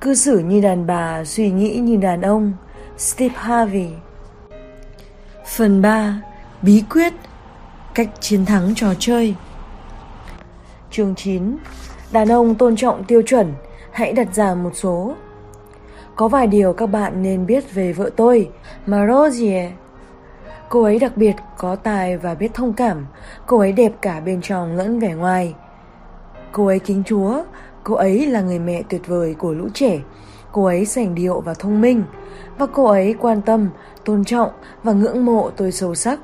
Cư xử như đàn bà, suy nghĩ như đàn ông. Steve Harvey. Phần 3. Bí quyết Cách chiến thắng trò chơi. Chương 9 Đàn ông tôn trọng tiêu chuẩn Hãy đặt ra một số. Có vài điều các bạn nên biết về vợ tôi Marosie Cô ấy đặc biệt, có tài và biết thông cảm. Cô ấy đẹp cả bên trong lẫn vẻ ngoài. Cô ấy kính chúa Cô ấy là người mẹ tuyệt vời của lũ trẻ Cô ấy sành điệu và thông minh Và cô ấy quan tâm, tôn trọng và ngưỡng mộ tôi sâu sắc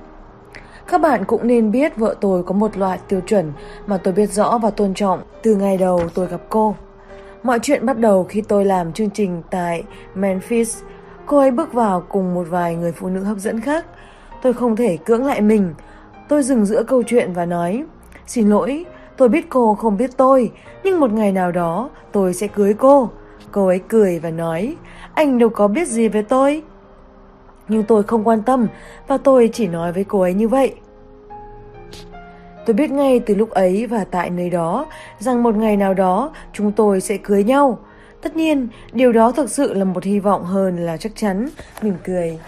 các bạn cũng nên biết vợ tôi có một loại tiêu chuẩn mà tôi biết rõ và tôn trọng từ ngày đầu tôi gặp cô. Mọi chuyện bắt đầu khi tôi làm chương trình tại Memphis. Cô ấy bước vào cùng một vài người phụ nữ hấp dẫn khác. Tôi không thể cưỡng lại mình. Tôi dừng giữa câu chuyện và nói, xin lỗi, tôi biết cô không biết tôi, nhưng một ngày nào đó tôi sẽ cưới cô. Cô ấy cười và nói, anh đâu có biết gì về tôi. Nhưng tôi không quan tâm và tôi chỉ nói với cô ấy như vậy. Tôi biết ngay từ lúc ấy và tại nơi đó rằng một ngày nào đó chúng tôi sẽ cưới nhau. Tất nhiên, điều đó thực sự là một hy vọng hơn là chắc chắn, mỉm cười.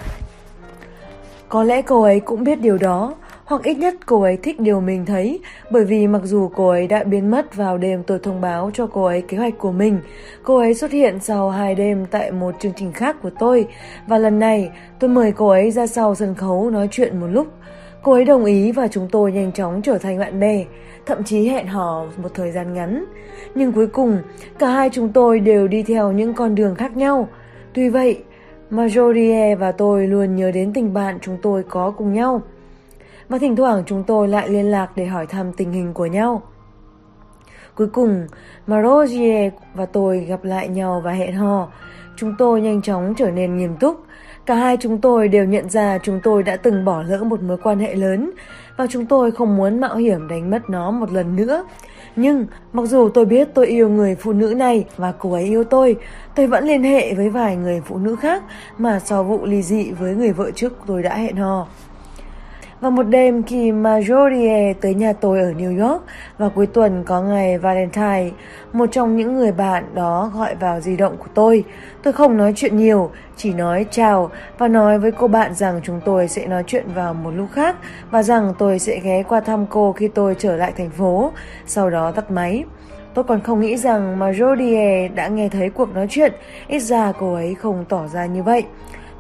Có lẽ cô ấy cũng biết điều đó, hoặc ít nhất cô ấy thích điều mình thấy, bởi vì mặc dù cô ấy đã biến mất vào đêm tôi thông báo cho cô ấy kế hoạch của mình, cô ấy xuất hiện sau hai đêm tại một chương trình khác của tôi, và lần này tôi mời cô ấy ra sau sân khấu nói chuyện một lúc. Cô ấy đồng ý và chúng tôi nhanh chóng trở thành bạn bè, thậm chí hẹn hò một thời gian ngắn. Nhưng cuối cùng, cả hai chúng tôi đều đi theo những con đường khác nhau. Tuy vậy, Majorie và tôi luôn nhớ đến tình bạn chúng tôi có cùng nhau. Và thỉnh thoảng chúng tôi lại liên lạc để hỏi thăm tình hình của nhau. Cuối cùng, Marogie và tôi gặp lại nhau và hẹn hò. Chúng tôi nhanh chóng trở nên nghiêm túc. Cả hai chúng tôi đều nhận ra chúng tôi đã từng bỏ lỡ một mối quan hệ lớn và chúng tôi không muốn mạo hiểm đánh mất nó một lần nữa. Nhưng mặc dù tôi biết tôi yêu người phụ nữ này và cô ấy yêu tôi, tôi vẫn liên hệ với vài người phụ nữ khác mà sau vụ ly dị với người vợ trước tôi đã hẹn hò. Và một đêm khi Marjorie tới nhà tôi ở New York và cuối tuần có ngày Valentine, một trong những người bạn đó gọi vào di động của tôi. Tôi không nói chuyện nhiều, chỉ nói chào và nói với cô bạn rằng chúng tôi sẽ nói chuyện vào một lúc khác và rằng tôi sẽ ghé qua thăm cô khi tôi trở lại thành phố, sau đó tắt máy. Tôi còn không nghĩ rằng Marjorie đã nghe thấy cuộc nói chuyện, ít ra cô ấy không tỏ ra như vậy.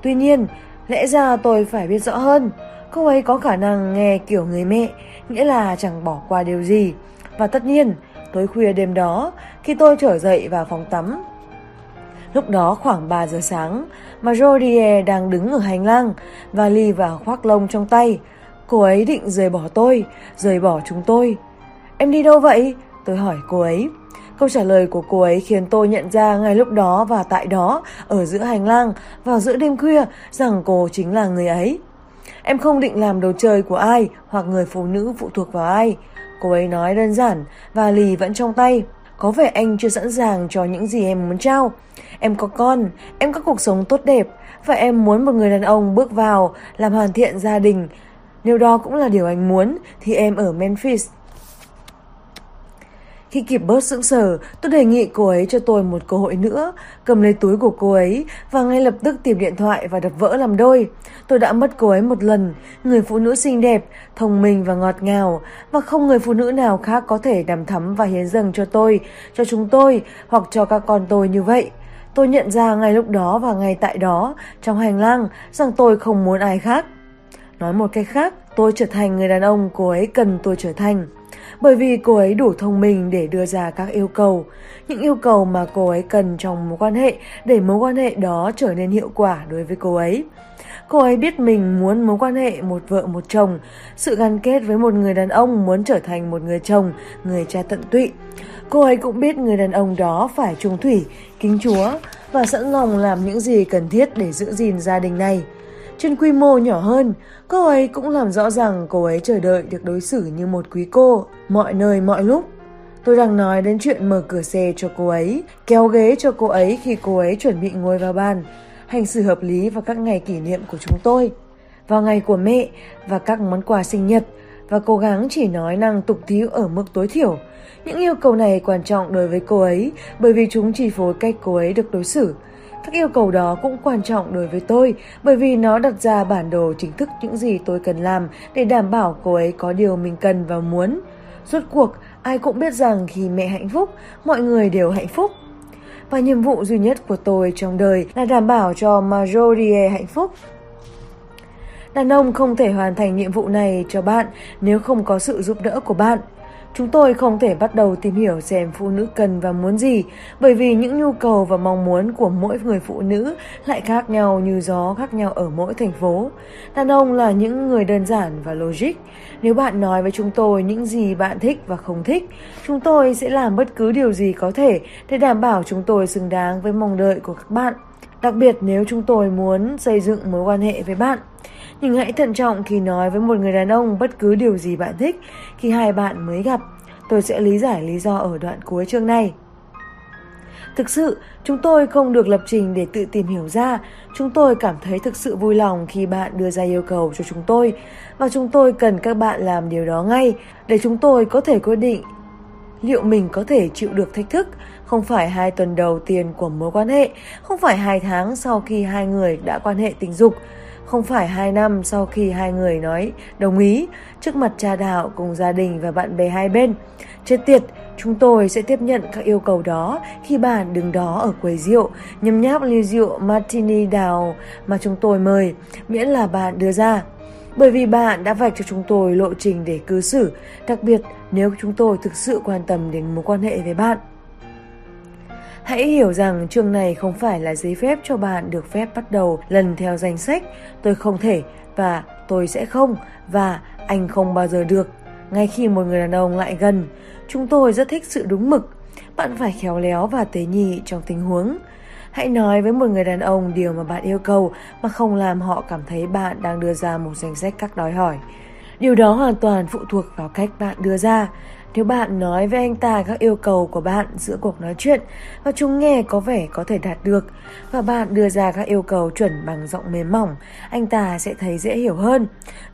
Tuy nhiên, lẽ ra tôi phải biết rõ hơn. Cô ấy có khả năng nghe kiểu người mẹ, nghĩa là chẳng bỏ qua điều gì. Và tất nhiên, tối khuya đêm đó, khi tôi trở dậy vào phòng tắm, Lúc đó khoảng 3 giờ sáng, mà Jodie đang đứng ở hành lang, vali và khoác lông trong tay. Cô ấy định rời bỏ tôi, rời bỏ chúng tôi. Em đi đâu vậy? Tôi hỏi cô ấy. Câu trả lời của cô ấy khiến tôi nhận ra ngay lúc đó và tại đó, ở giữa hành lang, vào giữa đêm khuya, rằng cô chính là người ấy. Em không định làm đồ chơi của ai hoặc người phụ nữ phụ thuộc vào ai. Cô ấy nói đơn giản và lì vẫn trong tay. Có vẻ anh chưa sẵn sàng cho những gì em muốn trao. Em có con, em có cuộc sống tốt đẹp và em muốn một người đàn ông bước vào làm hoàn thiện gia đình. Nếu đó cũng là điều anh muốn thì em ở Memphis khi kịp bớt sững sờ, tôi đề nghị cô ấy cho tôi một cơ hội nữa, cầm lấy túi của cô ấy và ngay lập tức tìm điện thoại và đập vỡ làm đôi. Tôi đã mất cô ấy một lần, người phụ nữ xinh đẹp, thông minh và ngọt ngào, và không người phụ nữ nào khác có thể đàm thắm và hiến dâng cho tôi, cho chúng tôi hoặc cho các con tôi như vậy. Tôi nhận ra ngay lúc đó và ngay tại đó, trong hành lang, rằng tôi không muốn ai khác. Nói một cách khác, tôi trở thành người đàn ông cô ấy cần tôi trở thành bởi vì cô ấy đủ thông minh để đưa ra các yêu cầu, những yêu cầu mà cô ấy cần trong mối quan hệ để mối quan hệ đó trở nên hiệu quả đối với cô ấy. Cô ấy biết mình muốn mối quan hệ một vợ một chồng, sự gắn kết với một người đàn ông muốn trở thành một người chồng, người cha tận tụy. Cô ấy cũng biết người đàn ông đó phải trung thủy, kính chúa và sẵn lòng làm những gì cần thiết để giữ gìn gia đình này. Trên quy mô nhỏ hơn, cô ấy cũng làm rõ rằng cô ấy chờ đợi được đối xử như một quý cô, mọi nơi mọi lúc. Tôi đang nói đến chuyện mở cửa xe cho cô ấy, kéo ghế cho cô ấy khi cô ấy chuẩn bị ngồi vào bàn, hành xử hợp lý vào các ngày kỷ niệm của chúng tôi, vào ngày của mẹ và các món quà sinh nhật, và cố gắng chỉ nói năng tục thiếu ở mức tối thiểu. Những yêu cầu này quan trọng đối với cô ấy bởi vì chúng chi phối cách cô ấy được đối xử. Các yêu cầu đó cũng quan trọng đối với tôi bởi vì nó đặt ra bản đồ chính thức những gì tôi cần làm để đảm bảo cô ấy có điều mình cần và muốn. Rốt cuộc, ai cũng biết rằng khi mẹ hạnh phúc, mọi người đều hạnh phúc. Và nhiệm vụ duy nhất của tôi trong đời là đảm bảo cho Marjorie hạnh phúc. Đàn ông không thể hoàn thành nhiệm vụ này cho bạn nếu không có sự giúp đỡ của bạn. Chúng tôi không thể bắt đầu tìm hiểu xem phụ nữ cần và muốn gì, bởi vì những nhu cầu và mong muốn của mỗi người phụ nữ lại khác nhau như gió khác nhau ở mỗi thành phố. Đàn ông là những người đơn giản và logic. Nếu bạn nói với chúng tôi những gì bạn thích và không thích, chúng tôi sẽ làm bất cứ điều gì có thể để đảm bảo chúng tôi xứng đáng với mong đợi của các bạn. Đặc biệt nếu chúng tôi muốn xây dựng mối quan hệ với bạn. Nhưng hãy thận trọng khi nói với một người đàn ông bất cứ điều gì bạn thích khi hai bạn mới gặp. Tôi sẽ lý giải lý do ở đoạn cuối chương này. Thực sự, chúng tôi không được lập trình để tự tìm hiểu ra. Chúng tôi cảm thấy thực sự vui lòng khi bạn đưa ra yêu cầu cho chúng tôi và chúng tôi cần các bạn làm điều đó ngay để chúng tôi có thể quyết định liệu mình có thể chịu được thách thức không phải hai tuần đầu tiên của mối quan hệ, không phải hai tháng sau khi hai người đã quan hệ tình dục, không phải hai năm sau khi hai người nói đồng ý trước mặt cha đạo cùng gia đình và bạn bè hai bên. Chết tiệt, chúng tôi sẽ tiếp nhận các yêu cầu đó khi bạn đứng đó ở quầy rượu, nhấm nháp ly rượu martini đào mà chúng tôi mời, miễn là bạn đưa ra. Bởi vì bạn đã vạch cho chúng tôi lộ trình để cư xử, đặc biệt nếu chúng tôi thực sự quan tâm đến mối quan hệ với bạn. Hãy hiểu rằng chương này không phải là giấy phép cho bạn được phép bắt đầu lần theo danh sách tôi không thể và tôi sẽ không và anh không bao giờ được. Ngay khi một người đàn ông lại gần, chúng tôi rất thích sự đúng mực. Bạn phải khéo léo và tế nhị trong tình huống. Hãy nói với một người đàn ông điều mà bạn yêu cầu mà không làm họ cảm thấy bạn đang đưa ra một danh sách các đòi hỏi. Điều đó hoàn toàn phụ thuộc vào cách bạn đưa ra. Nếu bạn nói với anh ta các yêu cầu của bạn giữa cuộc nói chuyện và chúng nghe có vẻ có thể đạt được và bạn đưa ra các yêu cầu chuẩn bằng giọng mềm mỏng, anh ta sẽ thấy dễ hiểu hơn.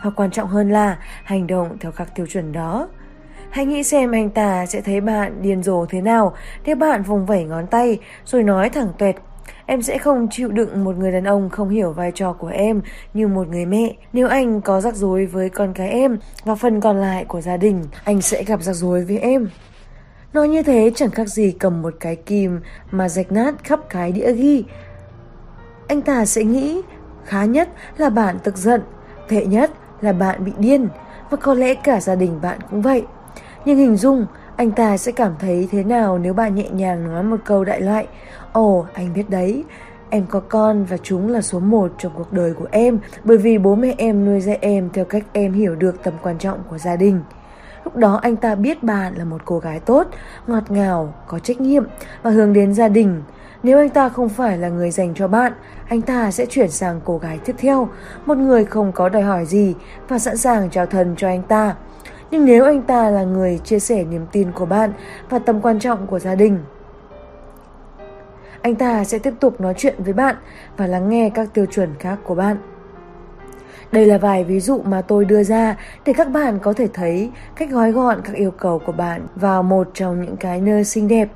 Và quan trọng hơn là hành động theo các tiêu chuẩn đó. Hãy nghĩ xem anh ta sẽ thấy bạn điên rồ thế nào nếu bạn vùng vẩy ngón tay rồi nói thẳng tuệt Em sẽ không chịu đựng một người đàn ông không hiểu vai trò của em như một người mẹ. Nếu anh có rắc rối với con cái em và phần còn lại của gia đình, anh sẽ gặp rắc rối với em. Nói như thế chẳng khác gì cầm một cái kim mà rạch nát khắp cái đĩa ghi. Anh ta sẽ nghĩ khá nhất là bạn tức giận, tệ nhất là bạn bị điên và có lẽ cả gia đình bạn cũng vậy. Nhưng hình dung anh ta sẽ cảm thấy thế nào nếu bạn nhẹ nhàng nói một câu đại loại Ồ, oh, anh biết đấy, em có con và chúng là số một trong cuộc đời của em bởi vì bố mẹ em nuôi dạy em theo cách em hiểu được tầm quan trọng của gia đình. Lúc đó anh ta biết bạn là một cô gái tốt, ngọt ngào, có trách nhiệm và hướng đến gia đình. Nếu anh ta không phải là người dành cho bạn, anh ta sẽ chuyển sang cô gái tiếp theo, một người không có đòi hỏi gì và sẵn sàng trao thân cho anh ta. Nhưng nếu anh ta là người chia sẻ niềm tin của bạn và tầm quan trọng của gia đình, anh ta sẽ tiếp tục nói chuyện với bạn và lắng nghe các tiêu chuẩn khác của bạn. Đây là vài ví dụ mà tôi đưa ra để các bạn có thể thấy cách gói gọn các yêu cầu của bạn vào một trong những cái nơi xinh đẹp.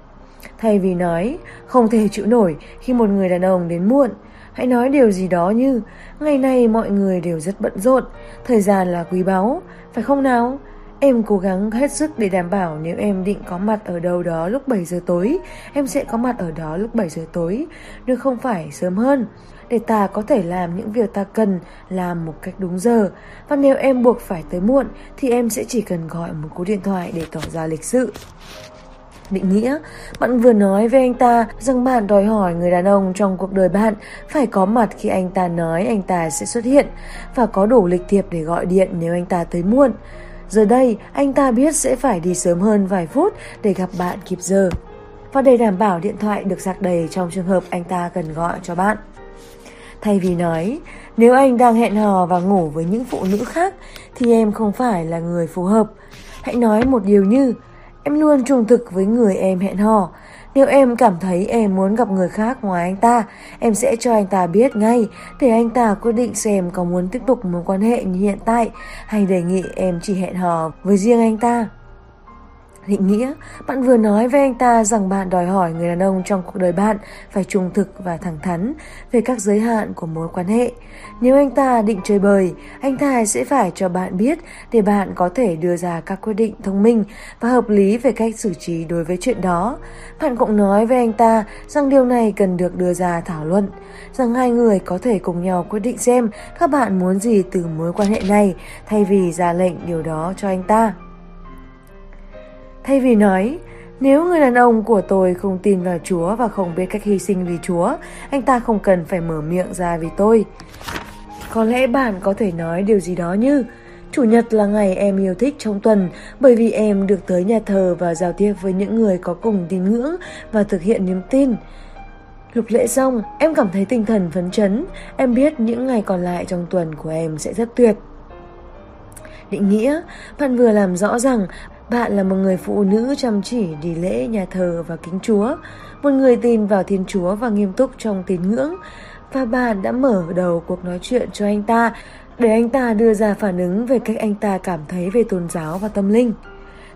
Thay vì nói không thể chịu nổi khi một người đàn ông đến muộn, hãy nói điều gì đó như ngày nay mọi người đều rất bận rộn, thời gian là quý báu, phải không nào? Em cố gắng hết sức để đảm bảo nếu em định có mặt ở đâu đó lúc 7 giờ tối, em sẽ có mặt ở đó lúc 7 giờ tối, nếu không phải sớm hơn, để ta có thể làm những việc ta cần làm một cách đúng giờ. Và nếu em buộc phải tới muộn thì em sẽ chỉ cần gọi một cú điện thoại để tỏ ra lịch sự. Định nghĩa, bạn vừa nói với anh ta rằng bạn đòi hỏi người đàn ông trong cuộc đời bạn phải có mặt khi anh ta nói anh ta sẽ xuất hiện và có đủ lịch thiệp để gọi điện nếu anh ta tới muộn. Giờ đây, anh ta biết sẽ phải đi sớm hơn vài phút để gặp bạn kịp giờ. Và để đảm bảo điện thoại được sạc đầy trong trường hợp anh ta cần gọi cho bạn. Thay vì nói, nếu anh đang hẹn hò và ngủ với những phụ nữ khác thì em không phải là người phù hợp. Hãy nói một điều như, Em luôn trung thực với người em hẹn hò. Nếu em cảm thấy em muốn gặp người khác ngoài anh ta, em sẽ cho anh ta biết ngay để anh ta quyết định xem có muốn tiếp tục mối quan hệ như hiện tại hay đề nghị em chỉ hẹn hò với riêng anh ta. Định nghĩa, bạn vừa nói với anh ta rằng bạn đòi hỏi người đàn ông trong cuộc đời bạn phải trung thực và thẳng thắn về các giới hạn của mối quan hệ. Nếu anh ta định chơi bời, anh ta sẽ phải cho bạn biết để bạn có thể đưa ra các quyết định thông minh và hợp lý về cách xử trí đối với chuyện đó. Bạn cũng nói với anh ta rằng điều này cần được đưa ra thảo luận, rằng hai người có thể cùng nhau quyết định xem các bạn muốn gì từ mối quan hệ này thay vì ra lệnh điều đó cho anh ta. Thay vì nói, nếu người đàn ông của tôi không tin vào Chúa và không biết cách hy sinh vì Chúa, anh ta không cần phải mở miệng ra vì tôi. Có lẽ bạn có thể nói điều gì đó như Chủ nhật là ngày em yêu thích trong tuần bởi vì em được tới nhà thờ và giao tiếp với những người có cùng tín ngưỡng và thực hiện niềm tin. Lục lễ xong, em cảm thấy tinh thần phấn chấn, em biết những ngày còn lại trong tuần của em sẽ rất tuyệt. Định nghĩa, bạn vừa làm rõ rằng bạn là một người phụ nữ chăm chỉ đi lễ nhà thờ và kính Chúa, một người tin vào Thiên Chúa và nghiêm túc trong tín ngưỡng. Và bạn đã mở đầu cuộc nói chuyện cho anh ta để anh ta đưa ra phản ứng về cách anh ta cảm thấy về tôn giáo và tâm linh.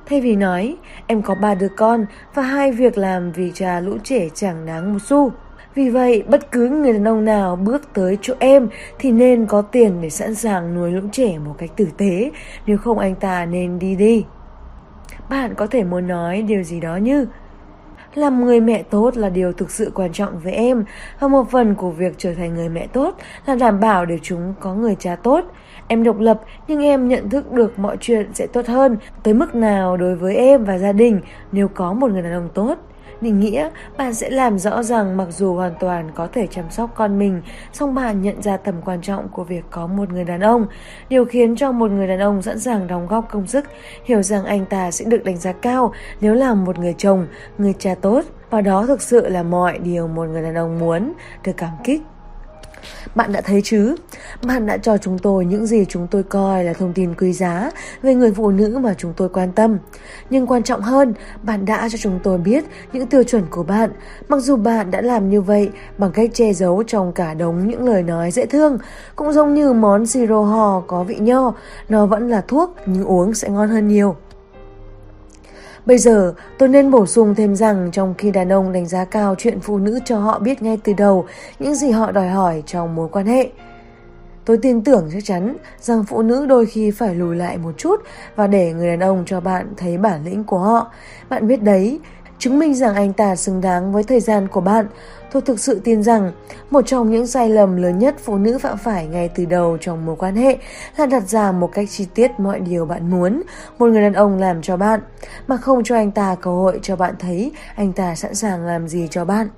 Thay vì nói, em có ba đứa con và hai việc làm vì cha lũ trẻ chẳng đáng một xu. Vì vậy, bất cứ người đàn ông nào bước tới chỗ em thì nên có tiền để sẵn sàng nuôi lũ trẻ một cách tử tế, nếu không anh ta nên đi đi. Bạn có thể muốn nói điều gì đó như làm người mẹ tốt là điều thực sự quan trọng với em, và một phần của việc trở thành người mẹ tốt là đảm bảo để chúng có người cha tốt. Em độc lập, nhưng em nhận thức được mọi chuyện sẽ tốt hơn tới mức nào đối với em và gia đình nếu có một người đàn ông tốt. Định nghĩa, bạn sẽ làm rõ rằng mặc dù hoàn toàn có thể chăm sóc con mình, song bạn nhận ra tầm quan trọng của việc có một người đàn ông. Điều khiến cho một người đàn ông sẵn sàng đóng góp công sức, hiểu rằng anh ta sẽ được đánh giá cao nếu là một người chồng, người cha tốt. Và đó thực sự là mọi điều một người đàn ông muốn, được cảm kích. Bạn đã thấy chứ? Bạn đã cho chúng tôi những gì chúng tôi coi là thông tin quý giá về người phụ nữ mà chúng tôi quan tâm. Nhưng quan trọng hơn, bạn đã cho chúng tôi biết những tiêu chuẩn của bạn, mặc dù bạn đã làm như vậy bằng cách che giấu trong cả đống những lời nói dễ thương. Cũng giống như món siro hò có vị nho, nó vẫn là thuốc nhưng uống sẽ ngon hơn nhiều. Bây giờ, tôi nên bổ sung thêm rằng trong khi đàn ông đánh giá cao chuyện phụ nữ cho họ biết ngay từ đầu những gì họ đòi hỏi trong mối quan hệ. Tôi tin tưởng chắc chắn rằng phụ nữ đôi khi phải lùi lại một chút và để người đàn ông cho bạn thấy bản lĩnh của họ. Bạn biết đấy, chứng minh rằng anh ta xứng đáng với thời gian của bạn. Tôi thực sự tin rằng một trong những sai lầm lớn nhất phụ nữ phạm phải ngay từ đầu trong mối quan hệ là đặt ra một cách chi tiết mọi điều bạn muốn một người đàn ông làm cho bạn, mà không cho anh ta cơ hội cho bạn thấy anh ta sẵn sàng làm gì cho bạn.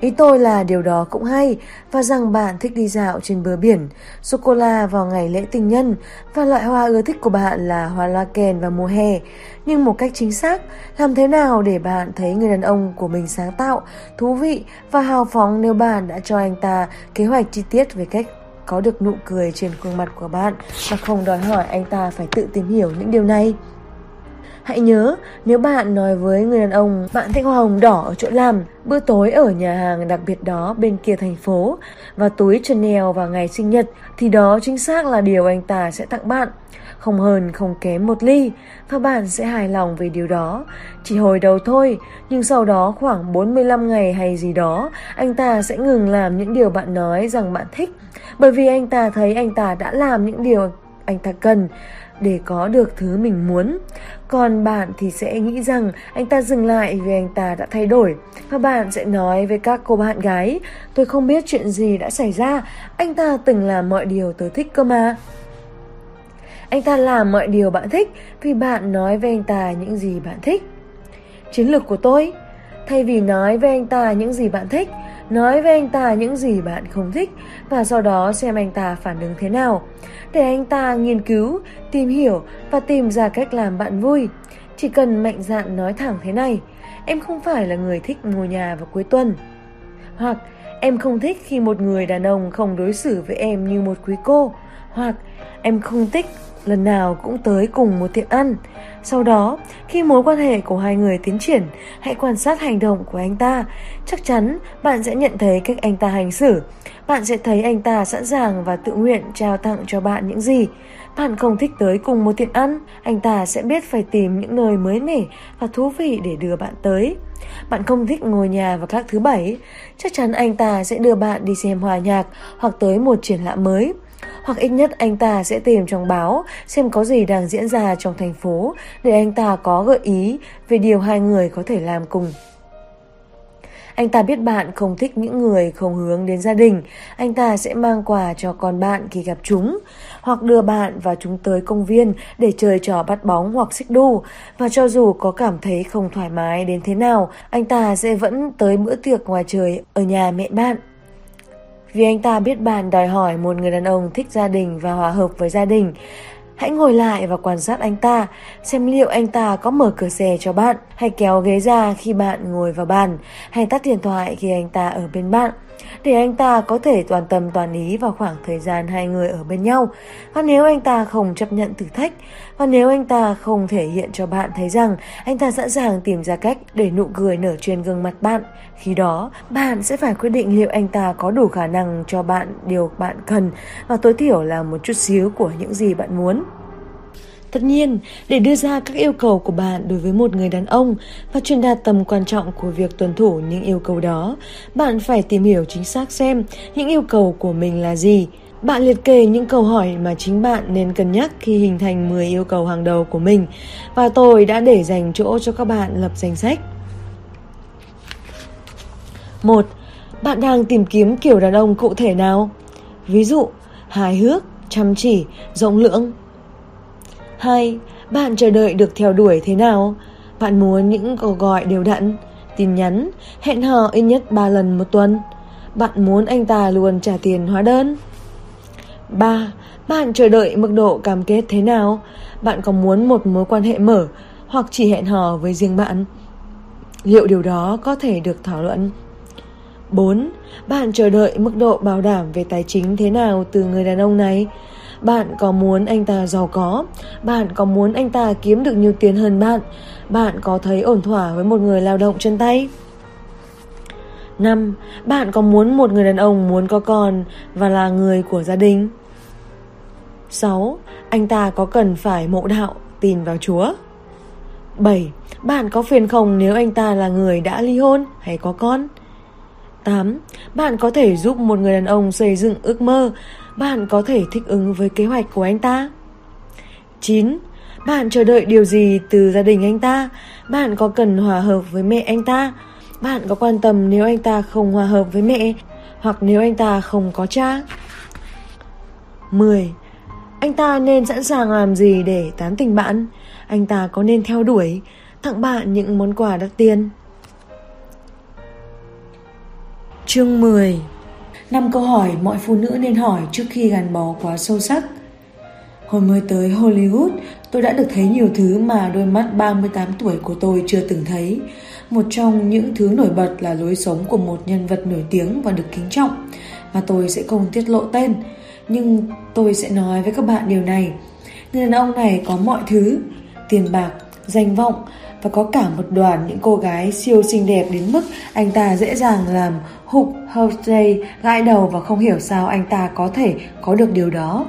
Ý tôi là điều đó cũng hay và rằng bạn thích đi dạo trên bờ biển, sô-cô-la vào ngày lễ tình nhân và loại hoa ưa thích của bạn là hoa loa kèn vào mùa hè. Nhưng một cách chính xác, làm thế nào để bạn thấy người đàn ông của mình sáng tạo, thú vị và hào phóng nếu bạn đã cho anh ta kế hoạch chi tiết về cách có được nụ cười trên khuôn mặt của bạn và không đòi hỏi anh ta phải tự tìm hiểu những điều này. Hãy nhớ, nếu bạn nói với người đàn ông bạn thích hoa hồng đỏ ở chỗ làm, bữa tối ở nhà hàng đặc biệt đó bên kia thành phố và túi Chanel vào ngày sinh nhật thì đó chính xác là điều anh ta sẽ tặng bạn. Không hơn không kém một ly và bạn sẽ hài lòng về điều đó. Chỉ hồi đầu thôi, nhưng sau đó khoảng 45 ngày hay gì đó, anh ta sẽ ngừng làm những điều bạn nói rằng bạn thích bởi vì anh ta thấy anh ta đã làm những điều anh ta cần để có được thứ mình muốn. Còn bạn thì sẽ nghĩ rằng anh ta dừng lại vì anh ta đã thay đổi. Và bạn sẽ nói với các cô bạn gái, tôi không biết chuyện gì đã xảy ra, anh ta từng làm mọi điều tôi thích cơ mà. Anh ta làm mọi điều bạn thích vì bạn nói với anh ta những gì bạn thích. Chiến lược của tôi, thay vì nói với anh ta những gì bạn thích, nói với anh ta những gì bạn không thích và sau đó xem anh ta phản ứng thế nào để anh ta nghiên cứu, tìm hiểu và tìm ra cách làm bạn vui. Chỉ cần mạnh dạn nói thẳng thế này, em không phải là người thích ngồi nhà vào cuối tuần. Hoặc em không thích khi một người đàn ông không đối xử với em như một quý cô. Hoặc em không thích lần nào cũng tới cùng một tiệm ăn. Sau đó, khi mối quan hệ của hai người tiến triển, hãy quan sát hành động của anh ta. Chắc chắn bạn sẽ nhận thấy cách anh ta hành xử. Bạn sẽ thấy anh ta sẵn sàng và tự nguyện trao tặng cho bạn những gì. Bạn không thích tới cùng một tiệm ăn, anh ta sẽ biết phải tìm những nơi mới mẻ và thú vị để đưa bạn tới. Bạn không thích ngồi nhà vào các thứ bảy, chắc chắn anh ta sẽ đưa bạn đi xem hòa nhạc hoặc tới một triển lãm mới. Hoặc ít nhất anh ta sẽ tìm trong báo xem có gì đang diễn ra trong thành phố để anh ta có gợi ý về điều hai người có thể làm cùng. Anh ta biết bạn không thích những người không hướng đến gia đình, anh ta sẽ mang quà cho con bạn khi gặp chúng, hoặc đưa bạn và chúng tới công viên để chơi trò bắt bóng hoặc xích đu. Và cho dù có cảm thấy không thoải mái đến thế nào, anh ta sẽ vẫn tới bữa tiệc ngoài trời ở nhà mẹ bạn. Vì anh ta biết bàn đòi hỏi một người đàn ông thích gia đình và hòa hợp với gia đình. Hãy ngồi lại và quan sát anh ta, xem liệu anh ta có mở cửa xe cho bạn, hay kéo ghế ra khi bạn ngồi vào bàn, hay tắt điện thoại khi anh ta ở bên bạn để anh ta có thể toàn tâm toàn ý vào khoảng thời gian hai người ở bên nhau. Và nếu anh ta không chấp nhận thử thách, và nếu anh ta không thể hiện cho bạn thấy rằng anh ta sẵn sàng tìm ra cách để nụ cười nở trên gương mặt bạn, khi đó bạn sẽ phải quyết định liệu anh ta có đủ khả năng cho bạn điều bạn cần và tối thiểu là một chút xíu của những gì bạn muốn. Tất nhiên, để đưa ra các yêu cầu của bạn đối với một người đàn ông và truyền đạt tầm quan trọng của việc tuân thủ những yêu cầu đó, bạn phải tìm hiểu chính xác xem những yêu cầu của mình là gì. Bạn liệt kê những câu hỏi mà chính bạn nên cân nhắc khi hình thành 10 yêu cầu hàng đầu của mình và tôi đã để dành chỗ cho các bạn lập danh sách. 1. Bạn đang tìm kiếm kiểu đàn ông cụ thể nào? Ví dụ, hài hước, chăm chỉ, rộng lượng, 2. Bạn chờ đợi được theo đuổi thế nào? Bạn muốn những cuộc gọi đều đặn, tin nhắn, hẹn hò ít nhất 3 lần một tuần. Bạn muốn anh ta luôn trả tiền hóa đơn. 3. Bạn chờ đợi mức độ cam kết thế nào? Bạn có muốn một mối quan hệ mở hoặc chỉ hẹn hò với riêng bạn? Liệu điều đó có thể được thảo luận? 4. Bạn chờ đợi mức độ bảo đảm về tài chính thế nào từ người đàn ông này? Bạn có muốn anh ta giàu có? Bạn có muốn anh ta kiếm được nhiều tiền hơn bạn? Bạn có thấy ổn thỏa với một người lao động chân tay? 5. Bạn có muốn một người đàn ông muốn có con và là người của gia đình? 6. Anh ta có cần phải mộ đạo, tin vào Chúa? 7. Bạn có phiền không nếu anh ta là người đã ly hôn hay có con? 8. Bạn có thể giúp một người đàn ông xây dựng ước mơ bạn có thể thích ứng với kế hoạch của anh ta. 9. Bạn chờ đợi điều gì từ gia đình anh ta? Bạn có cần hòa hợp với mẹ anh ta? Bạn có quan tâm nếu anh ta không hòa hợp với mẹ hoặc nếu anh ta không có cha? 10. Anh ta nên sẵn sàng làm gì để tán tỉnh bạn? Anh ta có nên theo đuổi, tặng bạn những món quà đắt tiền? Chương 10 năm câu hỏi mọi phụ nữ nên hỏi trước khi gắn bó quá sâu sắc. Hồi mới tới Hollywood, tôi đã được thấy nhiều thứ mà đôi mắt 38 tuổi của tôi chưa từng thấy. Một trong những thứ nổi bật là lối sống của một nhân vật nổi tiếng và được kính trọng, mà tôi sẽ không tiết lộ tên. Nhưng tôi sẽ nói với các bạn điều này. Người đàn ông này có mọi thứ, tiền bạc, danh vọng và có cả một đoàn những cô gái siêu xinh đẹp đến mức anh ta dễ dàng làm hụt Jose gãi đầu và không hiểu sao anh ta có thể có được điều đó.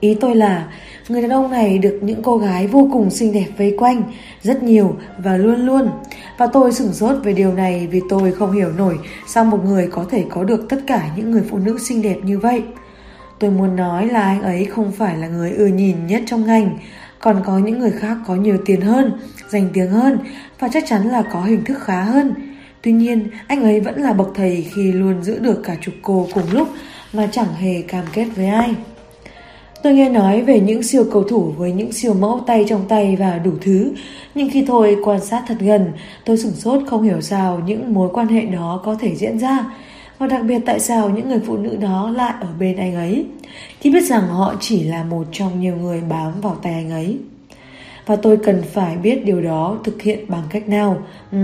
Ý tôi là người đàn ông này được những cô gái vô cùng xinh đẹp vây quanh, rất nhiều và luôn luôn. Và tôi sửng sốt về điều này vì tôi không hiểu nổi sao một người có thể có được tất cả những người phụ nữ xinh đẹp như vậy. Tôi muốn nói là anh ấy không phải là người ưa nhìn nhất trong ngành, còn có những người khác có nhiều tiền hơn, danh tiếng hơn và chắc chắn là có hình thức khá hơn. Tuy nhiên, anh ấy vẫn là bậc thầy khi luôn giữ được cả chục cô cùng lúc mà chẳng hề cam kết với ai. Tôi nghe nói về những siêu cầu thủ với những siêu mẫu tay trong tay và đủ thứ, nhưng khi thôi quan sát thật gần, tôi sửng sốt không hiểu sao những mối quan hệ đó có thể diễn ra, và đặc biệt tại sao những người phụ nữ đó lại ở bên anh ấy, khi biết rằng họ chỉ là một trong nhiều người bám vào tay anh ấy và tôi cần phải biết điều đó thực hiện bằng cách nào. Ừ,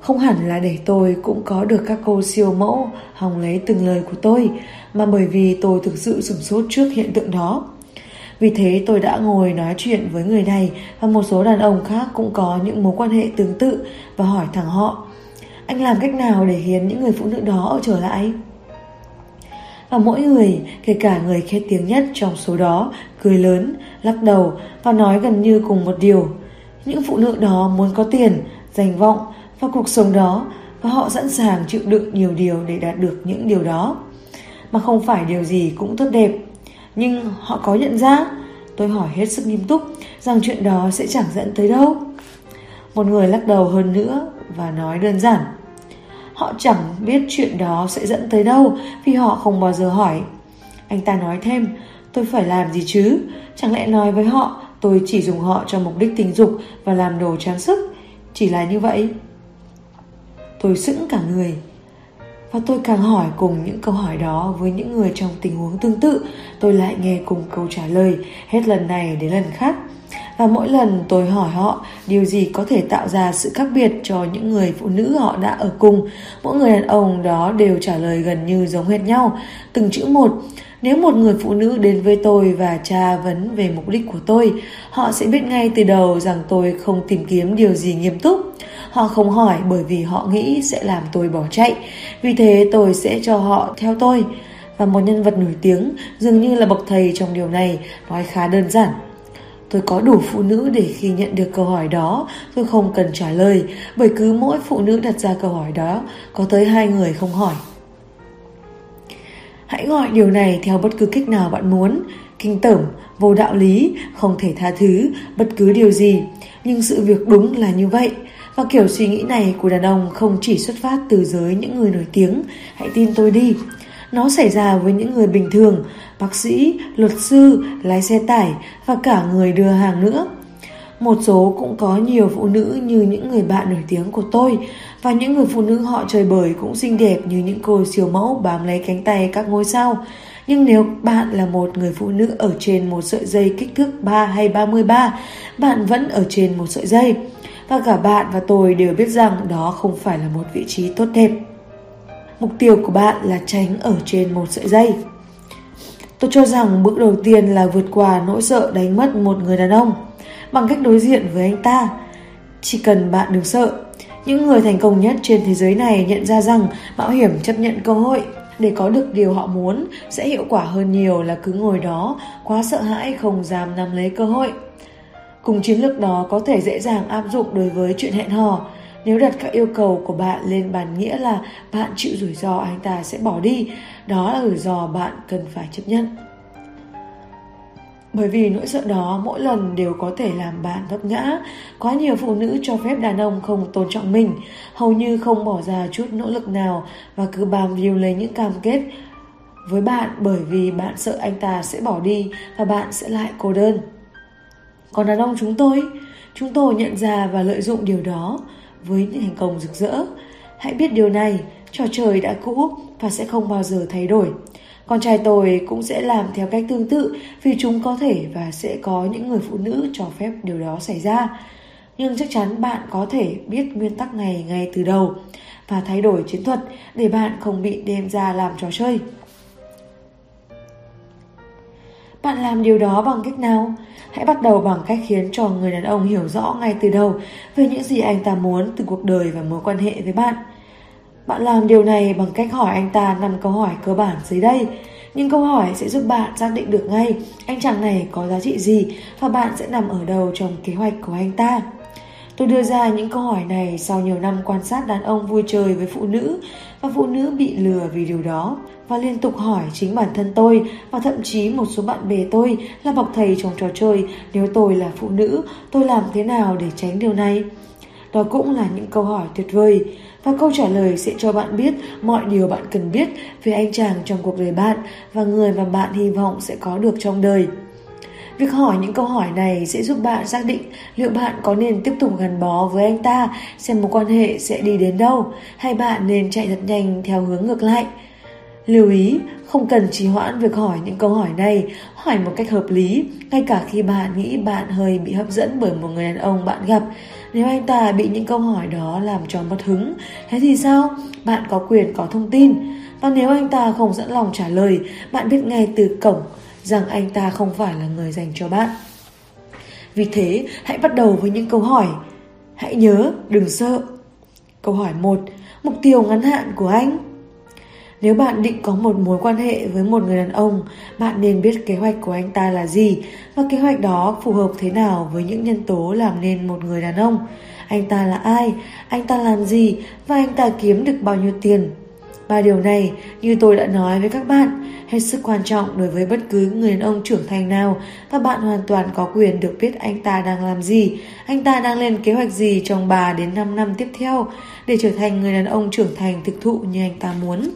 không hẳn là để tôi cũng có được các cô siêu mẫu hòng lấy từng lời của tôi, mà bởi vì tôi thực sự sửng sốt trước hiện tượng đó. Vì thế tôi đã ngồi nói chuyện với người này và một số đàn ông khác cũng có những mối quan hệ tương tự và hỏi thẳng họ anh làm cách nào để khiến những người phụ nữ đó ở trở lại? Và mỗi người, kể cả người khét tiếng nhất trong số đó, cười lớn, lắc đầu và nói gần như cùng một điều. Những phụ nữ đó muốn có tiền, danh vọng và cuộc sống đó và họ sẵn sàng chịu đựng nhiều điều để đạt được những điều đó. Mà không phải điều gì cũng tốt đẹp. Nhưng họ có nhận ra, tôi hỏi hết sức nghiêm túc, rằng chuyện đó sẽ chẳng dẫn tới đâu. Một người lắc đầu hơn nữa và nói đơn giản. Họ chẳng biết chuyện đó sẽ dẫn tới đâu vì họ không bao giờ hỏi. Anh ta nói thêm, tôi phải làm gì chứ? Chẳng lẽ nói với họ tôi chỉ dùng họ cho mục đích tình dục và làm đồ trang sức? Chỉ là như vậy. Tôi sững cả người. Và tôi càng hỏi cùng những câu hỏi đó với những người trong tình huống tương tự, tôi lại nghe cùng câu trả lời hết lần này đến lần khác. Và mỗi lần tôi hỏi họ điều gì có thể tạo ra sự khác biệt cho những người phụ nữ họ đã ở cùng, mỗi người đàn ông đó đều trả lời gần như giống hệt nhau, từng chữ một. Nếu một người phụ nữ đến với tôi và tra vấn về mục đích của tôi, họ sẽ biết ngay từ đầu rằng tôi không tìm kiếm điều gì nghiêm túc. Họ không hỏi bởi vì họ nghĩ sẽ làm tôi bỏ chạy. Vì thế tôi sẽ cho họ theo tôi. Và một nhân vật nổi tiếng dường như là bậc thầy trong điều này nói khá đơn giản. Tôi có đủ phụ nữ để khi nhận được câu hỏi đó, tôi không cần trả lời, bởi cứ mỗi phụ nữ đặt ra câu hỏi đó, có tới hai người không hỏi. Hãy gọi điều này theo bất cứ cách nào bạn muốn, kinh tởm, vô đạo lý, không thể tha thứ, bất cứ điều gì. Nhưng sự việc đúng là như vậy. Và kiểu suy nghĩ này của đàn ông không chỉ xuất phát từ giới những người nổi tiếng, hãy tin tôi đi. Nó xảy ra với những người bình thường, bác sĩ, luật sư, lái xe tải và cả người đưa hàng nữa. Một số cũng có nhiều phụ nữ như những người bạn nổi tiếng của tôi và những người phụ nữ họ chơi bời cũng xinh đẹp như những cô siêu mẫu bám lấy cánh tay các ngôi sao. Nhưng nếu bạn là một người phụ nữ ở trên một sợi dây kích thước 3 hay 33, bạn vẫn ở trên một sợi dây. Và cả bạn và tôi đều biết rằng đó không phải là một vị trí tốt đẹp. Mục tiêu của bạn là tránh ở trên một sợi dây. Tôi cho rằng bước đầu tiên là vượt qua nỗi sợ đánh mất một người đàn ông bằng cách đối diện với anh ta. Chỉ cần bạn đừng sợ. Những người thành công nhất trên thế giới này nhận ra rằng mạo hiểm chấp nhận cơ hội để có được điều họ muốn, sẽ hiệu quả hơn nhiều là cứ ngồi đó, quá sợ hãi, không dám nắm lấy cơ hội. Cùng chiến lược đó có thể dễ dàng áp dụng đối với chuyện hẹn hò. Nếu đặt các yêu cầu của bạn lên bàn nghĩa là bạn chịu rủi ro anh ta sẽ bỏ đi, đó là rủi ro bạn cần phải chấp nhận. Bởi vì nỗi sợ đó mỗi lần đều có thể làm bạn vấp ngã. Quá nhiều phụ nữ cho phép đàn ông không tôn trọng mình, hầu như không bỏ ra chút nỗ lực nào và cứ bám víu lấy những cam kết với bạn bởi vì bạn sợ anh ta sẽ bỏ đi và bạn sẽ lại cô đơn. Còn đàn ông chúng tôi, chúng tôi nhận ra và lợi dụng điều đó với những thành công rực rỡ. Hãy biết điều này, trò chơi đã cũ và sẽ không bao giờ thay đổi. Con trai tôi cũng sẽ làm theo cách tương tự vì chúng có thể và sẽ có những người phụ nữ cho phép điều đó xảy ra. Nhưng chắc chắn bạn có thể biết nguyên tắc này ngay từ đầu và thay đổi chiến thuật để bạn không bị đem ra làm trò chơi. Bạn làm điều đó bằng cách nào? Hãy bắt đầu bằng cách khiến cho người đàn ông hiểu rõ ngay từ đầu về những gì anh ta muốn từ cuộc đời và mối quan hệ với bạn. Bạn làm điều này bằng cách hỏi anh ta năm câu hỏi cơ bản dưới đây. những câu hỏi sẽ giúp bạn xác định được ngay anh chàng này có giá trị gì và bạn sẽ nằm ở đầu trong kế hoạch của anh ta. Tôi đưa ra những câu hỏi này sau nhiều năm quan sát đàn ông vui chơi với phụ nữ và phụ nữ bị lừa vì điều đó và liên tục hỏi chính bản thân tôi và thậm chí một số bạn bè tôi là bậc thầy trong trò chơi, nếu tôi là phụ nữ, tôi làm thế nào để tránh điều này đó cũng là những câu hỏi tuyệt vời và câu trả lời sẽ cho bạn biết mọi điều bạn cần biết về anh chàng trong cuộc đời bạn và người mà bạn hy vọng sẽ có được trong đời. Việc hỏi những câu hỏi này sẽ giúp bạn xác định liệu bạn có nên tiếp tục gắn bó với anh ta, xem mối quan hệ sẽ đi đến đâu, hay bạn nên chạy thật nhanh theo hướng ngược lại. Lưu ý, không cần trì hoãn việc hỏi những câu hỏi này, hỏi một cách hợp lý, ngay cả khi bạn nghĩ bạn hơi bị hấp dẫn bởi một người đàn ông bạn gặp. Nếu anh ta bị những câu hỏi đó làm cho mất hứng, thế thì sao? Bạn có quyền có thông tin. Và nếu anh ta không sẵn lòng trả lời, bạn biết ngay từ cổng rằng anh ta không phải là người dành cho bạn. Vì thế, hãy bắt đầu với những câu hỏi. Hãy nhớ, đừng sợ. Câu hỏi 1. Mục tiêu ngắn hạn của anh? Nếu bạn định có một mối quan hệ với một người đàn ông, bạn nên biết kế hoạch của anh ta là gì và kế hoạch đó phù hợp thế nào với những nhân tố làm nên một người đàn ông. Anh ta là ai, anh ta làm gì và anh ta kiếm được bao nhiêu tiền. Ba điều này, như tôi đã nói với các bạn, hết sức quan trọng đối với bất cứ người đàn ông trưởng thành nào và bạn hoàn toàn có quyền được biết anh ta đang làm gì, anh ta đang lên kế hoạch gì trong 3 đến 5 năm tiếp theo để trở thành người đàn ông trưởng thành thực thụ như anh ta muốn.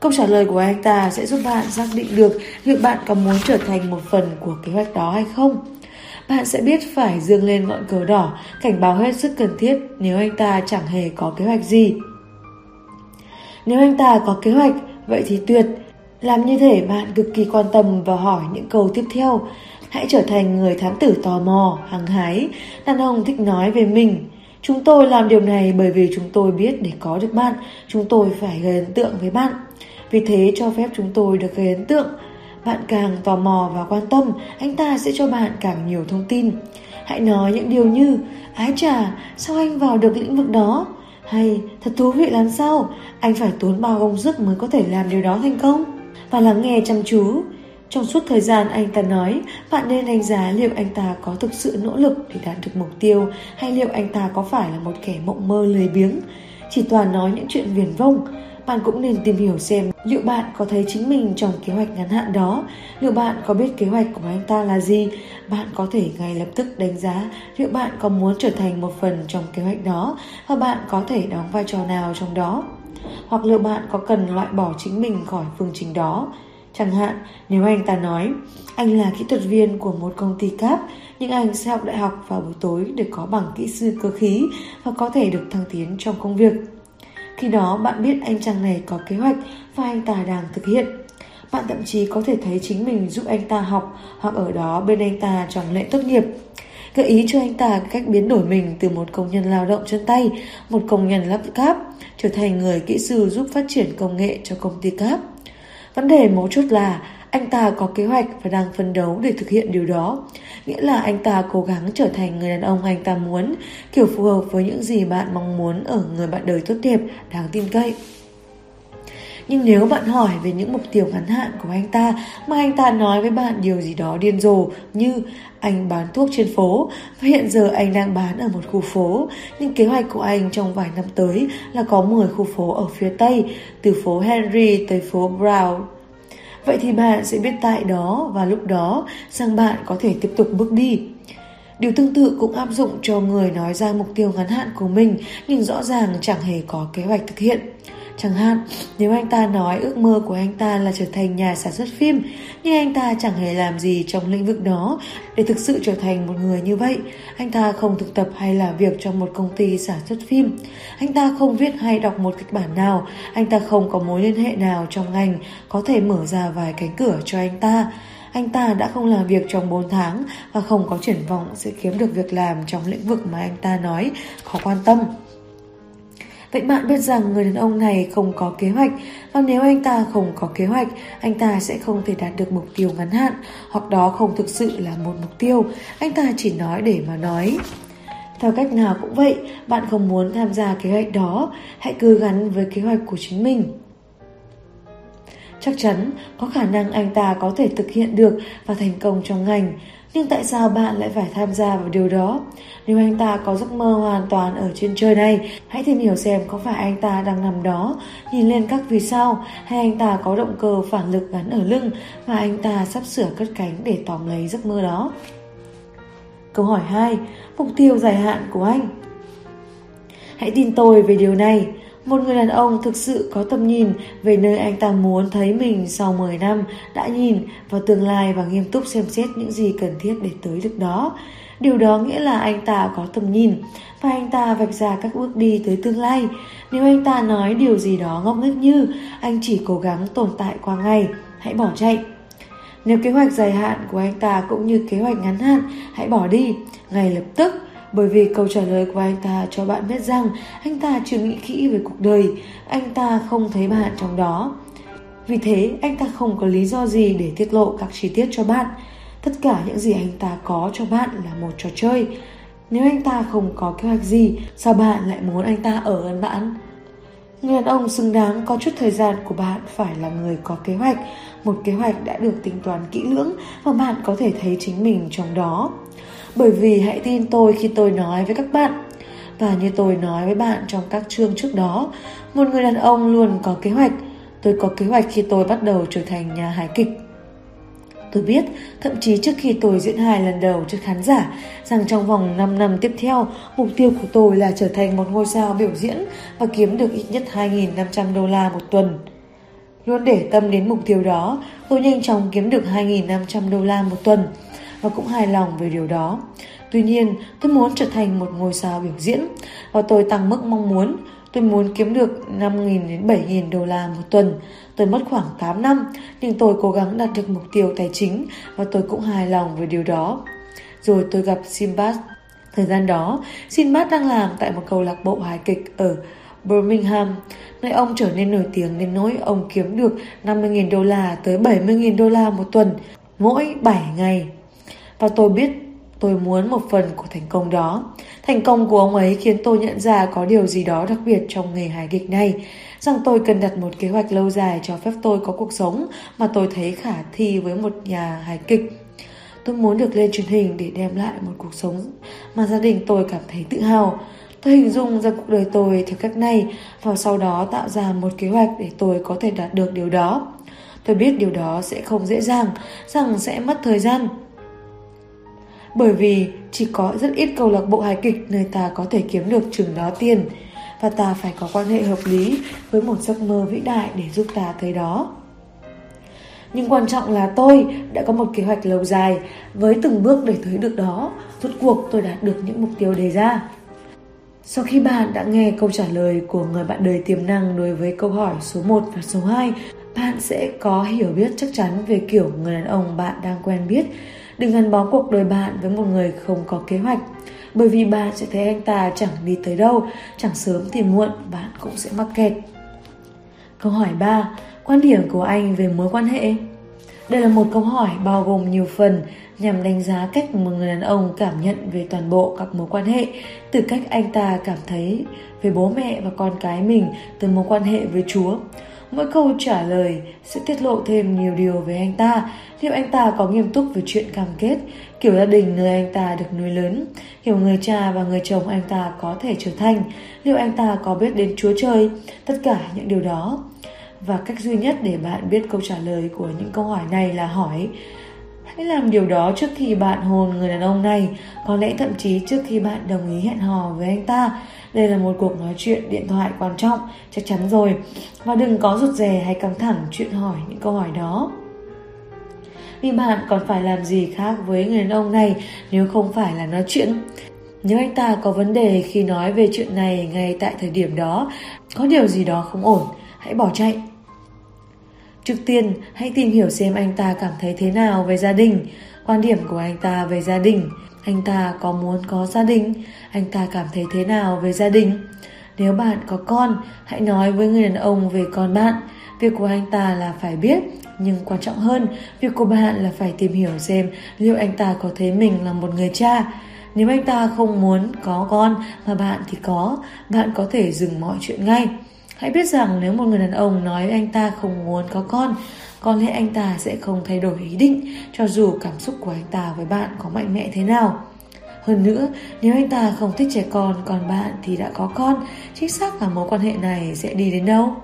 Câu trả lời của anh ta sẽ giúp bạn xác định được liệu bạn có muốn trở thành một phần của kế hoạch đó hay không. Bạn sẽ biết phải dương lên ngọn cờ đỏ, cảnh báo hết sức cần thiết nếu anh ta chẳng hề có kế hoạch gì. Nếu anh ta có kế hoạch, vậy thì tuyệt. Làm như thể bạn cực kỳ quan tâm và hỏi những câu tiếp theo. Hãy trở thành người thám tử tò mò, hăng hái. Đàn ông thích nói về mình. Chúng tôi làm điều này bởi vì chúng tôi biết để có được bạn, chúng tôi phải gây ấn tượng với bạn. Vì thế cho phép chúng tôi được gây ấn tượng. Bạn càng tò mò và quan tâm, anh ta sẽ cho bạn càng nhiều thông tin. Hãy nói những điều như Ái trà, sao anh vào được lĩnh vực đó? Hay thật thú vị làm sao? Anh phải tốn bao công sức mới có thể làm điều đó thành công? Và lắng nghe chăm chú. Trong suốt thời gian anh ta nói, bạn nên đánh giá liệu anh ta có thực sự nỗ lực để đạt được mục tiêu hay liệu anh ta có phải là một kẻ mộng mơ lười biếng, chỉ toàn nói những chuyện viển vông bạn cũng nên tìm hiểu xem liệu bạn có thấy chính mình trong kế hoạch ngắn hạn đó, liệu bạn có biết kế hoạch của anh ta là gì, bạn có thể ngay lập tức đánh giá liệu bạn có muốn trở thành một phần trong kế hoạch đó và bạn có thể đóng vai trò nào trong đó. Hoặc liệu bạn có cần loại bỏ chính mình khỏi phương trình đó. Chẳng hạn, nếu anh ta nói, anh là kỹ thuật viên của một công ty cáp, nhưng anh sẽ học đại học vào buổi tối để có bằng kỹ sư cơ khí và có thể được thăng tiến trong công việc. Khi đó bạn biết anh chàng này có kế hoạch và anh ta đang thực hiện. Bạn thậm chí có thể thấy chính mình giúp anh ta học hoặc ở đó bên anh ta trong lễ tốt nghiệp. Gợi ý cho anh ta cách biến đổi mình từ một công nhân lao động chân tay, một công nhân lắp cáp, trở thành người kỹ sư giúp phát triển công nghệ cho công ty cáp. Vấn đề mấu chốt là anh ta có kế hoạch và đang phấn đấu để thực hiện điều đó. Nghĩa là anh ta cố gắng trở thành người đàn ông anh ta muốn, kiểu phù hợp với những gì bạn mong muốn ở người bạn đời tốt đẹp, đáng tin cậy. Nhưng nếu bạn hỏi về những mục tiêu ngắn hạn của anh ta mà anh ta nói với bạn điều gì đó điên rồ như anh bán thuốc trên phố và hiện giờ anh đang bán ở một khu phố, nhưng kế hoạch của anh trong vài năm tới là có 10 khu phố ở phía Tây, từ phố Henry tới phố Brown Vậy thì bạn sẽ biết tại đó và lúc đó rằng bạn có thể tiếp tục bước đi. Điều tương tự cũng áp dụng cho người nói ra mục tiêu ngắn hạn của mình, nhưng rõ ràng chẳng hề có kế hoạch thực hiện. Chẳng hạn, nếu anh ta nói ước mơ của anh ta là trở thành nhà sản xuất phim, nhưng anh ta chẳng hề làm gì trong lĩnh vực đó để thực sự trở thành một người như vậy. Anh ta không thực tập hay làm việc trong một công ty sản xuất phim. Anh ta không viết hay đọc một kịch bản nào. Anh ta không có mối liên hệ nào trong ngành có thể mở ra vài cánh cửa cho anh ta. Anh ta đã không làm việc trong 4 tháng và không có triển vọng sẽ kiếm được việc làm trong lĩnh vực mà anh ta nói khó quan tâm. Vậy bạn biết rằng người đàn ông này không có kế hoạch và nếu anh ta không có kế hoạch, anh ta sẽ không thể đạt được mục tiêu ngắn hạn hoặc đó không thực sự là một mục tiêu, anh ta chỉ nói để mà nói. Theo cách nào cũng vậy, bạn không muốn tham gia kế hoạch đó, hãy cứ gắn với kế hoạch của chính mình. Chắc chắn có khả năng anh ta có thể thực hiện được và thành công trong ngành, nhưng tại sao bạn lại phải tham gia vào điều đó? Nếu anh ta có giấc mơ hoàn toàn ở trên trời này, hãy tìm hiểu xem có phải anh ta đang nằm đó, nhìn lên các vì sao, hay anh ta có động cơ phản lực gắn ở lưng và anh ta sắp sửa cất cánh để tóm lấy giấc mơ đó. Câu hỏi 2. Mục tiêu dài hạn của anh Hãy tin tôi về điều này. Một người đàn ông thực sự có tầm nhìn về nơi anh ta muốn thấy mình sau 10 năm đã nhìn vào tương lai và nghiêm túc xem xét những gì cần thiết để tới được đó. Điều đó nghĩa là anh ta có tầm nhìn và anh ta vạch ra các bước đi tới tương lai. Nếu anh ta nói điều gì đó ngốc nghếch như anh chỉ cố gắng tồn tại qua ngày, hãy bỏ chạy. Nếu kế hoạch dài hạn của anh ta cũng như kế hoạch ngắn hạn, hãy bỏ đi ngay lập tức bởi vì câu trả lời của anh ta cho bạn biết rằng anh ta chưa nghĩ kỹ về cuộc đời, anh ta không thấy bạn trong đó. Vì thế anh ta không có lý do gì để tiết lộ các chi tiết cho bạn. Tất cả những gì anh ta có cho bạn là một trò chơi. Nếu anh ta không có kế hoạch gì, sao bạn lại muốn anh ta ở gần bạn? Người đàn ông xứng đáng có chút thời gian của bạn phải là người có kế hoạch, một kế hoạch đã được tính toán kỹ lưỡng và bạn có thể thấy chính mình trong đó. Bởi vì hãy tin tôi khi tôi nói với các bạn, và như tôi nói với bạn trong các chương trước đó, một người đàn ông luôn có kế hoạch. Tôi có kế hoạch khi tôi bắt đầu trở thành nhà hài kịch. Tôi biết, thậm chí trước khi tôi diễn hài lần đầu trước khán giả, rằng trong vòng 5 năm tiếp theo, mục tiêu của tôi là trở thành một ngôi sao biểu diễn và kiếm được ít nhất 2.500 đô la một tuần. Luôn để tâm đến mục tiêu đó, tôi nhanh chóng kiếm được 2.500 đô la một tuần và cũng hài lòng về điều đó. Tuy nhiên, tôi muốn trở thành một ngôi sao biểu diễn và tôi tăng mức mong muốn. Tôi muốn kiếm được 5.000 đến 7.000 đô la một tuần. Tôi mất khoảng 8 năm, nhưng tôi cố gắng đạt được mục tiêu tài chính và tôi cũng hài lòng về điều đó. Rồi tôi gặp Simbad. Thời gian đó, Simbad đang làm tại một câu lạc bộ hài kịch ở Birmingham, nơi ông trở nên nổi tiếng đến nỗi ông kiếm được 50.000 đô la tới 70.000 đô la một tuần, mỗi 7 ngày. Và tôi biết tôi muốn một phần của thành công đó. Thành công của ông ấy khiến tôi nhận ra có điều gì đó đặc biệt trong nghề hài kịch này, rằng tôi cần đặt một kế hoạch lâu dài cho phép tôi có cuộc sống mà tôi thấy khả thi với một nhà hài kịch. Tôi muốn được lên truyền hình để đem lại một cuộc sống mà gia đình tôi cảm thấy tự hào. Tôi hình dung ra cuộc đời tôi theo cách này và sau đó tạo ra một kế hoạch để tôi có thể đạt được điều đó. Tôi biết điều đó sẽ không dễ dàng, rằng sẽ mất thời gian. Bởi vì chỉ có rất ít câu lạc bộ hài kịch nơi ta có thể kiếm được chừng đó tiền và ta phải có quan hệ hợp lý với một giấc mơ vĩ đại để giúp ta tới đó. Nhưng quan trọng là tôi đã có một kế hoạch lâu dài với từng bước để tới được đó. Rốt cuộc tôi đạt được những mục tiêu đề ra. Sau khi bạn đã nghe câu trả lời của người bạn đời tiềm năng đối với câu hỏi số 1 và số 2, bạn sẽ có hiểu biết chắc chắn về kiểu người đàn ông bạn đang quen biết. Đừng gắn bó cuộc đời bạn với một người không có kế hoạch. Bởi vì bạn sẽ thấy anh ta chẳng đi tới đâu, chẳng sớm thì muộn bạn cũng sẽ mắc kẹt. Câu hỏi 3. Quan điểm của anh về mối quan hệ đây là một câu hỏi bao gồm nhiều phần nhằm đánh giá cách một người đàn ông cảm nhận về toàn bộ các mối quan hệ, từ cách anh ta cảm thấy về bố mẹ và con cái mình từ mối quan hệ với Chúa. Mỗi câu trả lời sẽ tiết lộ thêm nhiều điều về anh ta, liệu anh ta có nghiêm túc về chuyện cam kết, kiểu gia đình nơi anh ta được nuôi lớn, hiểu người cha và người chồng anh ta có thể trở thành, liệu anh ta có biết đến Chúa Trời, tất cả những điều đó. Và cách duy nhất để bạn biết câu trả lời của những câu hỏi này là hỏi Hãy làm điều đó trước khi bạn hôn người đàn ông này, có lẽ thậm chí trước khi bạn đồng ý hẹn hò với anh ta. Đây là một cuộc nói chuyện điện thoại quan trọng, chắc chắn rồi. Và đừng có rụt rè hay căng thẳng chuyện hỏi những câu hỏi đó. Vì bạn còn phải làm gì khác với người đàn ông này nếu không phải là nói chuyện. Nếu anh ta có vấn đề khi nói về chuyện này ngay tại thời điểm đó, có điều gì đó không ổn, hãy bỏ chạy. Trước tiên, hãy tìm hiểu xem anh ta cảm thấy thế nào về gia đình, quan điểm của anh ta về gia đình, anh ta có muốn có gia đình, anh ta cảm thấy thế nào về gia đình. Nếu bạn có con, hãy nói với người đàn ông về con bạn. Việc của anh ta là phải biết, nhưng quan trọng hơn, việc của bạn là phải tìm hiểu xem liệu anh ta có thấy mình là một người cha. Nếu anh ta không muốn có con mà bạn thì có, bạn có thể dừng mọi chuyện ngay. Hãy biết rằng nếu một người đàn ông nói anh ta không muốn có con, có lẽ anh ta sẽ không thay đổi ý định cho dù cảm xúc của anh ta với bạn có mạnh mẽ thế nào. Hơn nữa, nếu anh ta không thích trẻ con còn bạn thì đã có con, chính xác là mối quan hệ này sẽ đi đến đâu?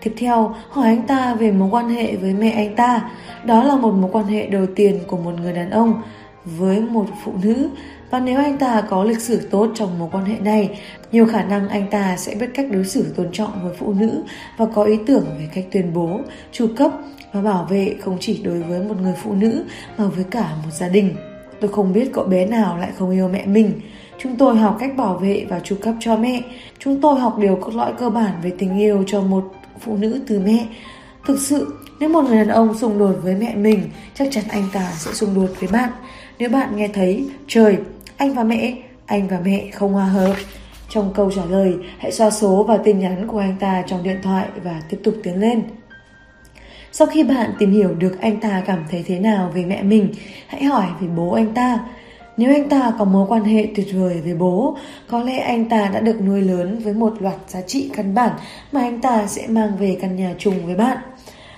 Tiếp theo, hỏi anh ta về mối quan hệ với mẹ anh ta. Đó là một mối quan hệ đầu tiên của một người đàn ông với một phụ nữ và nếu anh ta có lịch sử tốt trong mối quan hệ này, nhiều khả năng anh ta sẽ biết cách đối xử tôn trọng với phụ nữ và có ý tưởng về cách tuyên bố, chu cấp và bảo vệ không chỉ đối với một người phụ nữ mà với cả một gia đình. Tôi không biết cậu bé nào lại không yêu mẹ mình. Chúng tôi học cách bảo vệ và chu cấp cho mẹ. Chúng tôi học điều cốt lõi cơ bản về tình yêu cho một phụ nữ từ mẹ. Thực sự, nếu một người đàn ông xung đột với mẹ mình, chắc chắn anh ta sẽ xung đột với bạn. Nếu bạn nghe thấy, trời, anh và mẹ, anh và mẹ không hòa hợp. Trong câu trả lời, hãy xoa số và tin nhắn của anh ta trong điện thoại và tiếp tục tiến lên. Sau khi bạn tìm hiểu được anh ta cảm thấy thế nào về mẹ mình, hãy hỏi về bố anh ta. Nếu anh ta có mối quan hệ tuyệt vời với bố, có lẽ anh ta đã được nuôi lớn với một loạt giá trị căn bản mà anh ta sẽ mang về căn nhà chung với bạn.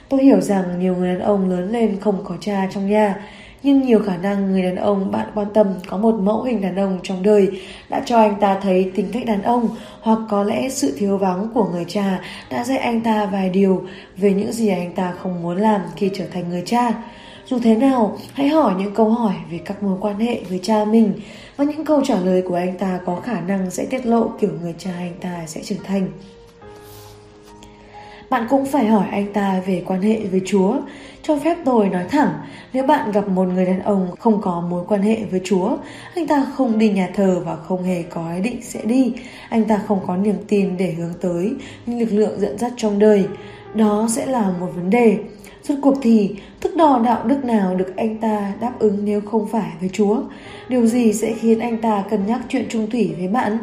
Tôi hiểu rằng nhiều người đàn ông lớn lên không có cha trong nhà, nhưng nhiều khả năng người đàn ông bạn quan tâm có một mẫu hình đàn ông trong đời đã cho anh ta thấy tính cách đàn ông hoặc có lẽ sự thiếu vắng của người cha đã dạy anh ta vài điều về những gì anh ta không muốn làm khi trở thành người cha. Dù thế nào, hãy hỏi những câu hỏi về các mối quan hệ với cha mình và những câu trả lời của anh ta có khả năng sẽ tiết lộ kiểu người cha anh ta sẽ trở thành. Bạn cũng phải hỏi anh ta về quan hệ với Chúa. Cho phép tôi nói thẳng, nếu bạn gặp một người đàn ông không có mối quan hệ với Chúa, anh ta không đi nhà thờ và không hề có ý định sẽ đi, anh ta không có niềm tin để hướng tới những lực lượng dẫn dắt trong đời, đó sẽ là một vấn đề. Rốt cuộc thì, thức đo đạo đức nào được anh ta đáp ứng nếu không phải với Chúa? Điều gì sẽ khiến anh ta cân nhắc chuyện trung thủy với bạn?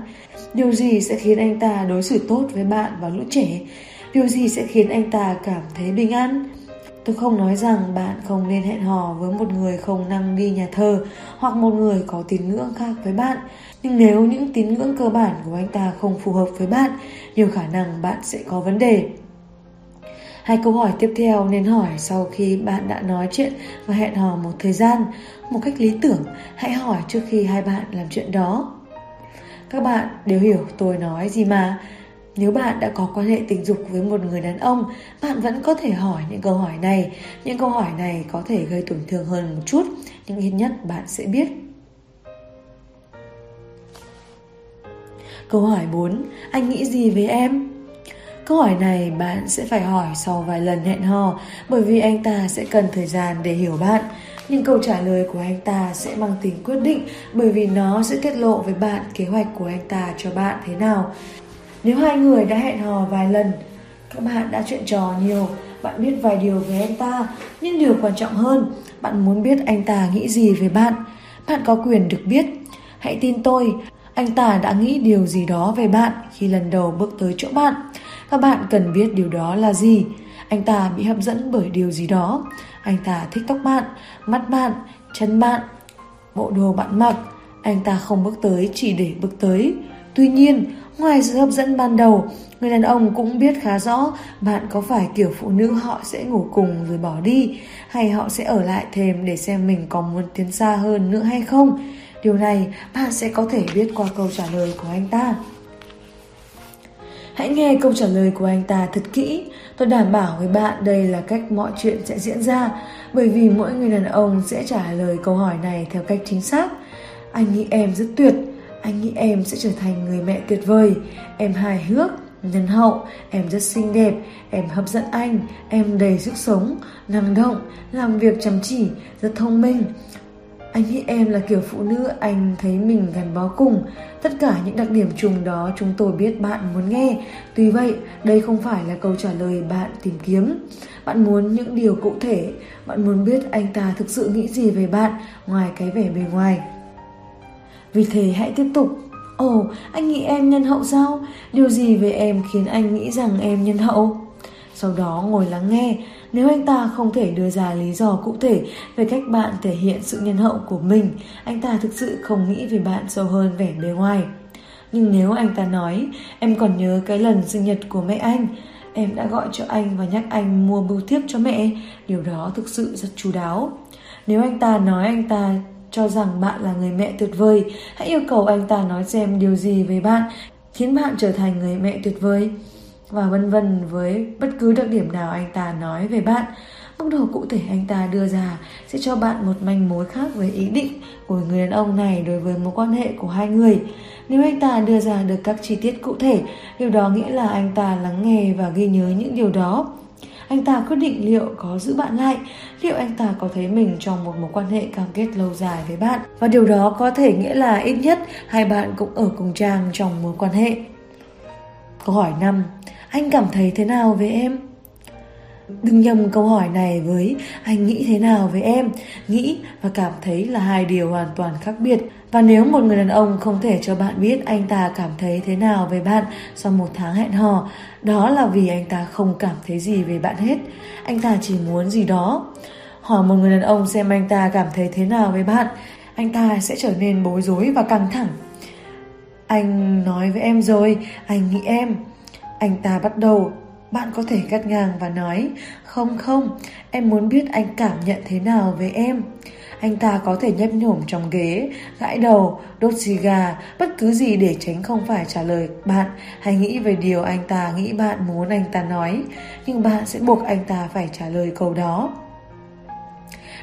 Điều gì sẽ khiến anh ta đối xử tốt với bạn và lũ trẻ? Điều gì sẽ khiến anh ta cảm thấy bình an? Tôi không nói rằng bạn không nên hẹn hò với một người không năng đi nhà thờ hoặc một người có tín ngưỡng khác với bạn. Nhưng nếu những tín ngưỡng cơ bản của anh ta không phù hợp với bạn, nhiều khả năng bạn sẽ có vấn đề. Hai câu hỏi tiếp theo nên hỏi sau khi bạn đã nói chuyện và hẹn hò một thời gian. Một cách lý tưởng, hãy hỏi trước khi hai bạn làm chuyện đó. Các bạn đều hiểu tôi nói gì mà. Nếu bạn đã có quan hệ tình dục với một người đàn ông, bạn vẫn có thể hỏi những câu hỏi này. Những câu hỏi này có thể gây tổn thương hơn một chút, nhưng ít nhất bạn sẽ biết. Câu hỏi 4. Anh nghĩ gì về em? Câu hỏi này bạn sẽ phải hỏi sau vài lần hẹn hò bởi vì anh ta sẽ cần thời gian để hiểu bạn. Nhưng câu trả lời của anh ta sẽ mang tính quyết định bởi vì nó sẽ tiết lộ với bạn kế hoạch của anh ta cho bạn thế nào. Nếu hai người đã hẹn hò vài lần, các bạn đã chuyện trò nhiều, bạn biết vài điều về anh ta, nhưng điều quan trọng hơn, bạn muốn biết anh ta nghĩ gì về bạn. Bạn có quyền được biết. Hãy tin tôi, anh ta đã nghĩ điều gì đó về bạn khi lần đầu bước tới chỗ bạn. các bạn cần biết điều đó là gì. Anh ta bị hấp dẫn bởi điều gì đó. Anh ta thích tóc bạn, mắt bạn, chân bạn, bộ đồ bạn mặc. Anh ta không bước tới chỉ để bước tới. Tuy nhiên, ngoài sự hấp dẫn ban đầu, người đàn ông cũng biết khá rõ bạn có phải kiểu phụ nữ họ sẽ ngủ cùng rồi bỏ đi hay họ sẽ ở lại thêm để xem mình có muốn tiến xa hơn nữa hay không. Điều này bạn sẽ có thể biết qua câu trả lời của anh ta. Hãy nghe câu trả lời của anh ta thật kỹ. Tôi đảm bảo với bạn đây là cách mọi chuyện sẽ diễn ra, bởi vì mỗi người đàn ông sẽ trả lời câu hỏi này theo cách chính xác. Anh nghĩ em rất tuyệt, anh nghĩ em sẽ trở thành người mẹ tuyệt vời, em hài hước, nhân hậu, em rất xinh đẹp, em hấp dẫn anh, em đầy sức sống, năng động, làm việc chăm chỉ, rất thông minh. Anh nghĩ em là kiểu phụ nữ anh thấy mình gắn bó cùng. Tất cả những đặc điểm chung đó chúng tôi biết bạn muốn nghe. Tuy vậy, đây không phải là câu trả lời bạn tìm kiếm. Bạn muốn những điều cụ thể, bạn muốn biết anh ta thực sự nghĩ gì về bạn ngoài cái vẻ bề ngoài. Vì thế hãy tiếp tục. Ồ, anh nghĩ em nhân hậu sao? Điều gì về em khiến anh nghĩ rằng em nhân hậu? Sau đó ngồi lắng nghe, nếu anh ta không thể đưa ra lý do cụ thể về cách bạn thể hiện sự nhân hậu của mình, anh ta thực sự không nghĩ về bạn sâu hơn vẻ bề ngoài. Nhưng nếu anh ta nói, em còn nhớ cái lần sinh nhật của mẹ anh, em đã gọi cho anh và nhắc anh mua bưu thiếp cho mẹ, điều đó thực sự rất chú đáo. Nếu anh ta nói anh ta cho rằng bạn là người mẹ tuyệt vời, hãy yêu cầu anh ta nói xem điều gì về bạn khiến bạn trở thành người mẹ tuyệt vời và vân vân với bất cứ đặc điểm nào anh ta nói về bạn. Mức độ cụ thể anh ta đưa ra sẽ cho bạn một manh mối khác về ý định của người đàn ông này đối với mối quan hệ của hai người. Nếu anh ta đưa ra được các chi tiết cụ thể, điều đó nghĩa là anh ta lắng nghe và ghi nhớ những điều đó. Anh ta quyết định liệu có giữ bạn lại, liệu anh ta có thấy mình trong một mối quan hệ cam kết lâu dài với bạn. Và điều đó có thể nghĩa là ít nhất hai bạn cũng ở cùng trang trong mối quan hệ. Câu hỏi 5. Anh cảm thấy thế nào về em? Đừng nhầm câu hỏi này với anh nghĩ thế nào với em, nghĩ và cảm thấy là hai điều hoàn toàn khác biệt. Và nếu một người đàn ông không thể cho bạn biết anh ta cảm thấy thế nào về bạn sau một tháng hẹn hò, đó là vì anh ta không cảm thấy gì về bạn hết. Anh ta chỉ muốn gì đó. Hỏi một người đàn ông xem anh ta cảm thấy thế nào với bạn, anh ta sẽ trở nên bối rối và căng thẳng. Anh nói với em rồi, anh nghĩ em. Anh ta bắt đầu bạn có thể cắt ngang và nói Không không, em muốn biết anh cảm nhận thế nào với em. Anh ta có thể nhấp nhổm trong ghế, gãi đầu, đốt xì gà Bất cứ gì để tránh không phải trả lời bạn Hay nghĩ về điều anh ta nghĩ bạn muốn anh ta nói. Nhưng bạn sẽ buộc anh ta phải trả lời câu đó.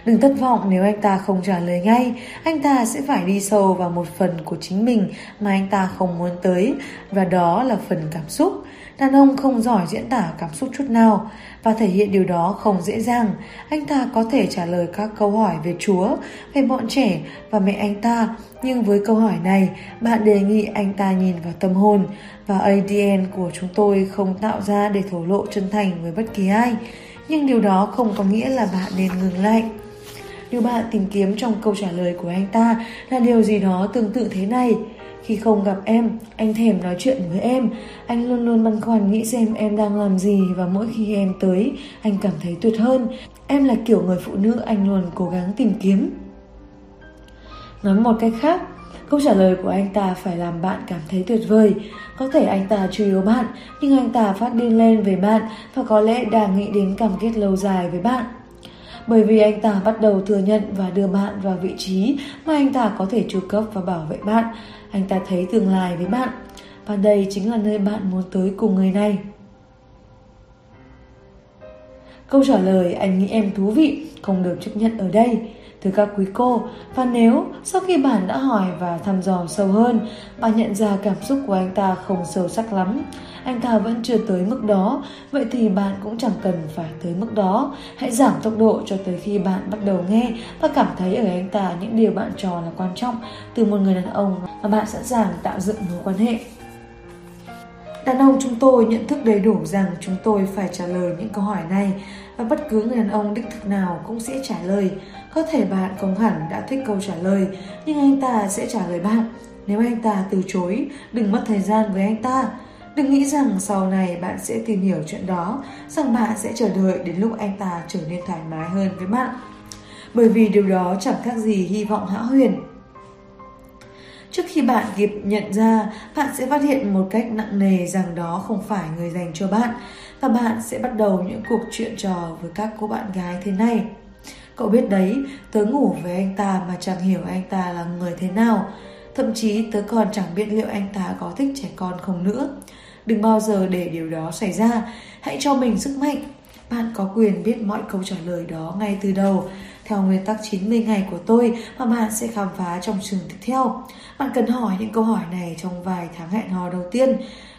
Đừng thất vọng nếu anh ta không trả lời ngay, anh ta sẽ phải đi sâu vào một phần của chính mình mà anh ta không muốn tới, và đó là phần cảm xúc. Đàn ông không giỏi diễn tả cảm xúc chút nào và thể hiện điều đó không dễ dàng. Anh ta có thể trả lời các câu hỏi về Chúa, về bọn trẻ và mẹ anh ta, nhưng với câu hỏi này, bạn đề nghị anh ta nhìn vào tâm hồn và ADN của chúng tôi không tạo ra để thổ lộ chân thành với bất kỳ ai. Nhưng điều đó không có nghĩa là bạn nên ngừng lại. Điều bạn tìm kiếm trong câu trả lời của anh ta là điều gì đó tương tự thế này. Khi không gặp em, anh thèm nói chuyện với em. Anh luôn luôn băn khoăn nghĩ xem em đang làm gì và mỗi khi em tới, anh cảm thấy tuyệt hơn. Em là kiểu người phụ nữ anh luôn cố gắng tìm kiếm. Nói một cách khác, câu trả lời của anh ta phải làm bạn cảm thấy tuyệt vời. Có thể anh ta chưa yêu bạn, nhưng anh ta phát điên lên về bạn và có lẽ đang nghĩ đến cam kết lâu dài với bạn bởi vì anh ta bắt đầu thừa nhận và đưa bạn vào vị trí mà anh ta có thể tru cấp và bảo vệ bạn. Anh ta thấy tương lai với bạn. Và đây chính là nơi bạn muốn tới cùng người này. Câu trả lời anh nghĩ em thú vị không được chấp nhận ở đây. Thưa các quý cô, và nếu sau khi bạn đã hỏi và thăm dò sâu hơn, bạn nhận ra cảm xúc của anh ta không sâu sắc lắm, anh ta vẫn chưa tới mức đó, vậy thì bạn cũng chẳng cần phải tới mức đó. Hãy giảm tốc độ cho tới khi bạn bắt đầu nghe và cảm thấy ở anh ta những điều bạn cho là quan trọng từ một người đàn ông mà bạn sẵn sàng tạo dựng mối quan hệ. Đàn ông chúng tôi nhận thức đầy đủ rằng chúng tôi phải trả lời những câu hỏi này và bất cứ người đàn ông đích thực nào cũng sẽ trả lời. Có thể bạn không hẳn đã thích câu trả lời, nhưng anh ta sẽ trả lời bạn. Nếu anh ta từ chối, đừng mất thời gian với anh ta. Đừng nghĩ rằng sau này bạn sẽ tìm hiểu chuyện đó, rằng bạn sẽ chờ đợi đến lúc anh ta trở nên thoải mái hơn với bạn. Bởi vì điều đó chẳng khác gì hy vọng hão huyền. Trước khi bạn kịp nhận ra, bạn sẽ phát hiện một cách nặng nề rằng đó không phải người dành cho bạn và bạn sẽ bắt đầu những cuộc chuyện trò với các cô bạn gái thế này. Cậu biết đấy, tớ ngủ với anh ta mà chẳng hiểu anh ta là người thế nào. Thậm chí tớ còn chẳng biết liệu anh ta có thích trẻ con không nữa. Đừng bao giờ để điều đó xảy ra. Hãy cho mình sức mạnh. Bạn có quyền biết mọi câu trả lời đó ngay từ đầu. Theo nguyên tắc 90 ngày của tôi mà bạn sẽ khám phá trong trường tiếp theo. Bạn cần hỏi những câu hỏi này trong vài tháng hẹn hò đầu tiên.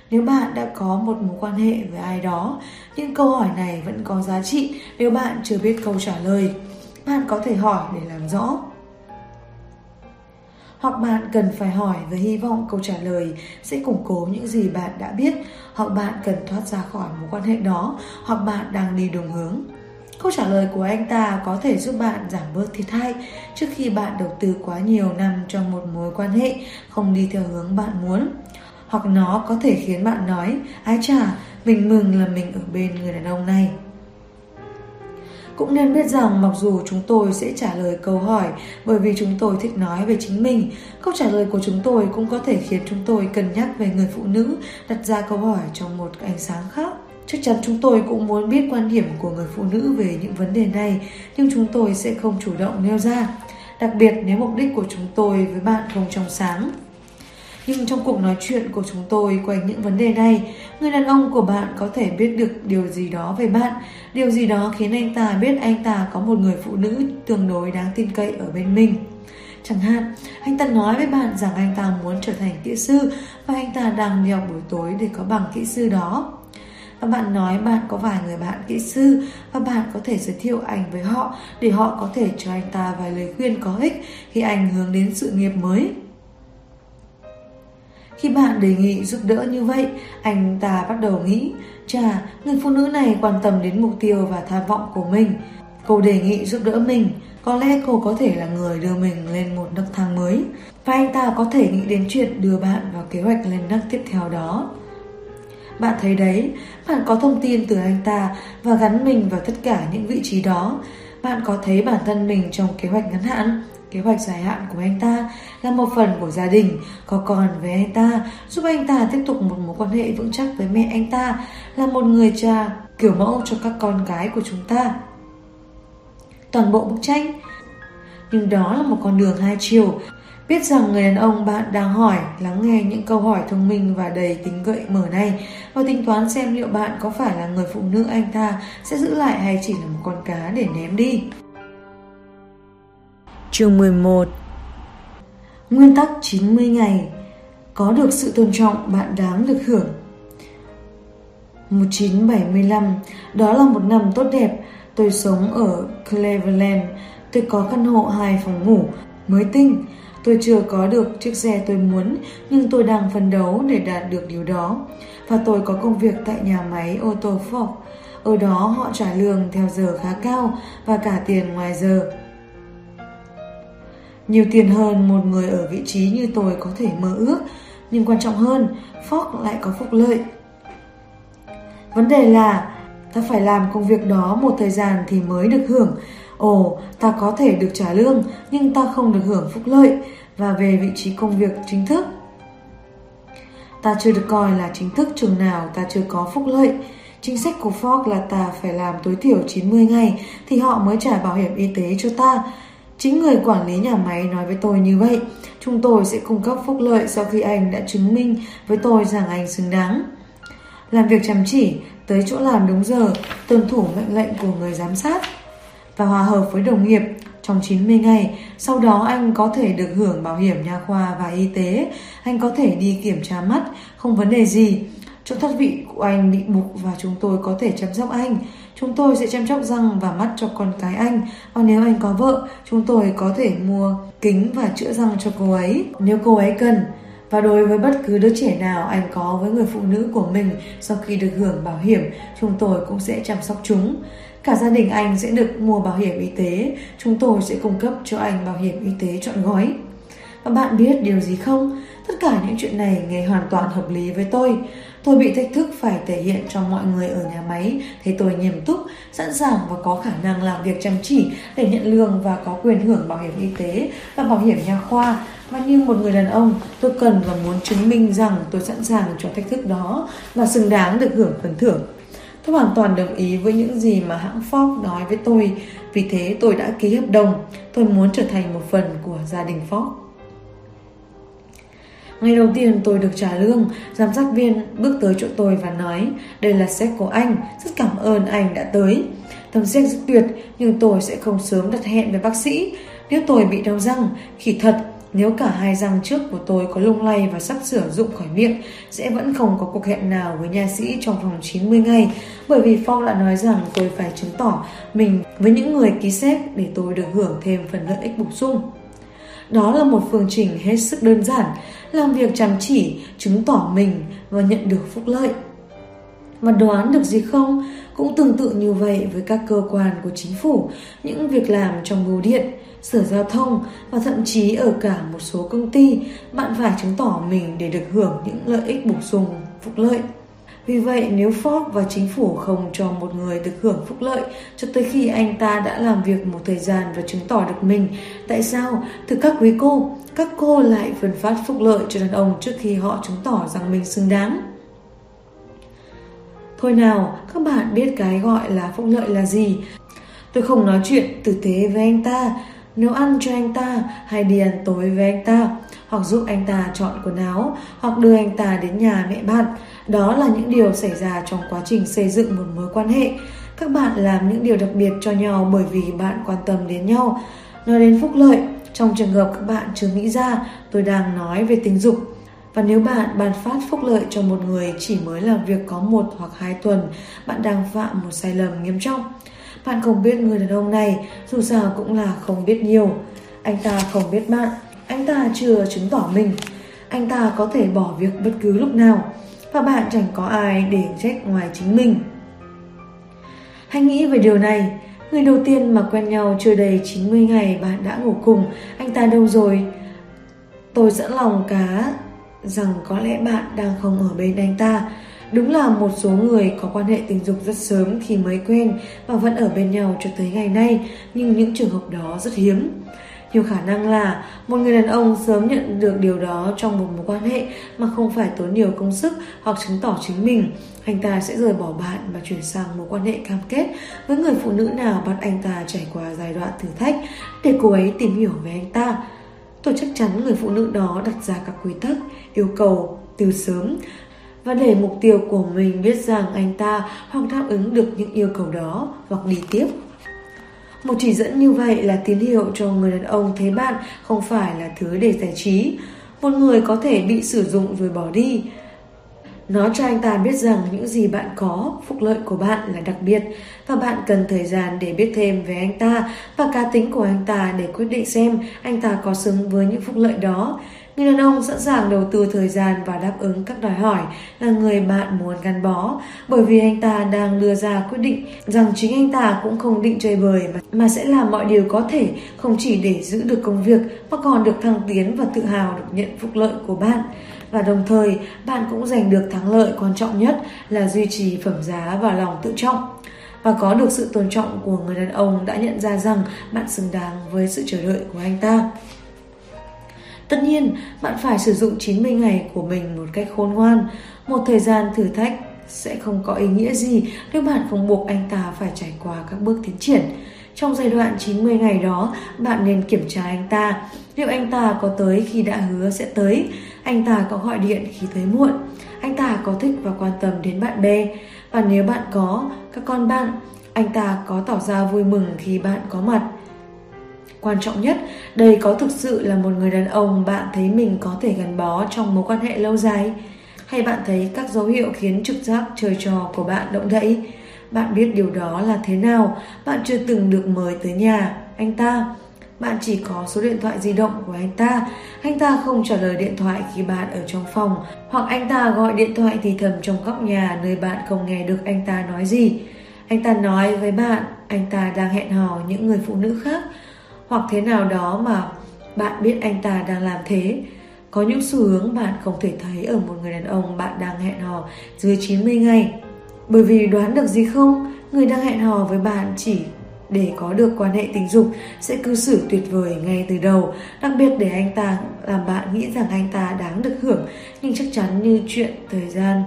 Nếu bạn đã có một mối quan hệ với ai đó, những câu hỏi này vẫn có giá trị nếu bạn chưa biết câu trả lời. Bạn có thể hỏi để làm rõ hoặc bạn cần phải hỏi với hy vọng câu trả lời sẽ củng cố những gì bạn đã biết, hoặc bạn cần thoát ra khỏi mối quan hệ đó, hoặc bạn đang đi đúng hướng. Câu trả lời của anh ta có thể giúp bạn giảm bớt thiệt hại trước khi bạn đầu tư quá nhiều năm cho một mối quan hệ không đi theo hướng bạn muốn. Hoặc nó có thể khiến bạn nói, ái chà, mình mừng là mình ở bên người đàn ông này. Cũng nên biết rằng mặc dù chúng tôi sẽ trả lời câu hỏi bởi vì chúng tôi thích nói về chính mình, câu trả lời của chúng tôi cũng có thể khiến chúng tôi cân nhắc về người phụ nữ đặt ra câu hỏi trong một ánh sáng khác. Chắc chắn chúng tôi cũng muốn biết quan điểm của người phụ nữ về những vấn đề này, nhưng chúng tôi sẽ không chủ động nêu ra. Đặc biệt nếu mục đích của chúng tôi với bạn không trong sáng. Nhưng trong cuộc nói chuyện của chúng tôi quanh những vấn đề này, người đàn ông của bạn có thể biết được điều gì đó về bạn, điều gì đó khiến anh ta biết anh ta có một người phụ nữ tương đối đáng tin cậy ở bên mình. Chẳng hạn, anh ta nói với bạn rằng anh ta muốn trở thành kỹ sư và anh ta đang đi học buổi tối để có bằng kỹ sư đó. Và bạn nói bạn có vài người bạn kỹ sư và bạn có thể giới thiệu anh với họ để họ có thể cho anh ta vài lời khuyên có ích khi anh hướng đến sự nghiệp mới. Khi bạn đề nghị giúp đỡ như vậy, anh ta bắt đầu nghĩ, chà, người phụ nữ này quan tâm đến mục tiêu và tham vọng của mình. Cô đề nghị giúp đỡ mình, có lẽ cô có thể là người đưa mình lên một nấc thang mới. Và anh ta có thể nghĩ đến chuyện đưa bạn vào kế hoạch lên nấc tiếp theo đó. Bạn thấy đấy, bạn có thông tin từ anh ta và gắn mình vào tất cả những vị trí đó. Bạn có thấy bản thân mình trong kế hoạch ngắn hạn, kế hoạch dài hạn của anh ta là một phần của gia đình, có con với anh ta, giúp anh ta tiếp tục một mối quan hệ vững chắc với mẹ anh ta, là một người cha kiểu mẫu cho các con gái của chúng ta. Toàn bộ bức tranh nhưng đó là một con đường hai chiều Biết rằng người đàn ông bạn đang hỏi lắng nghe những câu hỏi thông minh và đầy tính gợi mở này và tính toán xem liệu bạn có phải là người phụ nữ anh ta sẽ giữ lại hay chỉ là một con cá để ném đi. Chương 11 Nguyên tắc 90 ngày. Có được sự tôn trọng bạn đáng được hưởng. 1975 Đó là một năm tốt đẹp. Tôi sống ở Cleveland. Tôi có căn hộ hai phòng ngủ mới tinh. Tôi chưa có được chiếc xe tôi muốn, nhưng tôi đang phấn đấu để đạt được điều đó. Và tôi có công việc tại nhà máy ô tô Ford. Ở đó họ trả lương theo giờ khá cao và cả tiền ngoài giờ. Nhiều tiền hơn một người ở vị trí như tôi có thể mơ ước, nhưng quan trọng hơn, Fox lại có phúc lợi. Vấn đề là ta phải làm công việc đó một thời gian thì mới được hưởng Ồ, ta có thể được trả lương nhưng ta không được hưởng phúc lợi và về vị trí công việc chính thức. Ta chưa được coi là chính thức chừng nào ta chưa có phúc lợi. Chính sách của Fox là ta phải làm tối thiểu 90 ngày thì họ mới trả bảo hiểm y tế cho ta. Chính người quản lý nhà máy nói với tôi như vậy. Chúng tôi sẽ cung cấp phúc lợi sau khi anh đã chứng minh với tôi rằng anh xứng đáng. Làm việc chăm chỉ, tới chỗ làm đúng giờ, tuân thủ mệnh lệnh của người giám sát và hòa hợp với đồng nghiệp trong 90 ngày. Sau đó anh có thể được hưởng bảo hiểm nha khoa và y tế. Anh có thể đi kiểm tra mắt, không vấn đề gì. Chỗ thoát vị của anh bị mục và chúng tôi có thể chăm sóc anh. Chúng tôi sẽ chăm sóc răng và mắt cho con cái anh. còn nếu anh có vợ, chúng tôi có thể mua kính và chữa răng cho cô ấy nếu cô ấy cần. Và đối với bất cứ đứa trẻ nào anh có với người phụ nữ của mình sau khi được hưởng bảo hiểm, chúng tôi cũng sẽ chăm sóc chúng. Cả gia đình anh sẽ được mua bảo hiểm y tế, chúng tôi sẽ cung cấp cho anh bảo hiểm y tế trọn gói. Và bạn biết điều gì không? Tất cả những chuyện này nghe hoàn toàn hợp lý với tôi. Tôi bị thách thức phải thể hiện cho mọi người ở nhà máy thấy tôi nghiêm túc, sẵn sàng và có khả năng làm việc chăm chỉ để nhận lương và có quyền hưởng bảo hiểm y tế và bảo hiểm nha khoa. Và như một người đàn ông, tôi cần và muốn chứng minh rằng tôi sẵn sàng cho thách thức đó và xứng đáng được hưởng phần thưởng. Tôi hoàn toàn đồng ý với những gì mà hãng Ford nói với tôi, vì thế tôi đã ký hợp đồng. Tôi muốn trở thành một phần của gia đình Ford. Ngày đầu tiên tôi được trả lương, giám sát viên bước tới chỗ tôi và nói Đây là sách của anh, rất cảm ơn anh đã tới. Tấm sách rất tuyệt, nhưng tôi sẽ không sớm đặt hẹn với bác sĩ. Nếu tôi bị đau răng, khỉ thật nếu cả hai răng trước của tôi có lung lay và sắp sửa rụng khỏi miệng, sẽ vẫn không có cuộc hẹn nào với nha sĩ trong vòng 90 ngày, bởi vì Phong đã nói rằng tôi phải chứng tỏ mình với những người ký xếp để tôi được hưởng thêm phần lợi ích bổ sung. Đó là một phương trình hết sức đơn giản, làm việc chăm chỉ, chứng tỏ mình và nhận được phúc lợi. Mà đoán được gì không? Cũng tương tự như vậy với các cơ quan của chính phủ, những việc làm trong bưu điện, sở giao thông và thậm chí ở cả một số công ty, bạn phải chứng tỏ mình để được hưởng những lợi ích bổ sung, phúc lợi. Vì vậy, nếu Ford và chính phủ không cho một người được hưởng phúc lợi cho tới khi anh ta đã làm việc một thời gian và chứng tỏ được mình, tại sao thưa các quý cô, các cô lại phân phát phúc lợi cho đàn ông trước khi họ chứng tỏ rằng mình xứng đáng? Thôi nào, các bạn biết cái gọi là phúc lợi là gì. Tôi không nói chuyện tử tế với anh ta, nấu ăn cho anh ta hay đi ăn tối với anh ta hoặc giúp anh ta chọn quần áo hoặc đưa anh ta đến nhà mẹ bạn. Đó là những điều xảy ra trong quá trình xây dựng một mối quan hệ. Các bạn làm những điều đặc biệt cho nhau bởi vì bạn quan tâm đến nhau. Nói đến phúc lợi trong trường hợp các bạn chưa nghĩ ra tôi đang nói về tình dục. Và nếu bạn ban phát phúc lợi cho một người chỉ mới làm việc có một hoặc hai tuần, bạn đang phạm một sai lầm nghiêm trọng. Bạn không biết người đàn ông này, dù sao cũng là không biết nhiều. Anh ta không biết bạn, anh ta chưa chứng tỏ mình. Anh ta có thể bỏ việc bất cứ lúc nào và bạn chẳng có ai để trách ngoài chính mình. Hãy nghĩ về điều này, người đầu tiên mà quen nhau chưa đầy 90 ngày bạn đã ngủ cùng, anh ta đâu rồi? Tôi sẵn lòng cá rằng có lẽ bạn đang không ở bên anh ta. Đúng là một số người có quan hệ tình dục rất sớm khi mới quen và vẫn ở bên nhau cho tới ngày nay, nhưng những trường hợp đó rất hiếm. Nhiều khả năng là một người đàn ông sớm nhận được điều đó trong một mối quan hệ mà không phải tốn nhiều công sức hoặc chứng tỏ chính mình. Anh ta sẽ rời bỏ bạn và chuyển sang mối quan hệ cam kết với người phụ nữ nào bắt anh ta trải qua giai đoạn thử thách để cô ấy tìm hiểu về anh ta. Tôi chắc chắn người phụ nữ đó đặt ra các quy tắc, yêu cầu từ sớm và để mục tiêu của mình biết rằng anh ta hoặc đáp ứng được những yêu cầu đó hoặc đi tiếp. Một chỉ dẫn như vậy là tín hiệu cho người đàn ông thấy bạn không phải là thứ để giải trí. Một người có thể bị sử dụng rồi bỏ đi. Nó cho anh ta biết rằng những gì bạn có, phúc lợi của bạn là đặc biệt và bạn cần thời gian để biết thêm về anh ta và cá tính của anh ta để quyết định xem anh ta có xứng với những phúc lợi đó. Người đàn ông sẵn sàng đầu tư thời gian và đáp ứng các đòi hỏi là người bạn muốn gắn bó. Bởi vì anh ta đang đưa ra quyết định rằng chính anh ta cũng không định chơi bời mà, mà sẽ làm mọi điều có thể không chỉ để giữ được công việc mà còn được thăng tiến và tự hào được nhận phúc lợi của bạn. Và đồng thời bạn cũng giành được thắng lợi quan trọng nhất là duy trì phẩm giá và lòng tự trọng. Và có được sự tôn trọng của người đàn ông đã nhận ra rằng bạn xứng đáng với sự chờ đợi của anh ta. Tất nhiên, bạn phải sử dụng 90 ngày của mình một cách khôn ngoan. Một thời gian thử thách sẽ không có ý nghĩa gì nếu bạn không buộc anh ta phải trải qua các bước tiến triển. Trong giai đoạn 90 ngày đó, bạn nên kiểm tra anh ta. Liệu anh ta có tới khi đã hứa sẽ tới? Anh ta có gọi điện khi tới muộn? Anh ta có thích và quan tâm đến bạn bè? Và nếu bạn có, các con bạn, anh ta có tỏ ra vui mừng khi bạn có mặt? Quan trọng nhất, đây có thực sự là một người đàn ông bạn thấy mình có thể gắn bó trong mối quan hệ lâu dài? Hay bạn thấy các dấu hiệu khiến trực giác chơi trò của bạn động đậy? Bạn biết điều đó là thế nào? Bạn chưa từng được mời tới nhà anh ta. Bạn chỉ có số điện thoại di động của anh ta. Anh ta không trả lời điện thoại khi bạn ở trong phòng, hoặc anh ta gọi điện thoại thì thầm trong góc nhà nơi bạn không nghe được anh ta nói gì. Anh ta nói với bạn, anh ta đang hẹn hò những người phụ nữ khác hoặc thế nào đó mà bạn biết anh ta đang làm thế. Có những xu hướng bạn không thể thấy ở một người đàn ông bạn đang hẹn hò dưới 90 ngày. Bởi vì đoán được gì không, người đang hẹn hò với bạn chỉ để có được quan hệ tình dục sẽ cư xử tuyệt vời ngay từ đầu, đặc biệt để anh ta làm bạn nghĩ rằng anh ta đáng được hưởng, nhưng chắc chắn như chuyện thời gian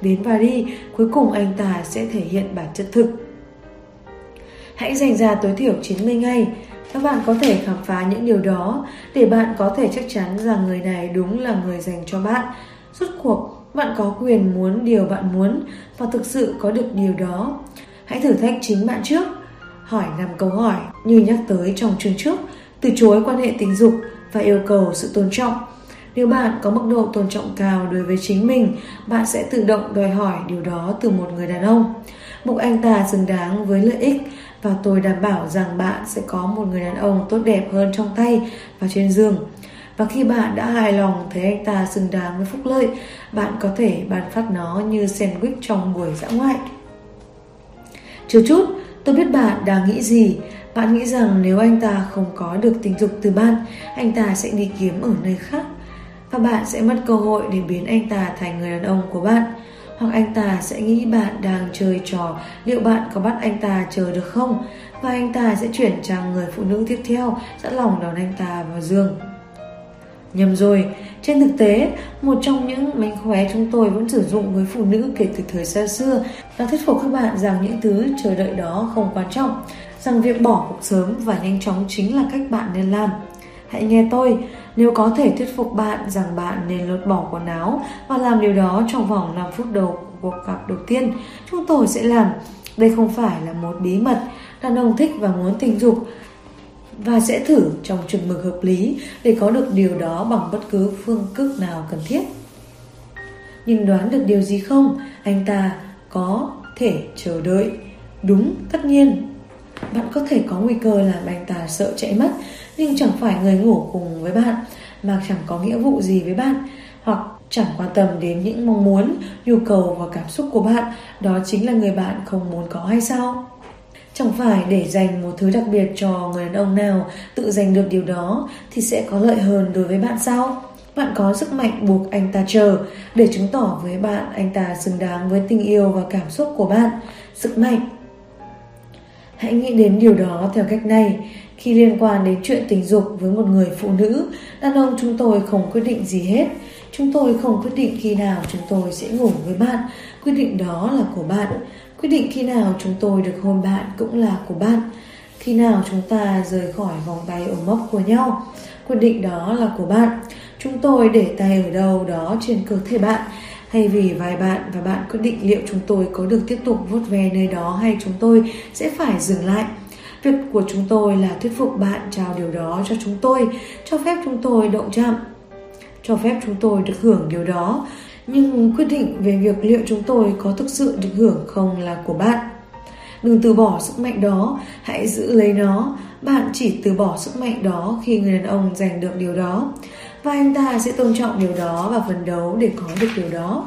đến và đi, cuối cùng anh ta sẽ thể hiện bản chất thực. Hãy dành ra tối thiểu 90 ngày các bạn có thể khám phá những điều đó để bạn có thể chắc chắn rằng người này đúng là người dành cho bạn. Rốt cuộc, bạn có quyền muốn điều bạn muốn và thực sự có được điều đó. Hãy thử thách chính bạn trước. Hỏi 5 câu hỏi như nhắc tới trong chương trước, từ chối quan hệ tình dục và yêu cầu sự tôn trọng. Nếu bạn có mức độ tôn trọng cao đối với chính mình, bạn sẽ tự động đòi hỏi điều đó từ một người đàn ông. buộc anh ta xứng đáng với lợi ích và tôi đảm bảo rằng bạn sẽ có một người đàn ông tốt đẹp hơn trong tay và trên giường. Và khi bạn đã hài lòng thấy anh ta xứng đáng với phúc lợi, bạn có thể ban phát nó như sandwich trong buổi dã ngoại. Chưa chút, tôi biết bạn đang nghĩ gì. Bạn nghĩ rằng nếu anh ta không có được tình dục từ bạn, anh ta sẽ đi kiếm ở nơi khác. Và bạn sẽ mất cơ hội để biến anh ta thành người đàn ông của bạn hoặc anh ta sẽ nghĩ bạn đang chơi trò liệu bạn có bắt anh ta chờ được không? Và anh ta sẽ chuyển sang người phụ nữ tiếp theo sẵn lòng đón anh ta vào giường. Nhầm rồi, trên thực tế, một trong những mánh khóe chúng tôi vẫn sử dụng với phụ nữ kể từ thời xa xưa là thuyết phục các bạn rằng những thứ chờ đợi đó không quan trọng, rằng việc bỏ cuộc sớm và nhanh chóng chính là cách bạn nên làm. Hãy nghe tôi, nếu có thể thuyết phục bạn rằng bạn nên lột bỏ quần áo và làm điều đó trong vòng 5 phút đầu của cuộc gặp đầu tiên, chúng tôi sẽ làm. Đây không phải là một bí mật, đàn ông thích và muốn tình dục và sẽ thử trong chừng mực hợp lý để có được điều đó bằng bất cứ phương thức nào cần thiết. Nhưng đoán được điều gì không? Anh ta có thể chờ đợi. Đúng, tất nhiên. Bạn có thể có nguy cơ làm anh ta sợ chạy mất nhưng chẳng phải người ngủ cùng với bạn mà chẳng có nghĩa vụ gì với bạn hoặc chẳng quan tâm đến những mong muốn, nhu cầu và cảm xúc của bạn, đó chính là người bạn không muốn có hay sao? Chẳng phải để dành một thứ đặc biệt cho người đàn ông nào tự giành được điều đó thì sẽ có lợi hơn đối với bạn sao? Bạn có sức mạnh buộc anh ta chờ để chứng tỏ với bạn anh ta xứng đáng với tình yêu và cảm xúc của bạn. Sức mạnh. Hãy nghĩ đến điều đó theo cách này. Khi liên quan đến chuyện tình dục với một người phụ nữ, đàn ông chúng tôi không quyết định gì hết. Chúng tôi không quyết định khi nào chúng tôi sẽ ngủ với bạn. Quyết định đó là của bạn. Quyết định khi nào chúng tôi được hôn bạn cũng là của bạn. Khi nào chúng ta rời khỏi vòng tay ôm mốc của nhau. Quyết định đó là của bạn. Chúng tôi để tay ở đâu đó trên cơ thể bạn hay vì vài bạn và bạn quyết định liệu chúng tôi có được tiếp tục vuốt ve nơi đó hay chúng tôi sẽ phải dừng lại. Việc của chúng tôi là thuyết phục bạn trao điều đó cho chúng tôi, cho phép chúng tôi động chạm, cho phép chúng tôi được hưởng điều đó. Nhưng quyết định về việc liệu chúng tôi có thực sự được hưởng không là của bạn. Đừng từ bỏ sức mạnh đó, hãy giữ lấy nó. Bạn chỉ từ bỏ sức mạnh đó khi người đàn ông giành được điều đó và anh ta sẽ tôn trọng điều đó và phấn đấu để có được điều đó.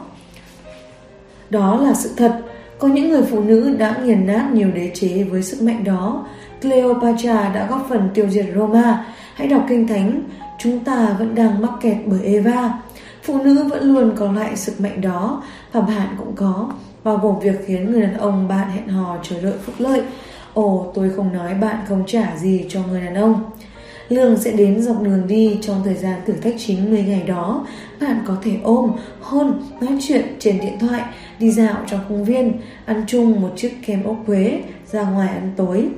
Đó là sự thật. Có những người phụ nữ đã nghiền nát nhiều đế chế với sức mạnh đó. Cleopatra đã góp phần tiêu diệt Roma. Hãy đọc kinh thánh. Chúng ta vẫn đang mắc kẹt bởi Eva. Phụ nữ vẫn luôn có lại sức mạnh đó và bạn cũng có, bao gồm việc khiến người đàn ông bạn hẹn hò chờ đợi phúc lợi. Ồ, tôi không nói bạn không trả gì cho người đàn ông. Lương sẽ đến dọc đường đi trong thời gian thử thách 90 ngày đó. Bạn có thể ôm, hôn, nói chuyện trên điện thoại, đi dạo trong công viên, ăn chung một chiếc kem ốc quế, ra ngoài ăn tối.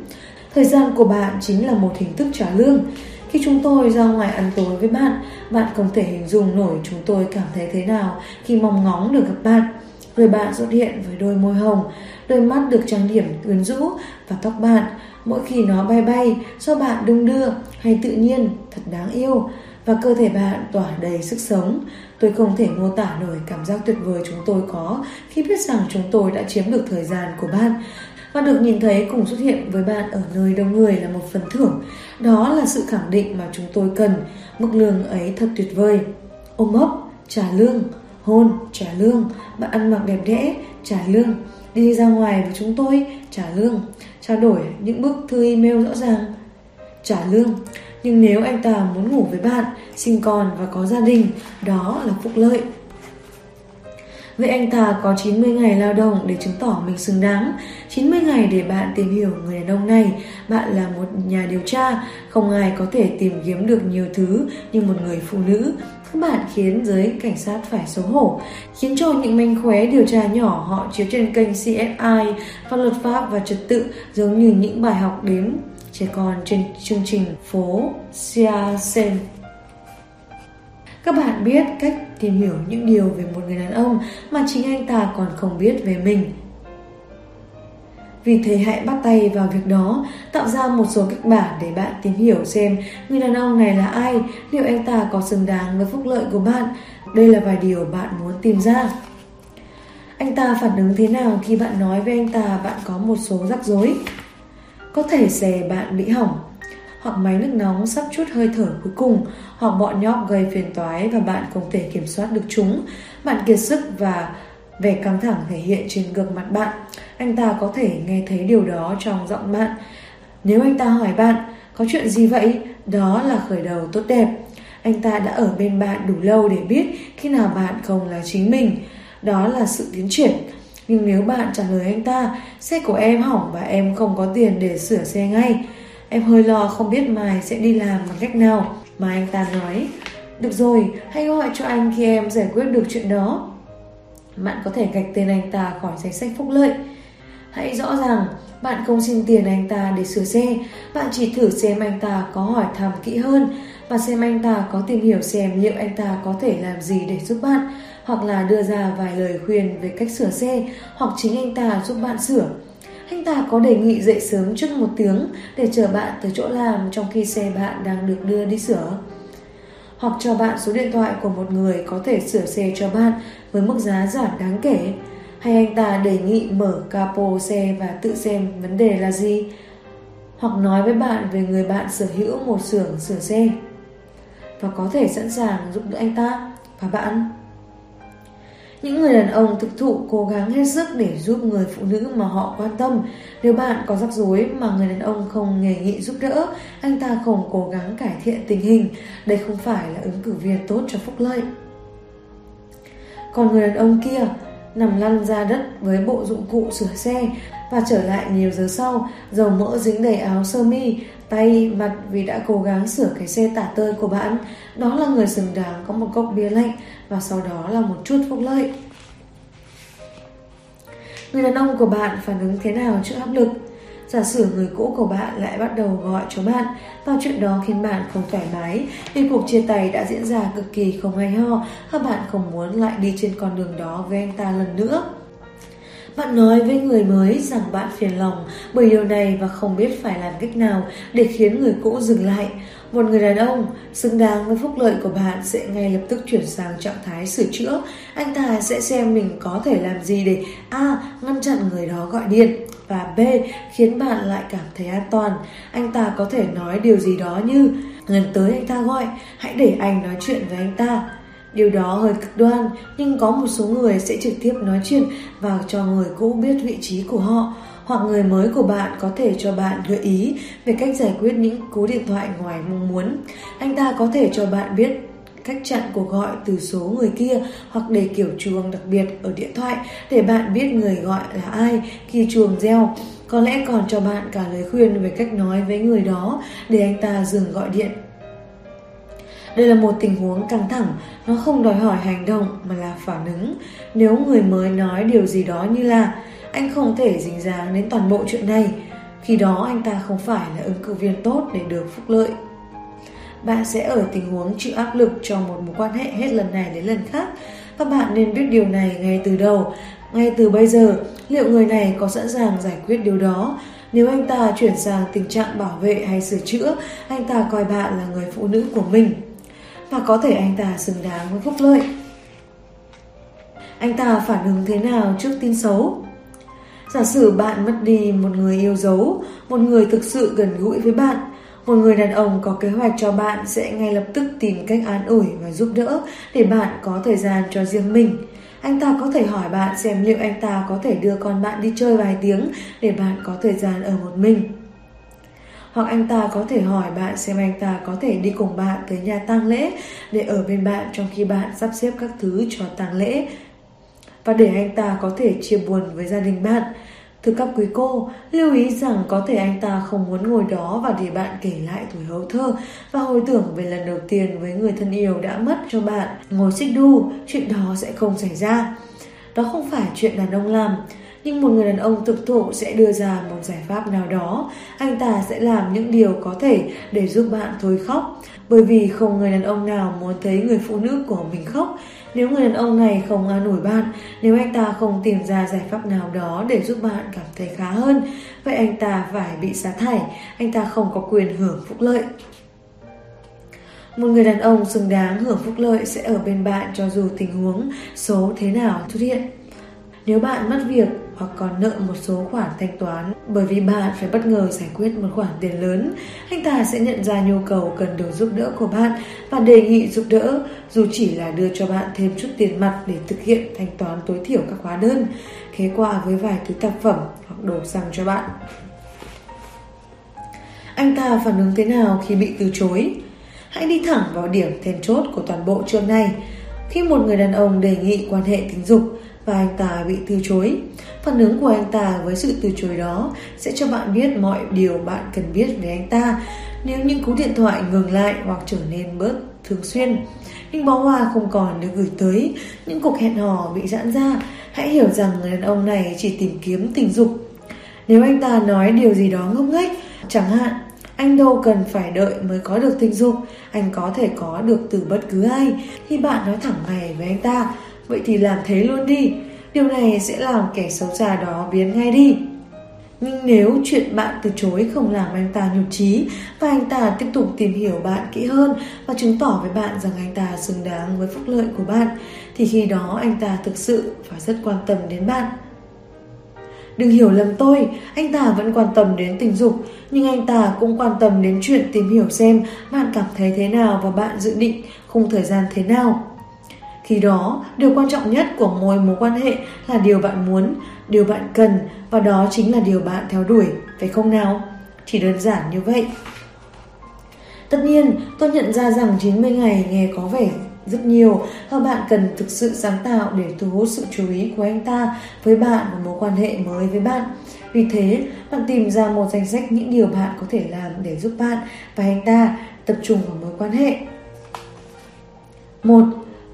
Thời gian của bạn chính là một hình thức trả lương. Khi chúng tôi ra ngoài ăn tối với bạn, bạn không thể hình dung nổi chúng tôi cảm thấy thế nào khi mong ngóng được gặp bạn. Người bạn xuất hiện với đôi môi hồng, đôi mắt được trang điểm quyến rũ và tóc bạn mỗi khi nó bay bay do bạn đung đưa hay tự nhiên thật đáng yêu và cơ thể bạn tỏa đầy sức sống. Tôi không thể mô tả nổi cảm giác tuyệt vời chúng tôi có khi biết rằng chúng tôi đã chiếm được thời gian của bạn và được nhìn thấy cùng xuất hiện với bạn ở nơi đông người là một phần thưởng. Đó là sự khẳng định mà chúng tôi cần. Mức lương ấy thật tuyệt vời. Ôm ấp, trả lương, hôn, trả lương, bạn ăn mặc đẹp đẽ, trả lương, đi ra ngoài với chúng tôi, trả lương, trao đổi những bức thư email rõ ràng, trả lương. Nhưng nếu anh ta muốn ngủ với bạn, sinh con và có gia đình, đó là phúc lợi. Vậy anh ta có 90 ngày lao động để chứng tỏ mình xứng đáng. 90 ngày để bạn tìm hiểu người đàn ông này. Bạn là một nhà điều tra Không ai có thể tìm kiếm được nhiều thứ như một người phụ nữ. Các bạn khiến giới cảnh sát phải xấu hổ, khiến cho những manh khóe điều tra nhỏ họ chiếu trên kênh CSI pháp luật pháp và trật tự giống như những bài học đến trẻ con trên chương trình phố Siasen. Các bạn biết cách tìm hiểu những điều về một người đàn ông mà chính anh ta còn không biết về mình. Vì thế hãy bắt tay vào việc đó, tạo ra một số kịch bản để bạn tìm hiểu xem người đàn ông này là ai, liệu anh ta có xứng đáng với phúc lợi của bạn. Đây là vài điều bạn muốn tìm ra. Anh ta phản ứng thế nào khi bạn nói với anh ta bạn có một số rắc rối? Có thể xe bạn bị hỏng, hoặc máy nước nóng sắp chút hơi thở cuối cùng, hoặc bọn nhóc gây phiền toái và bạn không thể kiểm soát được chúng. Bạn kiệt sức và vẻ căng thẳng thể hiện trên gương mặt bạn. Anh ta có thể nghe thấy điều đó trong giọng bạn. Nếu anh ta hỏi bạn, có chuyện gì vậy? Đó là khởi đầu tốt đẹp. Anh ta đã ở bên bạn đủ lâu để biết khi nào bạn không là chính mình. Đó là sự tiến triển. Nhưng nếu bạn trả lời anh ta, xe của em hỏng và em không có tiền để sửa xe ngay, em hơi lo không biết mai sẽ đi làm bằng cách nào. Mà anh ta nói, được rồi, hãy gọi cho anh khi em giải quyết được chuyện đó. Bạn có thể gạch tên anh ta khỏi danh sách phúc lợi. Hãy rõ ràng, bạn không xin tiền anh ta để sửa xe, bạn chỉ thử xem anh ta có hỏi thăm kỹ hơn và xem anh ta có tìm hiểu xem liệu anh ta có thể làm gì để giúp bạn, hoặc là đưa ra vài lời khuyên về cách sửa xe, hoặc chính anh ta giúp bạn sửa. Anh ta có đề nghị dậy sớm trước một tiếng để chờ bạn tới chỗ làm trong khi xe bạn đang được đưa đi sửa hoặc cho bạn số điện thoại của một người có thể sửa xe cho bạn với mức giá giảm đáng kể. Hay anh ta đề nghị mở capo xe và tự xem vấn đề là gì. Hoặc nói với bạn về người bạn sở hữu một xưởng sửa xe. và có thể sẵn sàng giúp đỡ anh ta và bạn. Những người đàn ông thực thụ cố gắng hết sức để giúp người phụ nữ mà họ quan tâm. Nếu bạn có rắc rối mà người đàn ông không nghề nghị giúp đỡ, anh ta không cố gắng cải thiện tình hình, đây không phải là ứng cử viên tốt cho phúc lợi. Còn người đàn ông kia nằm lăn ra đất với bộ dụng cụ sửa xe và trở lại nhiều giờ sau, dầu mỡ dính đầy áo sơ mi, tay, mặt vì đã cố gắng sửa cái xe tả tơi của bạn. Đó là người xứng đáng có một cốc bia lạnh và sau đó là một chút phúc lợi. Người đàn ông của bạn phản ứng thế nào trước áp lực? Giả sử người cũ của bạn lại bắt đầu gọi cho bạn, và chuyện đó khiến bạn không thoải mái vì cuộc chia tay đã diễn ra cực kỳ không hay ho, và bạn không muốn lại đi trên con đường đó với anh ta lần nữa. Bạn nói với người mới rằng bạn phiền lòng bởi điều này và không biết phải làm cách nào để khiến người cũ dừng lại. Một người đàn ông xứng đáng với phúc lợi của bạn sẽ ngay lập tức chuyển sang trạng thái sửa chữa. Anh ta sẽ xem mình có thể làm gì để A. ngăn chặn người đó gọi điện và B. khiến bạn lại cảm thấy an toàn. Anh ta có thể nói điều gì đó như Lần tới anh ta gọi, hãy để anh nói chuyện với anh ta Điều đó hơi cực đoan, nhưng có một số người sẽ trực tiếp nói chuyện và cho người cũ biết vị trí của họ. Hoặc người mới của bạn có thể cho bạn gợi ý về cách giải quyết những cú điện thoại ngoài mong muốn. Anh ta có thể cho bạn biết cách chặn cuộc gọi từ số người kia hoặc để kiểu chuông đặc biệt ở điện thoại để bạn biết người gọi là ai khi chuông reo. Có lẽ còn cho bạn cả lời khuyên về cách nói với người đó để anh ta dừng gọi điện đây là một tình huống căng thẳng, nó không đòi hỏi hành động mà là phản ứng. Nếu người mới nói điều gì đó như là anh không thể dính dáng đến toàn bộ chuyện này, khi đó anh ta không phải là ứng cử viên tốt để được phúc lợi. Bạn sẽ ở tình huống chịu áp lực trong một mối quan hệ hết lần này đến lần khác và bạn nên biết điều này ngay từ đầu. Ngay từ bây giờ, liệu người này có sẵn sàng giải quyết điều đó? Nếu anh ta chuyển sang tình trạng bảo vệ hay sửa chữa, anh ta coi bạn là người phụ nữ của mình và có thể anh ta xứng đáng với phúc lợi. Anh ta phản ứng thế nào trước tin xấu? Giả sử bạn mất đi một người yêu dấu, một người thực sự gần gũi với bạn, một người đàn ông có kế hoạch cho bạn sẽ ngay lập tức tìm cách an ủi và giúp đỡ để bạn có thời gian cho riêng mình. Anh ta có thể hỏi bạn xem liệu anh ta có thể đưa con bạn đi chơi vài tiếng để bạn có thời gian ở một mình. Hoặc anh ta có thể hỏi bạn xem anh ta có thể đi cùng bạn tới nhà tang lễ để ở bên bạn trong khi bạn sắp xếp các thứ cho tang lễ. Và để anh ta có thể chia buồn với gia đình bạn. Thưa các quý cô, lưu ý rằng có thể anh ta không muốn ngồi đó và để bạn kể lại tuổi hấu thơ và hồi tưởng về lần đầu tiên với người thân yêu đã mất cho bạn. Ngồi xích đu, chuyện đó sẽ không xảy ra. Đó không phải chuyện đàn ông làm, nhưng một người đàn ông thực thụ sẽ đưa ra một giải pháp nào đó. Anh ta sẽ làm những điều có thể để giúp bạn thôi khóc. Bởi vì không người đàn ông nào muốn thấy người phụ nữ của mình khóc. Nếu người đàn ông này không an ủi bạn, nếu anh ta không tìm ra giải pháp nào đó để giúp bạn cảm thấy khá hơn, vậy anh ta phải bị sa thải, anh ta không có quyền hưởng phúc lợi. Một người đàn ông xứng đáng hưởng phúc lợi sẽ ở bên bạn cho dù tình huống số thế nào xuất hiện. Nếu bạn mất việc hoặc còn nợ một số khoản thanh toán bởi vì bạn phải bất ngờ giải quyết một khoản tiền lớn, anh ta sẽ nhận ra nhu cầu cần được giúp đỡ của bạn và đề nghị giúp đỡ dù chỉ là đưa cho bạn thêm chút tiền mặt để thực hiện thanh toán tối thiểu các hóa đơn, khế quà với vài thứ tạp phẩm hoặc đồ xăng cho bạn. Anh ta phản ứng thế nào khi bị từ chối? Hãy đi thẳng vào điểm then chốt của toàn bộ chương này. Khi một người đàn ông đề nghị quan hệ tình dục, và anh ta bị từ chối. Phản ứng của anh ta với sự từ chối đó sẽ cho bạn biết mọi điều bạn cần biết về anh ta nếu những cú điện thoại ngừng lại hoặc trở nên bớt thường xuyên. Những bó hoa không còn được gửi tới, những cuộc hẹn hò bị giãn ra. Hãy hiểu rằng người đàn ông này chỉ tìm kiếm tình dục. Nếu anh ta nói điều gì đó ngốc nghếch, chẳng hạn anh đâu cần phải đợi mới có được tình dục, anh có thể có được từ bất cứ ai. Khi bạn nói thẳng này với anh ta, Vậy thì làm thế luôn đi Điều này sẽ làm kẻ xấu xa đó biến ngay đi nhưng nếu chuyện bạn từ chối không làm anh ta nhục trí và anh ta tiếp tục tìm hiểu bạn kỹ hơn và chứng tỏ với bạn rằng anh ta xứng đáng với phúc lợi của bạn thì khi đó anh ta thực sự phải rất quan tâm đến bạn. Đừng hiểu lầm tôi, anh ta vẫn quan tâm đến tình dục, nhưng anh ta cũng quan tâm đến chuyện tìm hiểu xem bạn cảm thấy thế nào và bạn dự định khung thời gian thế nào. Khi đó, điều quan trọng nhất của mỗi mối quan hệ là điều bạn muốn, điều bạn cần và đó chính là điều bạn theo đuổi, phải không nào? Chỉ đơn giản như vậy. Tất nhiên, tôi nhận ra rằng 90 ngày nghe có vẻ rất nhiều và bạn cần thực sự sáng tạo để thu hút sự chú ý của anh ta với bạn và mối quan hệ mới với bạn. Vì thế, bạn tìm ra một danh sách những điều bạn có thể làm để giúp bạn và anh ta tập trung vào mối quan hệ. một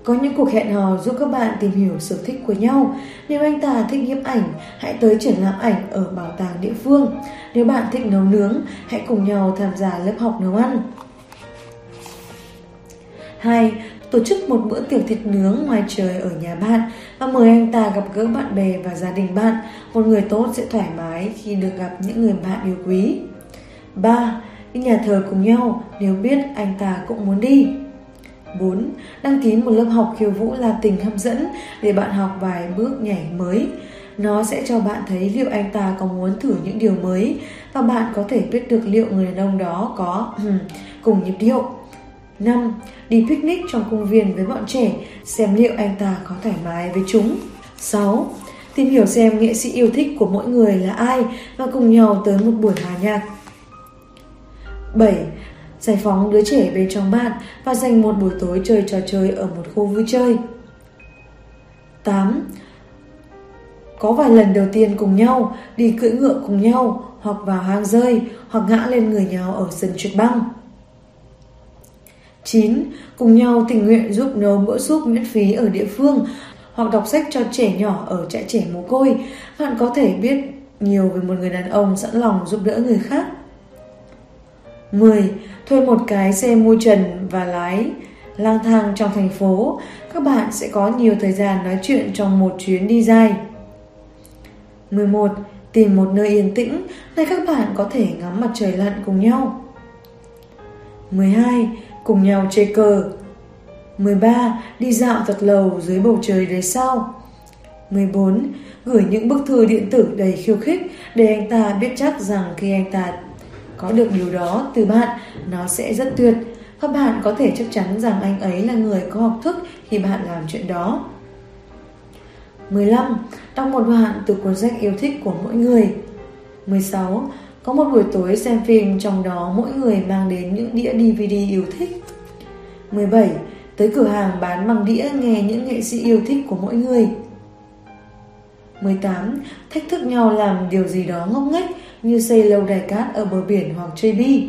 có những cuộc hẹn hò giúp các bạn tìm hiểu sở thích của nhau. Nếu anh ta thích nhiếp ảnh, hãy tới triển lãm ảnh ở bảo tàng địa phương. Nếu bạn thích nấu nướng, hãy cùng nhau tham gia lớp học nấu ăn. 2 tổ chức một bữa tiệc thịt nướng ngoài trời ở nhà bạn và mời anh ta gặp gỡ bạn bè và gia đình bạn. Một người tốt sẽ thoải mái khi được gặp những người bạn yêu quý. 3. Đi nhà thờ cùng nhau nếu biết anh ta cũng muốn đi. 4. Đăng ký một lớp học khiêu vũ là tình hấp dẫn để bạn học vài bước nhảy mới. Nó sẽ cho bạn thấy liệu anh ta có muốn thử những điều mới và bạn có thể biết được liệu người đàn ông đó có ừ, cùng nhịp điệu. 5. Đi picnic trong công viên với bọn trẻ, xem liệu anh ta có thoải mái với chúng. 6. Tìm hiểu xem nghệ sĩ yêu thích của mỗi người là ai và cùng nhau tới một buổi hòa nhạc. 7. Giải phóng đứa trẻ bên trong bạn và dành một buổi tối chơi trò chơi ở một khu vui chơi. 8. Có vài lần đầu tiên cùng nhau, đi cưỡi ngựa cùng nhau, hoặc vào hang rơi, hoặc ngã lên người nhau ở sân trượt băng. 9. Cùng nhau tình nguyện giúp nấu bữa súp miễn phí ở địa phương hoặc đọc sách cho trẻ nhỏ ở trại trẻ mồ côi. Bạn có thể biết nhiều về một người đàn ông sẵn lòng giúp đỡ người khác. 10. Thuê một cái xe mui trần và lái lang thang trong thành phố. Các bạn sẽ có nhiều thời gian nói chuyện trong một chuyến đi dài. 11. Tìm một nơi yên tĩnh nơi các bạn có thể ngắm mặt trời lặn cùng nhau. 12 cùng nhau chơi cờ. 13. Đi dạo thật lầu dưới bầu trời đầy sao. 14. Gửi những bức thư điện tử đầy khiêu khích để anh ta biết chắc rằng khi anh ta có được điều đó từ bạn, nó sẽ rất tuyệt. Và bạn có thể chắc chắn rằng anh ấy là người có học thức khi bạn làm chuyện đó. 15. Đọc một đoạn từ cuốn sách yêu thích của mỗi người. 16. Có một buổi tối xem phim trong đó mỗi người mang đến những đĩa DVD yêu thích. 17. Tới cửa hàng bán bằng đĩa nghe những nghệ sĩ yêu thích của mỗi người. 18. Thách thức nhau làm điều gì đó ngốc nghếch như xây lâu đài cát ở bờ biển hoặc chơi bi.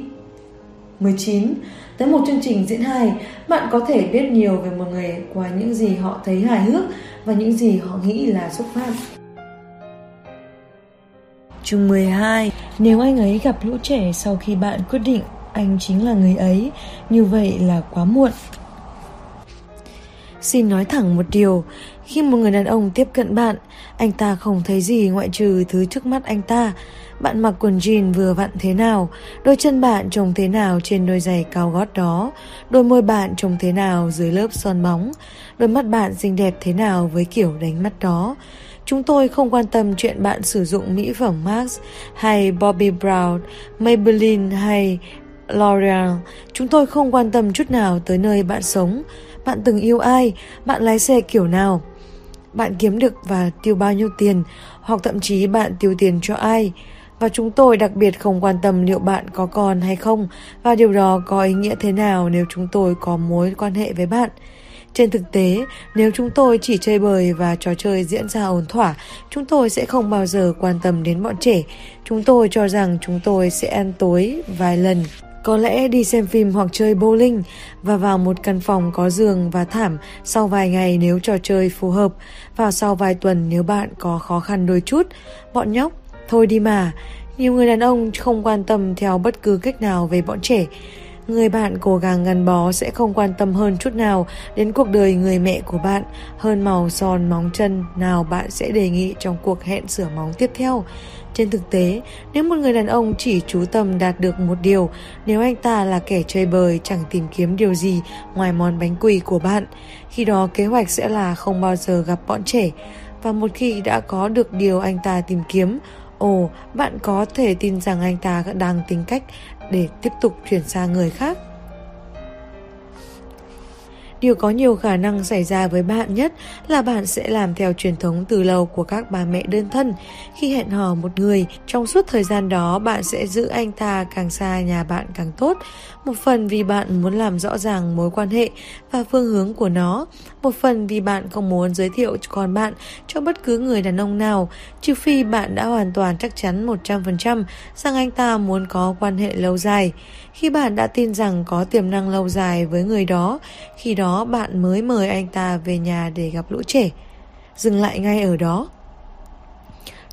19. Tới một chương trình diễn hài, bạn có thể biết nhiều về một người qua những gì họ thấy hài hước và những gì họ nghĩ là xúc phạm. Chương 12 Nếu anh ấy gặp lũ trẻ sau khi bạn quyết định anh chính là người ấy, như vậy là quá muộn. Xin nói thẳng một điều, khi một người đàn ông tiếp cận bạn, anh ta không thấy gì ngoại trừ thứ trước mắt anh ta. Bạn mặc quần jean vừa vặn thế nào, đôi chân bạn trông thế nào trên đôi giày cao gót đó, đôi môi bạn trông thế nào dưới lớp son bóng, đôi mắt bạn xinh đẹp thế nào với kiểu đánh mắt đó. Chúng tôi không quan tâm chuyện bạn sử dụng mỹ phẩm Max hay Bobbi Brown, Maybelline hay L'Oreal. Chúng tôi không quan tâm chút nào tới nơi bạn sống. Bạn từng yêu ai? Bạn lái xe kiểu nào? Bạn kiếm được và tiêu bao nhiêu tiền? Hoặc thậm chí bạn tiêu tiền cho ai? Và chúng tôi đặc biệt không quan tâm liệu bạn có con hay không và điều đó có ý nghĩa thế nào nếu chúng tôi có mối quan hệ với bạn. Trên thực tế, nếu chúng tôi chỉ chơi bời và trò chơi diễn ra ổn thỏa, chúng tôi sẽ không bao giờ quan tâm đến bọn trẻ. Chúng tôi cho rằng chúng tôi sẽ ăn tối vài lần. Có lẽ đi xem phim hoặc chơi bowling và vào một căn phòng có giường và thảm sau vài ngày nếu trò chơi phù hợp, và sau vài tuần nếu bạn có khó khăn đôi chút. Bọn nhóc, thôi đi mà. Nhiều người đàn ông không quan tâm theo bất cứ cách nào về bọn trẻ. Người bạn cố gắng gắn bó sẽ không quan tâm hơn chút nào đến cuộc đời người mẹ của bạn hơn màu son móng chân nào bạn sẽ đề nghị trong cuộc hẹn sửa móng tiếp theo. Trên thực tế, nếu một người đàn ông chỉ chú tâm đạt được một điều, nếu anh ta là kẻ chơi bời chẳng tìm kiếm điều gì ngoài món bánh quỳ của bạn, khi đó kế hoạch sẽ là không bao giờ gặp bọn trẻ. Và một khi đã có được điều anh ta tìm kiếm, ồ, bạn có thể tin rằng anh ta đang tính cách để tiếp tục chuyển sang người khác. Điều có nhiều khả năng xảy ra với bạn nhất là bạn sẽ làm theo truyền thống từ lâu của các bà mẹ đơn thân. Khi hẹn hò một người, trong suốt thời gian đó bạn sẽ giữ anh ta càng xa nhà bạn càng tốt. Một phần vì bạn muốn làm rõ ràng mối quan hệ và phương hướng của nó. Một phần vì bạn không muốn giới thiệu con bạn cho bất cứ người đàn ông nào, trừ phi bạn đã hoàn toàn chắc chắn 100% rằng anh ta muốn có quan hệ lâu dài. Khi bạn đã tin rằng có tiềm năng lâu dài với người đó, khi đó bạn mới mời anh ta về nhà để gặp lũ trẻ. Dừng lại ngay ở đó.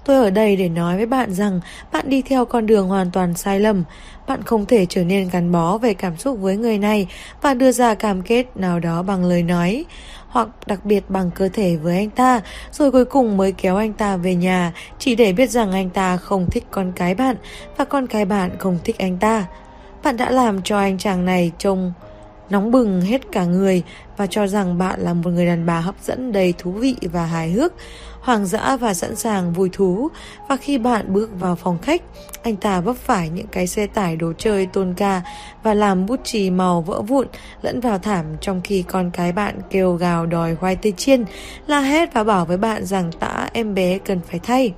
Tôi ở đây để nói với bạn rằng bạn đi theo con đường hoàn toàn sai lầm. Bạn không thể trở nên gắn bó về cảm xúc với người này và đưa ra cam kết nào đó bằng lời nói hoặc đặc biệt bằng cơ thể với anh ta, rồi cuối cùng mới kéo anh ta về nhà chỉ để biết rằng anh ta không thích con cái bạn và con cái bạn không thích anh ta. Bạn đã làm cho anh chàng này trông nóng bừng hết cả người và cho rằng bạn là một người đàn bà hấp dẫn đầy thú vị và hài hước, Hoang dã và sẵn sàng vui thú. Và khi bạn bước vào phòng khách, anh ta vấp phải những cái xe tải đồ chơi tôn ca và làm bút chì màu vỡ vụn lẫn vào thảm trong khi con cái bạn kêu gào đòi khoai tây chiên, la hét và bảo với bạn rằng tã em bé cần phải thay.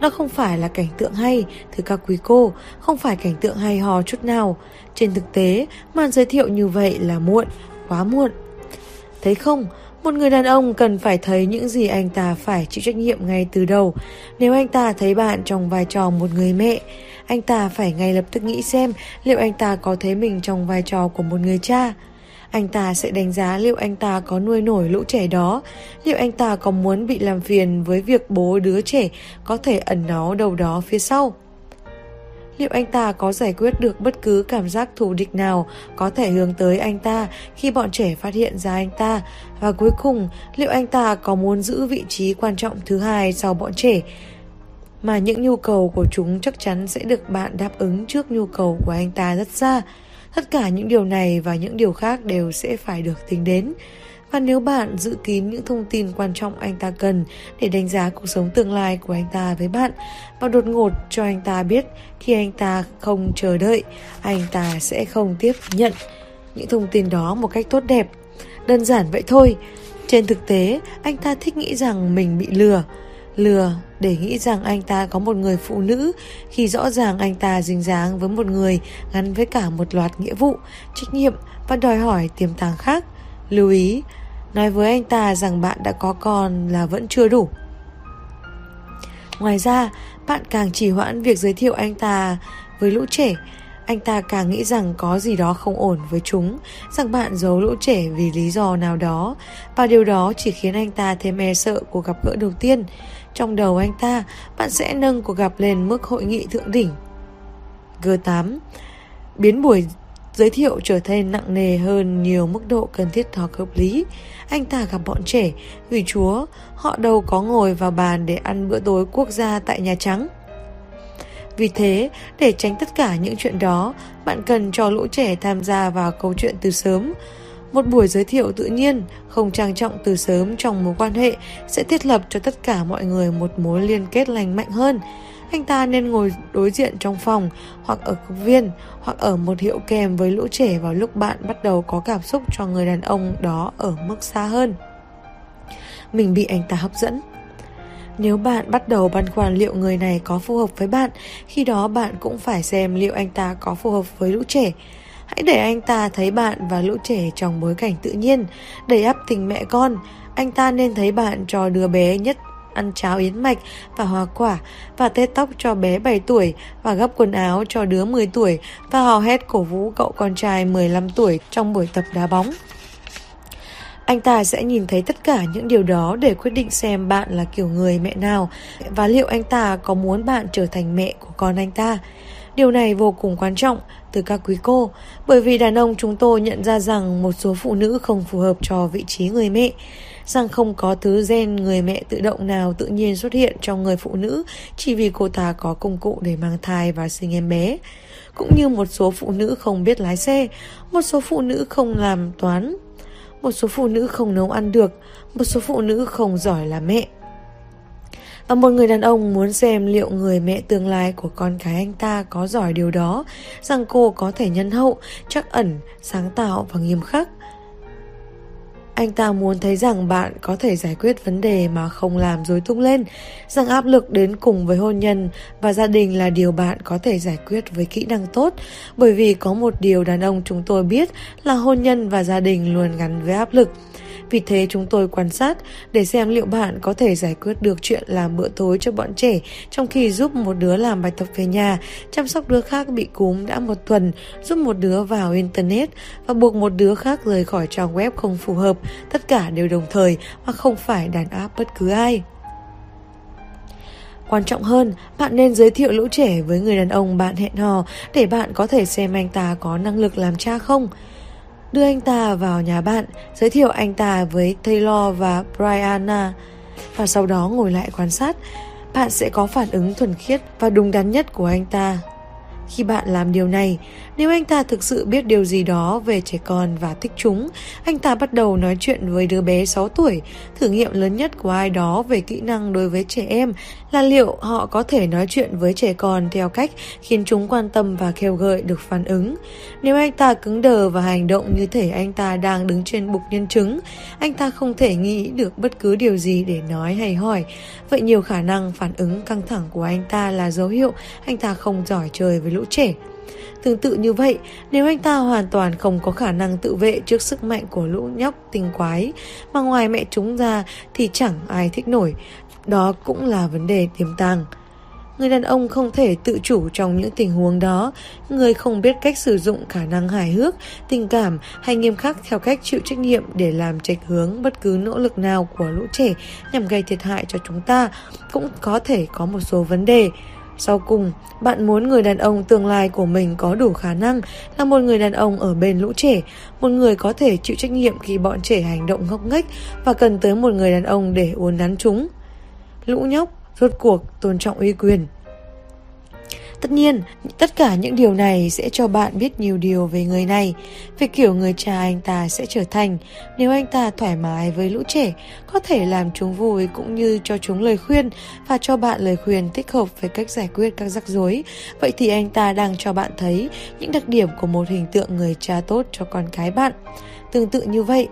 Đó không phải là cảnh tượng hay, thưa các quý cô, không phải cảnh tượng hay hò chút nào. Trên thực tế, màn giới thiệu như vậy là muộn, quá muộn. Thấy không, một người đàn ông cần phải thấy những gì anh ta phải chịu trách nhiệm ngay từ đầu. Nếu anh ta thấy bạn trong vai trò một người mẹ, anh ta phải ngay lập tức nghĩ xem liệu anh ta có thấy mình trong vai trò của một người cha. Anh ta sẽ đánh giá liệu anh ta có nuôi nổi lũ trẻ đó, liệu anh ta có muốn bị làm phiền với việc bố đứa trẻ có thể ẩn nó đâu đó phía sau. Liệu anh ta có giải quyết được bất cứ cảm giác thù địch nào có thể hướng tới anh ta khi bọn trẻ phát hiện ra anh ta? Và cuối cùng, liệu anh ta có muốn giữ vị trí quan trọng thứ hai sau bọn trẻ? Mà những nhu cầu của chúng chắc chắn sẽ được bạn đáp ứng trước nhu cầu của anh ta rất xa. Tất cả những điều này và những điều khác đều sẽ phải được tính đến. Và nếu bạn giữ kín những thông tin quan trọng anh ta cần để đánh giá cuộc sống tương lai của anh ta với bạn và đột ngột cho anh ta biết khi anh ta không chờ đợi, anh ta sẽ không tiếp nhận những thông tin đó một cách tốt đẹp. Đơn giản vậy thôi. Trên thực tế, anh ta thích nghĩ rằng mình bị lừa lừa để nghĩ rằng anh ta có một người phụ nữ khi rõ ràng anh ta dính dáng với một người gắn với cả một loạt nghĩa vụ, trách nhiệm và đòi hỏi tiềm tàng khác. Lưu ý, nói với anh ta rằng bạn đã có con là vẫn chưa đủ. Ngoài ra, bạn càng trì hoãn việc giới thiệu anh ta với lũ trẻ, anh ta càng nghĩ rằng có gì đó không ổn với chúng, rằng bạn giấu lũ trẻ vì lý do nào đó, và điều đó chỉ khiến anh ta thêm e sợ cuộc gặp gỡ đầu tiên. Trong đầu anh ta, bạn sẽ nâng cuộc gặp lên mức hội nghị thượng đỉnh. G8 Biến buổi giới thiệu trở nên nặng nề hơn nhiều mức độ cần thiết hoặc hợp lý. Anh ta gặp bọn trẻ, vì chúa, họ đâu có ngồi vào bàn để ăn bữa tối quốc gia tại Nhà Trắng. Vì thế, để tránh tất cả những chuyện đó, bạn cần cho lũ trẻ tham gia vào câu chuyện từ sớm. Một buổi giới thiệu tự nhiên, không trang trọng từ sớm trong mối quan hệ sẽ thiết lập cho tất cả mọi người một mối liên kết lành mạnh hơn. Anh ta nên ngồi đối diện trong phòng hoặc ở công viên hoặc ở một hiệu kèm với lũ trẻ vào lúc bạn bắt đầu có cảm xúc cho người đàn ông đó ở mức xa hơn. Mình bị anh ta hấp dẫn. Nếu bạn bắt đầu băn khoăn liệu người này có phù hợp với bạn, khi đó bạn cũng phải xem liệu anh ta có phù hợp với lũ trẻ. Hãy để anh ta thấy bạn và lũ trẻ trong bối cảnh tự nhiên, đầy ắp tình mẹ con. Anh ta nên thấy bạn cho đứa bé nhất ăn cháo yến mạch và hoa quả và tết tóc cho bé 7 tuổi và gấp quần áo cho đứa 10 tuổi và hò hét cổ vũ cậu con trai 15 tuổi trong buổi tập đá bóng. Anh ta sẽ nhìn thấy tất cả những điều đó để quyết định xem bạn là kiểu người mẹ nào và liệu anh ta có muốn bạn trở thành mẹ của con anh ta. Điều này vô cùng quan trọng từ các quý cô, bởi vì đàn ông chúng tôi nhận ra rằng một số phụ nữ không phù hợp cho vị trí người mẹ, rằng không có thứ gen người mẹ tự động nào tự nhiên xuất hiện trong người phụ nữ chỉ vì cô ta có công cụ để mang thai và sinh em bé. Cũng như một số phụ nữ không biết lái xe, một số phụ nữ không làm toán, một số phụ nữ không nấu ăn được, một số phụ nữ không giỏi là mẹ. Và một người đàn ông muốn xem liệu người mẹ tương lai của con cái anh ta có giỏi điều đó, rằng cô có thể nhân hậu, chắc ẩn, sáng tạo và nghiêm khắc. Anh ta muốn thấy rằng bạn có thể giải quyết vấn đề mà không làm rối tung lên, rằng áp lực đến cùng với hôn nhân và gia đình là điều bạn có thể giải quyết với kỹ năng tốt, bởi vì có một điều đàn ông chúng tôi biết là hôn nhân và gia đình luôn gắn với áp lực. Vì thế chúng tôi quan sát để xem liệu bạn có thể giải quyết được chuyện làm bữa tối cho bọn trẻ trong khi giúp một đứa làm bài tập về nhà, chăm sóc đứa khác bị cúm đã một tuần, giúp một đứa vào Internet và buộc một đứa khác rời khỏi trang web không phù hợp. Tất cả đều đồng thời mà không phải đàn áp bất cứ ai. Quan trọng hơn, bạn nên giới thiệu lũ trẻ với người đàn ông bạn hẹn hò để bạn có thể xem anh ta có năng lực làm cha không đưa anh ta vào nhà bạn, giới thiệu anh ta với Taylor và Brianna và sau đó ngồi lại quan sát. Bạn sẽ có phản ứng thuần khiết và đúng đắn nhất của anh ta. Khi bạn làm điều này, nếu anh ta thực sự biết điều gì đó về trẻ con và thích chúng, anh ta bắt đầu nói chuyện với đứa bé 6 tuổi. Thử nghiệm lớn nhất của ai đó về kỹ năng đối với trẻ em là liệu họ có thể nói chuyện với trẻ con theo cách khiến chúng quan tâm và kêu gợi được phản ứng. Nếu anh ta cứng đờ và hành động như thể anh ta đang đứng trên bục nhân chứng, anh ta không thể nghĩ được bất cứ điều gì để nói hay hỏi. Vậy nhiều khả năng phản ứng căng thẳng của anh ta là dấu hiệu anh ta không giỏi chơi với lũ trẻ. Tương tự như vậy, nếu anh ta hoàn toàn không có khả năng tự vệ trước sức mạnh của lũ nhóc tinh quái, mà ngoài mẹ chúng ra thì chẳng ai thích nổi, đó cũng là vấn đề tiềm tàng. Người đàn ông không thể tự chủ trong những tình huống đó, người không biết cách sử dụng khả năng hài hước, tình cảm hay nghiêm khắc theo cách chịu trách nhiệm để làm trạch hướng bất cứ nỗ lực nào của lũ trẻ nhằm gây thiệt hại cho chúng ta, cũng có thể có một số vấn đề. Sau cùng, bạn muốn người đàn ông tương lai của mình có đủ khả năng là một người đàn ông ở bên lũ trẻ, một người có thể chịu trách nhiệm khi bọn trẻ hành động ngốc nghếch và cần tới một người đàn ông để uốn nắn chúng. Lũ nhóc, rốt cuộc tôn trọng uy quyền. Tất nhiên, tất cả những điều này sẽ cho bạn biết nhiều điều về người này, về kiểu người cha anh ta sẽ trở thành nếu anh ta thoải mái với lũ trẻ, có thể làm chúng vui cũng như cho chúng lời khuyên và cho bạn lời khuyên thích hợp về cách giải quyết các rắc rối. Vậy thì anh ta đang cho bạn thấy những đặc điểm của một hình tượng người cha tốt cho con cái bạn. Tương tự như vậy,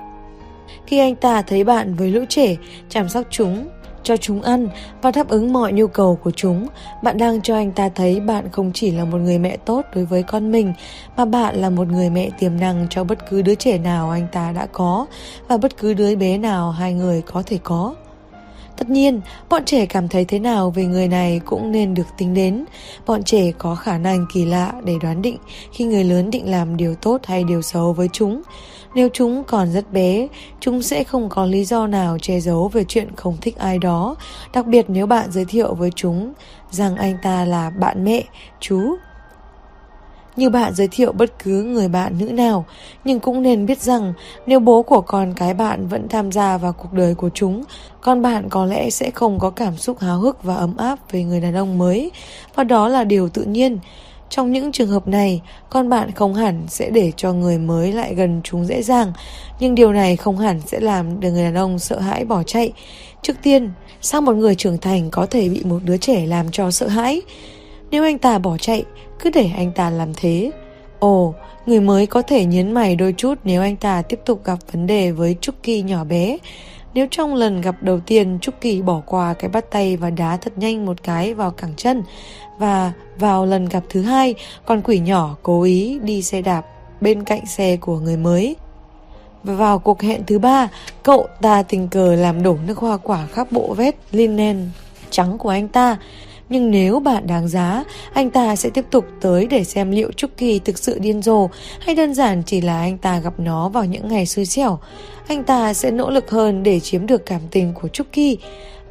khi anh ta thấy bạn với lũ trẻ, chăm sóc chúng, cho chúng ăn và đáp ứng mọi nhu cầu của chúng. Bạn đang cho anh ta thấy bạn không chỉ là một người mẹ tốt đối với con mình, mà bạn là một người mẹ tiềm năng cho bất cứ đứa trẻ nào anh ta đã có và bất cứ đứa bé nào hai người có thể có. Tất nhiên, bọn trẻ cảm thấy thế nào về người này cũng nên được tính đến. Bọn trẻ có khả năng kỳ lạ để đoán định khi người lớn định làm điều tốt hay điều xấu với chúng. Nếu chúng còn rất bé, chúng sẽ không có lý do nào che giấu về chuyện không thích ai đó, đặc biệt nếu bạn giới thiệu với chúng rằng anh ta là bạn mẹ, chú như bạn giới thiệu bất cứ người bạn nữ nào, nhưng cũng nên biết rằng nếu bố của con cái bạn vẫn tham gia vào cuộc đời của chúng, con bạn có lẽ sẽ không có cảm xúc háo hức và ấm áp về người đàn ông mới, và đó là điều tự nhiên. Trong những trường hợp này, con bạn không hẳn sẽ để cho người mới lại gần chúng dễ dàng, nhưng điều này không hẳn sẽ làm để người đàn ông sợ hãi bỏ chạy. Trước tiên, sao một người trưởng thành có thể bị một đứa trẻ làm cho sợ hãi? Nếu anh ta bỏ chạy, cứ để anh ta làm thế. Ồ, người mới có thể nhấn mày đôi chút nếu anh ta tiếp tục gặp vấn đề với Chucky nhỏ bé. Nếu trong lần gặp đầu tiên Chucky bỏ qua cái bắt tay và đá thật nhanh một cái vào cẳng chân và vào lần gặp thứ hai con quỷ nhỏ cố ý đi xe đạp bên cạnh xe của người mới. Và vào cuộc hẹn thứ ba, cậu ta tình cờ làm đổ nước hoa quả khắp bộ vest linen trắng của anh ta nhưng nếu bạn đáng giá, anh ta sẽ tiếp tục tới để xem liệu Chucky thực sự điên rồ hay đơn giản chỉ là anh ta gặp nó vào những ngày xui xẻo. Anh ta sẽ nỗ lực hơn để chiếm được cảm tình của Chucky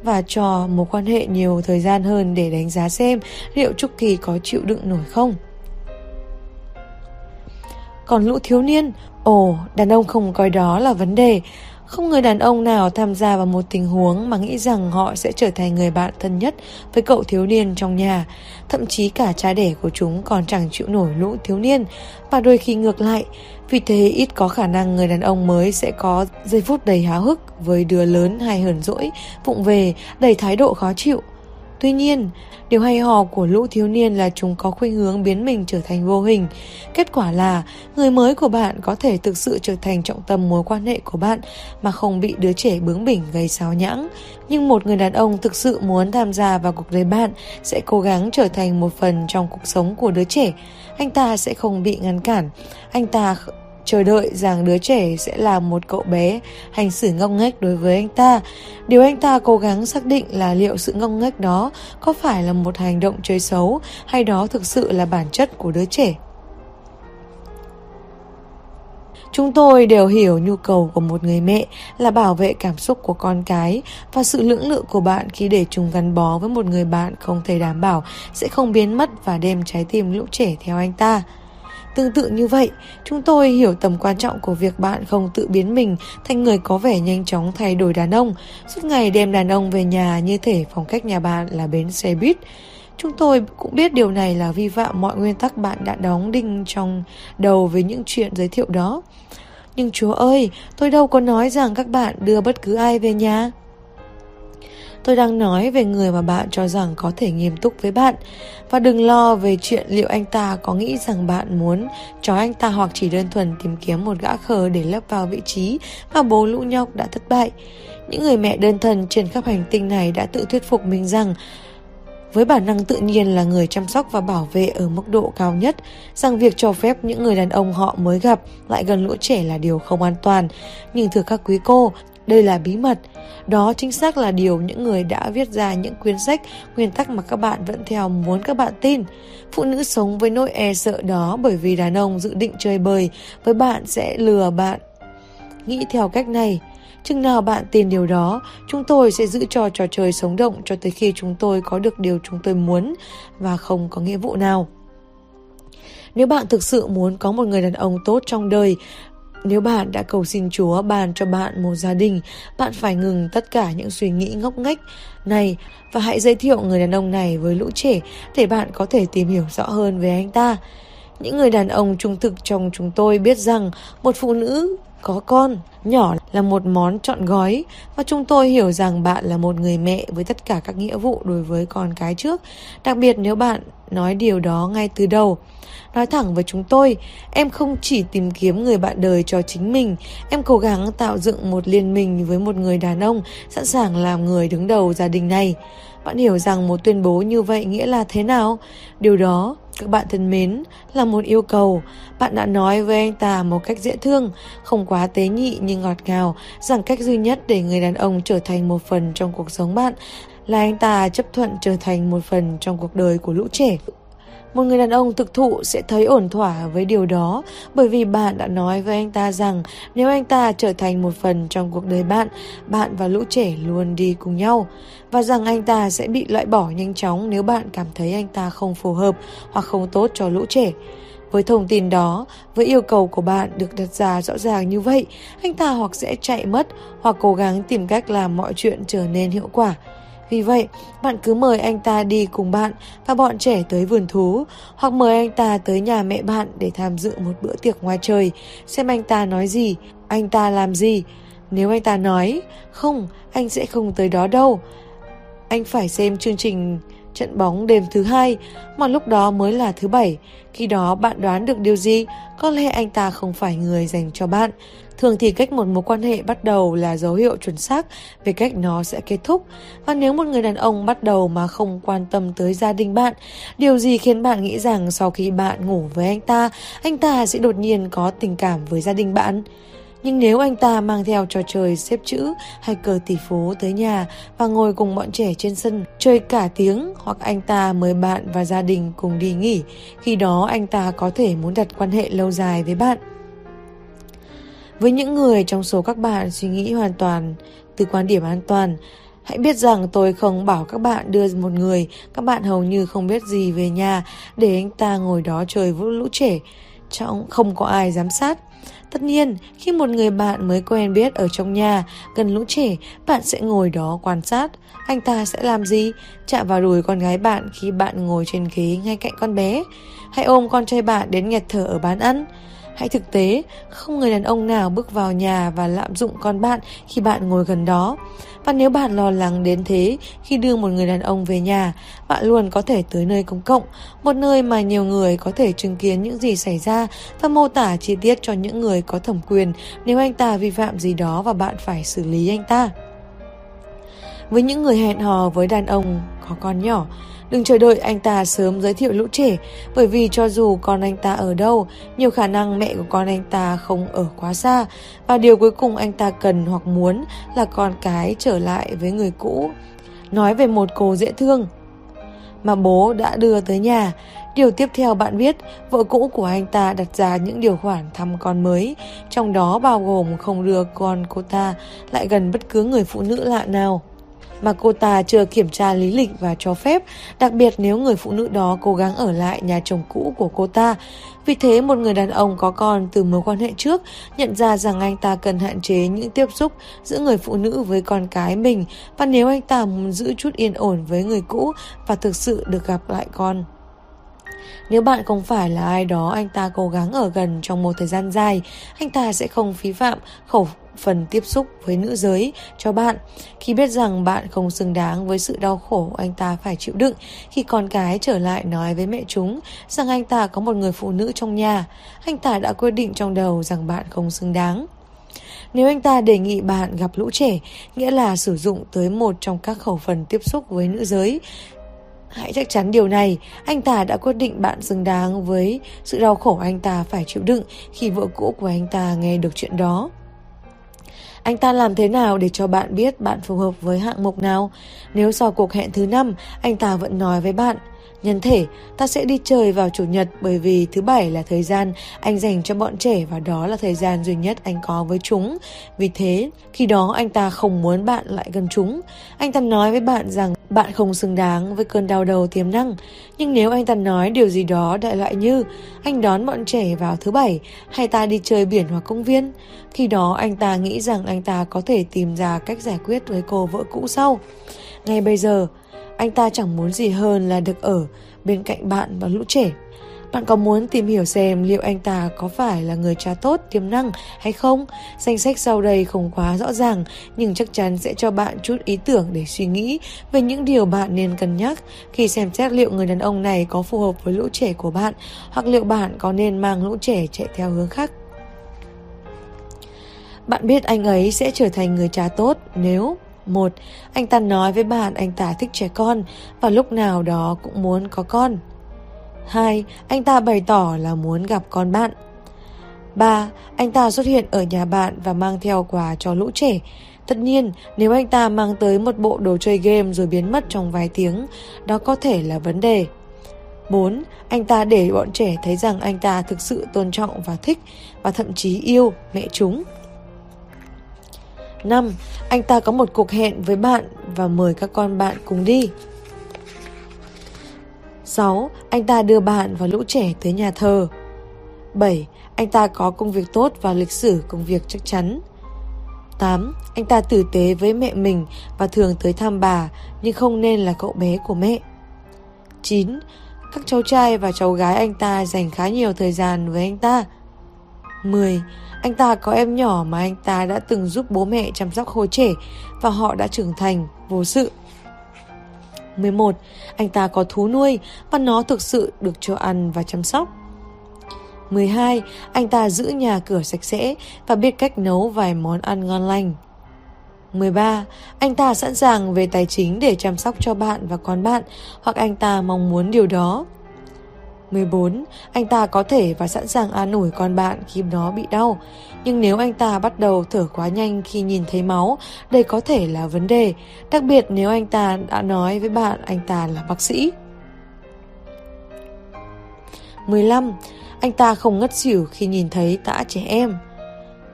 và cho mối quan hệ nhiều thời gian hơn để đánh giá xem liệu Chucky có chịu đựng nổi không. Còn lũ thiếu niên, ồ, đàn ông không coi đó là vấn đề. Không người đàn ông nào tham gia vào một tình huống mà nghĩ rằng họ sẽ trở thành người bạn thân nhất với cậu thiếu niên trong nhà. Thậm chí cả cha đẻ của chúng còn chẳng chịu nổi lũ thiếu niên, và đôi khi ngược lại. Vì thế ít có khả năng người đàn ông mới sẽ có giây phút đầy háo hức với đứa lớn hay hờn dỗi, vụng về, đầy thái độ khó chịu. Tuy nhiên, điều hay ho của lũ thiếu niên là chúng có khuynh hướng biến mình trở thành vô hình. Kết quả là người mới của bạn có thể thực sự trở thành trọng tâm mối quan hệ của bạn mà không bị đứa trẻ bướng bỉnh gây xáo nhãng. Nhưng một người đàn ông thực sự muốn tham gia vào cuộc đời bạn sẽ cố gắng trở thành một phần trong cuộc sống của đứa trẻ. Anh ta sẽ không bị ngăn cản. Anh ta chờ đợi rằng đứa trẻ sẽ là một cậu bé hành xử ngông nghếch đối với anh ta. Điều anh ta cố gắng xác định là liệu sự ngông nghếch đó có phải là một hành động chơi xấu hay đó thực sự là bản chất của đứa trẻ. Chúng tôi đều hiểu nhu cầu của một người mẹ là bảo vệ cảm xúc của con cái và sự lưỡng lự của bạn khi để chúng gắn bó với một người bạn không thể đảm bảo sẽ không biến mất và đem trái tim lũ trẻ theo anh ta. Tương tự như vậy, chúng tôi hiểu tầm quan trọng của việc bạn không tự biến mình thành người có vẻ nhanh chóng thay đổi đàn ông, suốt ngày đem đàn ông về nhà như thể phong cách nhà bạn là bến xe buýt. Chúng tôi cũng biết điều này là vi phạm mọi nguyên tắc bạn đã đóng đinh trong đầu với những chuyện giới thiệu đó. Nhưng chúa ơi, tôi đâu có nói rằng các bạn đưa bất cứ ai về nhà. Tôi đang nói về người mà bạn cho rằng có thể nghiêm túc với bạn. Và đừng lo về chuyện liệu anh ta có nghĩ rằng bạn muốn cho anh ta hoặc chỉ đơn thuần tìm kiếm một gã khờ để lấp vào vị trí mà bố lũ nhóc đã thất bại. Những người mẹ đơn thân trên khắp hành tinh này đã tự thuyết phục mình rằng với bản năng tự nhiên là người chăm sóc và bảo vệ ở mức độ cao nhất, rằng việc cho phép những người đàn ông họ mới gặp lại gần lũ trẻ là điều không an toàn. Nhưng thưa các quý cô, đây là bí mật. Đó chính xác là điều những người đã viết ra những quyển sách, nguyên tắc mà các bạn vẫn theo muốn các bạn tin. Phụ nữ sống với nỗi e sợ đó bởi vì đàn ông dự định chơi bời với bạn sẽ lừa bạn. Nghĩ theo cách này, chừng nào bạn tin điều đó, chúng tôi sẽ giữ cho trò chơi sống động cho tới khi chúng tôi có được điều chúng tôi muốn và không có nghĩa vụ nào. Nếu bạn thực sự muốn có một người đàn ông tốt trong đời, nếu bạn đã cầu xin Chúa ban cho bạn một gia đình, bạn phải ngừng tất cả những suy nghĩ ngốc nghếch này và hãy giới thiệu người đàn ông này với lũ trẻ để bạn có thể tìm hiểu rõ hơn về anh ta. Những người đàn ông trung thực trong chúng tôi biết rằng một phụ nữ có con nhỏ là một món chọn gói và chúng tôi hiểu rằng bạn là một người mẹ với tất cả các nghĩa vụ đối với con cái trước, đặc biệt nếu bạn nói điều đó ngay từ đầu. Nói thẳng với chúng tôi, em không chỉ tìm kiếm người bạn đời cho chính mình, em cố gắng tạo dựng một liên minh với một người đàn ông sẵn sàng làm người đứng đầu gia đình này. Bạn hiểu rằng một tuyên bố như vậy nghĩa là thế nào? Điều đó, các bạn thân mến, là một yêu cầu. Bạn đã nói với anh ta một cách dễ thương, không quá tế nhị nhưng ngọt ngào, rằng cách duy nhất để người đàn ông trở thành một phần trong cuộc sống bạn là anh ta chấp thuận trở thành một phần trong cuộc đời của lũ trẻ. Một người đàn ông thực thụ sẽ thấy ổn thỏa với điều đó bởi vì bạn đã nói với anh ta rằng nếu anh ta trở thành một phần trong cuộc đời bạn, bạn và lũ trẻ luôn đi cùng nhau và rằng anh ta sẽ bị loại bỏ nhanh chóng nếu bạn cảm thấy anh ta không phù hợp hoặc không tốt cho lũ trẻ. Với thông tin đó, với yêu cầu của bạn được đặt ra rõ ràng như vậy, anh ta hoặc sẽ chạy mất hoặc cố gắng tìm cách làm mọi chuyện trở nên hiệu quả. Vì vậy, bạn cứ mời anh ta đi cùng bạn và bọn trẻ tới vườn thú, hoặc mời anh ta tới nhà mẹ bạn để tham dự một bữa tiệc ngoài trời, xem anh ta nói gì, anh ta làm gì. Nếu anh ta nói, không, anh sẽ không tới đó đâu. Anh phải xem chương trình trận bóng đêm thứ hai, mà lúc đó mới là thứ bảy. Khi đó bạn đoán được điều gì? Có lẽ anh ta không phải người dành cho bạn. Thường thì cách một mối quan hệ bắt đầu là dấu hiệu chuẩn xác về cách nó sẽ kết thúc. Và nếu một người đàn ông bắt đầu mà không quan tâm tới gia đình bạn, điều gì khiến bạn nghĩ rằng sau khi bạn ngủ với anh ta, anh ta sẽ đột nhiên có tình cảm với gia đình bạn? Nhưng nếu anh ta mang theo trò chơi xếp chữ hay cờ tỷ phú tới nhà và ngồi cùng bọn trẻ trên sân chơi cả tiếng hoặc anh ta mời bạn và gia đình cùng đi nghỉ, khi đó anh ta có thể muốn đặt quan hệ lâu dài với bạn. Với những người trong số các bạn suy nghĩ hoàn toàn từ quan điểm an toàn, hãy biết rằng tôi không bảo các bạn đưa một người các bạn hầu như không biết gì về nhà để anh ta ngồi đó chơi vũ lũ trẻ. trong không có ai giám sát. Tất nhiên, khi một người bạn mới quen biết ở trong nhà, gần lũ trẻ, bạn sẽ ngồi đó quan sát. Anh ta sẽ làm gì? Chạm vào đùi con gái bạn khi bạn ngồi trên ghế ngay cạnh con bé. Hãy ôm con trai bạn đến nghẹt thở ở bán ăn. Hãy thực tế, không người đàn ông nào bước vào nhà và lạm dụng con bạn khi bạn ngồi gần đó. Và nếu bạn lo lắng đến thế khi đưa một người đàn ông về nhà, bạn luôn có thể tới nơi công cộng, một nơi mà nhiều người có thể chứng kiến những gì xảy ra và mô tả chi tiết cho những người có thẩm quyền nếu anh ta vi phạm gì đó và bạn phải xử lý anh ta. Với những người hẹn hò với đàn ông có con nhỏ, Đừng chờ đợi anh ta sớm giới thiệu lũ trẻ, bởi vì cho dù con anh ta ở đâu, nhiều khả năng mẹ của con anh ta không ở quá xa, và điều cuối cùng anh ta cần hoặc muốn là con cái trở lại với người cũ. Nói về một cô dễ thương mà bố đã đưa tới nhà. Điều tiếp theo bạn biết, vợ cũ của anh ta đặt ra những điều khoản thăm con mới, trong đó bao gồm không đưa con cô ta lại gần bất cứ người phụ nữ lạ nào mà cô ta chưa kiểm tra lý lịch và cho phép, đặc biệt nếu người phụ nữ đó cố gắng ở lại nhà chồng cũ của cô ta. Vì thế một người đàn ông có con từ mối quan hệ trước nhận ra rằng anh ta cần hạn chế những tiếp xúc giữa người phụ nữ với con cái mình và nếu anh ta muốn giữ chút yên ổn với người cũ và thực sự được gặp lại con. Nếu bạn không phải là ai đó anh ta cố gắng ở gần trong một thời gian dài, anh ta sẽ không phí phạm khẩu phần tiếp xúc với nữ giới cho bạn. Khi biết rằng bạn không xứng đáng với sự đau khổ anh ta phải chịu đựng. Khi con cái trở lại nói với mẹ chúng rằng anh ta có một người phụ nữ trong nhà anh ta đã quyết định trong đầu rằng bạn không xứng đáng. Nếu anh ta đề nghị bạn gặp lũ trẻ, nghĩa là sử dụng tới một trong các khẩu phần tiếp xúc với nữ giới, Hãy chắc chắn điều này, anh ta đã quyết định bạn xứng đáng với sự đau khổ anh ta phải chịu đựng khi vợ cũ của anh ta nghe được chuyện đó. Anh ta làm thế nào để cho bạn biết bạn phù hợp với hạng mục nào? Nếu sau cuộc hẹn thứ năm, anh ta vẫn nói với bạn, Nhân thể, ta sẽ đi chơi vào chủ nhật bởi vì thứ bảy là thời gian anh dành cho bọn trẻ và đó là thời gian duy nhất anh có với chúng. Vì thế, khi đó anh ta không muốn bạn lại gần chúng. Anh ta nói với bạn rằng bạn không xứng đáng với cơn đau đầu tiềm năng. Nhưng nếu anh ta nói điều gì đó đại loại như anh đón bọn trẻ vào thứ bảy hay ta đi chơi biển hoặc công viên, khi đó anh ta nghĩ rằng anh ta có thể tìm ra cách giải quyết với cô vợ cũ sau. Ngay bây giờ, anh ta chẳng muốn gì hơn là được ở bên cạnh bạn và lũ trẻ. Bạn có muốn tìm hiểu xem liệu anh ta có phải là người cha tốt, tiềm năng hay không? Danh sách sau đây không quá rõ ràng, nhưng chắc chắn sẽ cho bạn chút ý tưởng để suy nghĩ về những điều bạn nên cân nhắc khi xem xét liệu người đàn ông này có phù hợp với lũ trẻ của bạn hoặc liệu bạn có nên mang lũ trẻ chạy theo hướng khác. Bạn biết anh ấy sẽ trở thành người cha tốt nếu một, anh ta nói với bạn anh ta thích trẻ con và lúc nào đó cũng muốn có con. Hai, anh ta bày tỏ là muốn gặp con bạn. Ba, anh ta xuất hiện ở nhà bạn và mang theo quà cho lũ trẻ. Tất nhiên, nếu anh ta mang tới một bộ đồ chơi game rồi biến mất trong vài tiếng, đó có thể là vấn đề. 4. Anh ta để bọn trẻ thấy rằng anh ta thực sự tôn trọng và thích và thậm chí yêu mẹ chúng. 5. Anh ta có một cuộc hẹn với bạn và mời các con bạn cùng đi. 6. Anh ta đưa bạn và lũ trẻ tới nhà thờ. 7. Anh ta có công việc tốt và lịch sử công việc chắc chắn. 8. Anh ta tử tế với mẹ mình và thường tới thăm bà, nhưng không nên là cậu bé của mẹ. 9. Các cháu trai và cháu gái anh ta dành khá nhiều thời gian với anh ta. 10. Anh ta có em nhỏ mà anh ta đã từng giúp bố mẹ chăm sóc hồi trẻ và họ đã trưởng thành, vô sự. 11. Anh ta có thú nuôi và nó thực sự được cho ăn và chăm sóc. 12. Anh ta giữ nhà cửa sạch sẽ và biết cách nấu vài món ăn ngon lành. 13. Anh ta sẵn sàng về tài chính để chăm sóc cho bạn và con bạn hoặc anh ta mong muốn điều đó. 14. Anh ta có thể và sẵn sàng an ủi con bạn khi nó bị đau. Nhưng nếu anh ta bắt đầu thở quá nhanh khi nhìn thấy máu, đây có thể là vấn đề, đặc biệt nếu anh ta đã nói với bạn anh ta là bác sĩ. 15. Anh ta không ngất xỉu khi nhìn thấy tã trẻ em.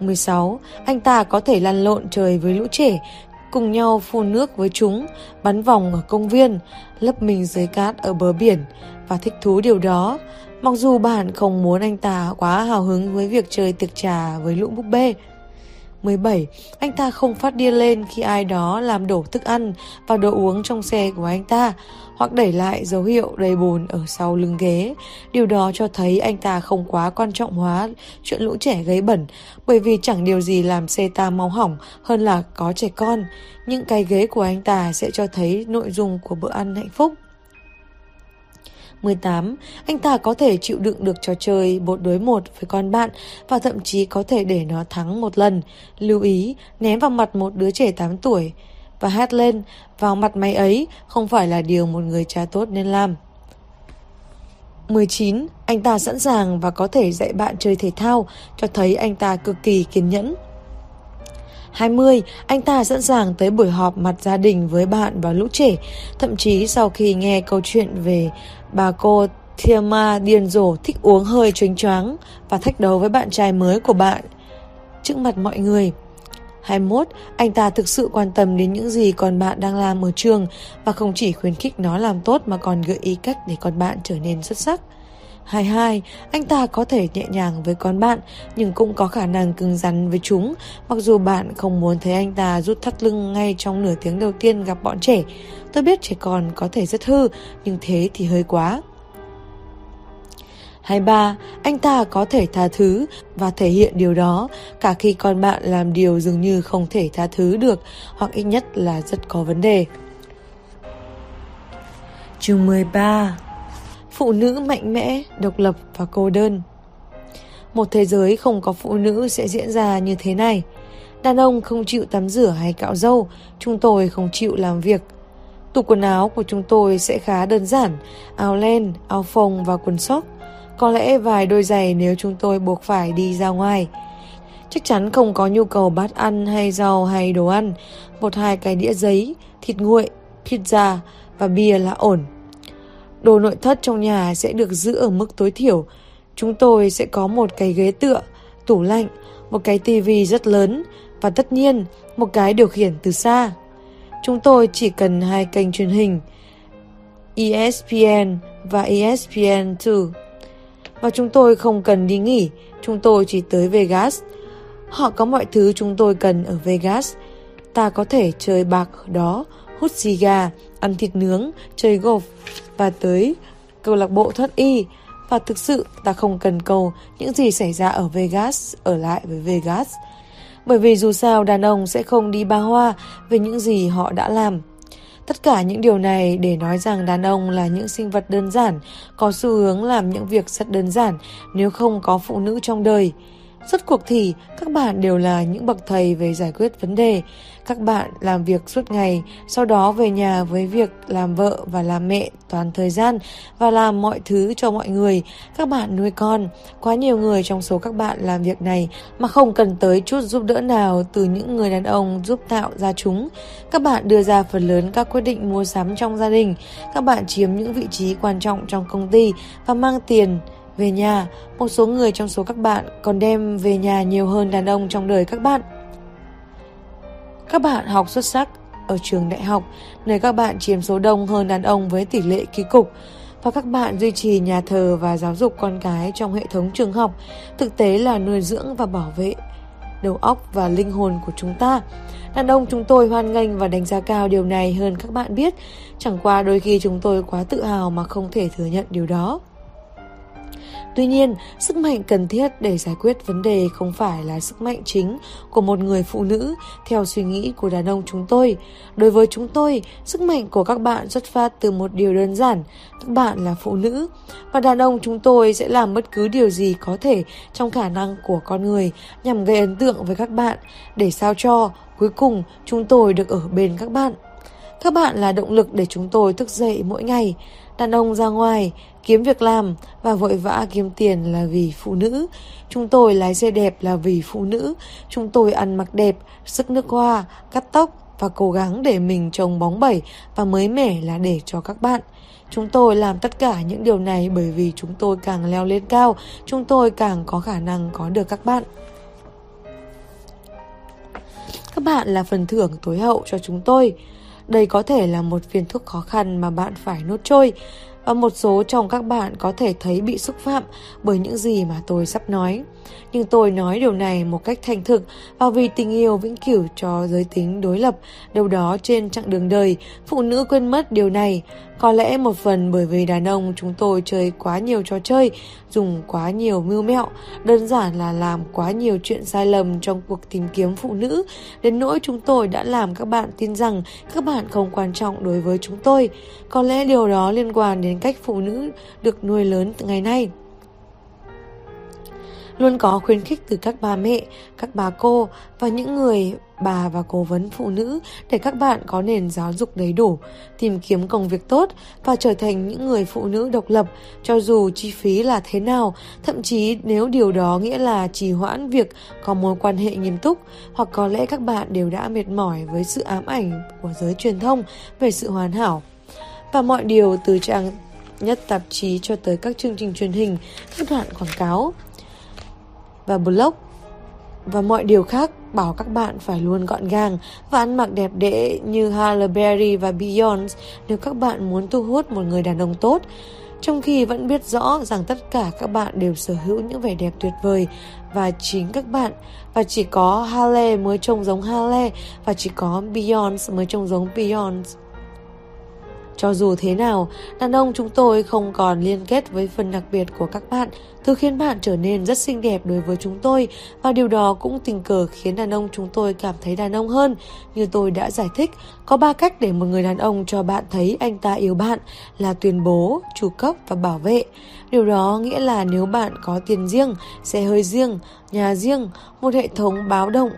16. Anh ta có thể lăn lộn trời với lũ trẻ, cùng nhau phun nước với chúng, bắn vòng ở công viên, lấp mình dưới cát ở bờ biển và thích thú điều đó. Mặc dù bạn không muốn anh ta quá hào hứng với việc chơi tiệc trà với lũ búp bê. 17. Anh ta không phát điên lên khi ai đó làm đổ thức ăn và đồ uống trong xe của anh ta, hoặc đẩy lại dấu hiệu đầy bùn ở sau lưng ghế. Điều đó cho thấy anh ta không quá quan trọng hóa chuyện lũ trẻ gây bẩn, bởi vì chẳng điều gì làm xe ta mau hỏng hơn là có trẻ con. Những cái ghế của anh ta sẽ cho thấy nội dung của bữa ăn hạnh phúc. 18. Anh ta có thể chịu đựng được trò chơi một đối một với con bạn và thậm chí có thể để nó thắng một lần. Lưu ý, ném vào mặt một đứa trẻ 8 tuổi và hát lên vào mặt mày ấy không phải là điều một người cha tốt nên làm. 19. Anh ta sẵn sàng và có thể dạy bạn chơi thể thao, cho thấy anh ta cực kỳ kiên nhẫn. 20, anh ta sẵn sàng tới buổi họp mặt gia đình với bạn và lũ trẻ, thậm chí sau khi nghe câu chuyện về bà cô Thiema điên rồ thích uống hơi choáng choáng và thách đấu với bạn trai mới của bạn trước mặt mọi người. 21, anh ta thực sự quan tâm đến những gì con bạn đang làm ở trường và không chỉ khuyến khích nó làm tốt mà còn gợi ý cách để con bạn trở nên xuất sắc. 22, anh ta có thể nhẹ nhàng với con bạn nhưng cũng có khả năng cứng rắn với chúng mặc dù bạn không muốn thấy anh ta rút thắt lưng ngay trong nửa tiếng đầu tiên gặp bọn trẻ. Tôi biết trẻ con có thể rất hư nhưng thế thì hơi quá. 23. Anh ta có thể tha thứ và thể hiện điều đó cả khi con bạn làm điều dường như không thể tha thứ được hoặc ít nhất là rất có vấn đề. Chương 13 Phụ nữ mạnh mẽ, độc lập và cô đơn Một thế giới không có phụ nữ sẽ diễn ra như thế này. Đàn ông không chịu tắm rửa hay cạo râu, chúng tôi không chịu làm việc. Tủ quần áo của chúng tôi sẽ khá đơn giản, áo len, áo phông và quần sóc. Có lẽ vài đôi giày nếu chúng tôi buộc phải đi ra ngoài. Chắc chắn không có nhu cầu bát ăn hay rau hay đồ ăn. Một hai cái đĩa giấy, thịt nguội, pizza và bia là ổn. Đồ nội thất trong nhà sẽ được giữ ở mức tối thiểu. Chúng tôi sẽ có một cái ghế tựa, tủ lạnh, một cái tivi rất lớn và tất nhiên một cái điều khiển từ xa. Chúng tôi chỉ cần hai kênh truyền hình ESPN và ESPN2. Và chúng tôi không cần đi nghỉ, chúng tôi chỉ tới Vegas. Họ có mọi thứ chúng tôi cần ở Vegas. Ta có thể chơi bạc ở đó, hút xì gà, ăn thịt nướng, chơi golf và tới câu lạc bộ thoát y. Và thực sự ta không cần cầu những gì xảy ra ở Vegas ở lại với Vegas. Bởi vì dù sao đàn ông sẽ không đi ba hoa về những gì họ đã làm. Tất cả những điều này để nói rằng đàn ông là những sinh vật đơn giản, có xu hướng làm những việc rất đơn giản nếu không có phụ nữ trong đời. Rốt cuộc thì các bạn đều là những bậc thầy về giải quyết vấn đề. Các bạn làm việc suốt ngày, sau đó về nhà với việc làm vợ và làm mẹ toàn thời gian và làm mọi thứ cho mọi người. Các bạn nuôi con. Quá nhiều người trong số các bạn làm việc này mà không cần tới chút giúp đỡ nào từ những người đàn ông giúp tạo ra chúng. Các bạn đưa ra phần lớn các quyết định mua sắm trong gia đình. Các bạn chiếm những vị trí quan trọng trong công ty và mang tiền về nhà, một số người trong số các bạn còn đem về nhà nhiều hơn đàn ông trong đời các bạn. Các bạn học xuất sắc ở trường đại học, nơi các bạn chiếm số đông hơn đàn ông với tỷ lệ ký cục, và các bạn duy trì nhà thờ và giáo dục con cái trong hệ thống trường học, thực tế là nuôi dưỡng và bảo vệ đầu óc và linh hồn của chúng ta. Đàn ông chúng tôi hoan nghênh và đánh giá cao điều này hơn các bạn biết, chẳng qua đôi khi chúng tôi quá tự hào mà không thể thừa nhận điều đó. Tuy nhiên, sức mạnh cần thiết để giải quyết vấn đề không phải là sức mạnh chính của một người phụ nữ theo suy nghĩ của đàn ông chúng tôi. Đối với chúng tôi, sức mạnh của các bạn xuất phát từ một điều đơn giản, các bạn là phụ nữ và đàn ông chúng tôi sẽ làm bất cứ điều gì có thể trong khả năng của con người nhằm gây ấn tượng với các bạn để sao cho cuối cùng chúng tôi được ở bên các bạn. Các bạn là động lực để chúng tôi thức dậy mỗi ngày. Đàn ông ra ngoài, kiếm việc làm và vội vã kiếm tiền là vì phụ nữ. Chúng tôi lái xe đẹp là vì phụ nữ. Chúng tôi ăn mặc đẹp, sức nước hoa, cắt tóc và cố gắng để mình trông bóng bẩy và mới mẻ là để cho các bạn. Chúng tôi làm tất cả những điều này bởi vì chúng tôi càng leo lên cao, chúng tôi càng có khả năng có được các bạn. Các bạn là phần thưởng tối hậu cho chúng tôi. Đây có thể là một viên thuốc khó khăn mà bạn phải nốt trôi. và một số trong các bạn có thể thấy bị xúc phạm bởi những gì mà tôi sắp nói. Nhưng tôi nói điều này một cách thành thực và vì tình yêu vĩnh cửu cho giới tính đối lập, đâu đó trên chặng đường đời, phụ nữ quên mất điều này. Có lẽ một phần bởi vì đàn ông chúng tôi chơi quá nhiều trò chơi, dùng quá nhiều mưu mẹo, đơn giản là làm quá nhiều chuyện sai lầm trong cuộc tìm kiếm phụ nữ, đến nỗi chúng tôi đã làm các bạn tin rằng các bạn không quan trọng đối với chúng tôi. Có lẽ điều đó liên quan đến cách phụ nữ được nuôi lớn từ ngày nay luôn có khuyến khích từ các bà mẹ, các bà cô và những người bà và cố vấn phụ nữ để các bạn có nền giáo dục đầy đủ, tìm kiếm công việc tốt và trở thành những người phụ nữ độc lập cho dù chi phí là thế nào, thậm chí nếu điều đó nghĩa là trì hoãn việc có mối quan hệ nghiêm túc hoặc có lẽ các bạn đều đã mệt mỏi với sự ám ảnh của giới truyền thông về sự hoàn hảo. Và mọi điều từ trang nhất tạp chí cho tới các chương trình truyền hình, các đoạn quảng cáo và blog và mọi điều khác bảo các bạn phải luôn gọn gàng và ăn mặc đẹp đẽ như Halle Berry và Beyonce nếu các bạn muốn thu hút một người đàn ông tốt. Trong khi vẫn biết rõ rằng tất cả các bạn đều sở hữu những vẻ đẹp tuyệt vời và chính các bạn và chỉ có Halle mới trông giống Halle và chỉ có Beyonce mới trông giống Beyonce. Cho dù thế nào, đàn ông chúng tôi không còn liên kết với phần đặc biệt của các bạn, thứ khiến bạn trở nên rất xinh đẹp đối với chúng tôi và điều đó cũng tình cờ khiến đàn ông chúng tôi cảm thấy đàn ông hơn. Như tôi đã giải thích, có ba cách để một người đàn ông cho bạn thấy anh ta yêu bạn là tuyên bố, chủ cấp và bảo vệ. Điều đó nghĩa là nếu bạn có tiền riêng, xe hơi riêng, nhà riêng, một hệ thống báo động,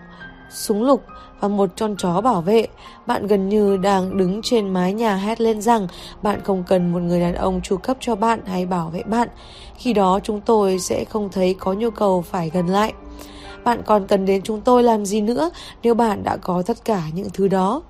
súng lục và một con chó bảo vệ. Bạn gần như đang đứng trên mái nhà hét lên rằng bạn không cần một người đàn ông chu cấp cho bạn hay bảo vệ bạn. Khi đó chúng tôi sẽ không thấy có nhu cầu phải gần lại. Bạn còn cần đến chúng tôi làm gì nữa nếu bạn đã có tất cả những thứ đó?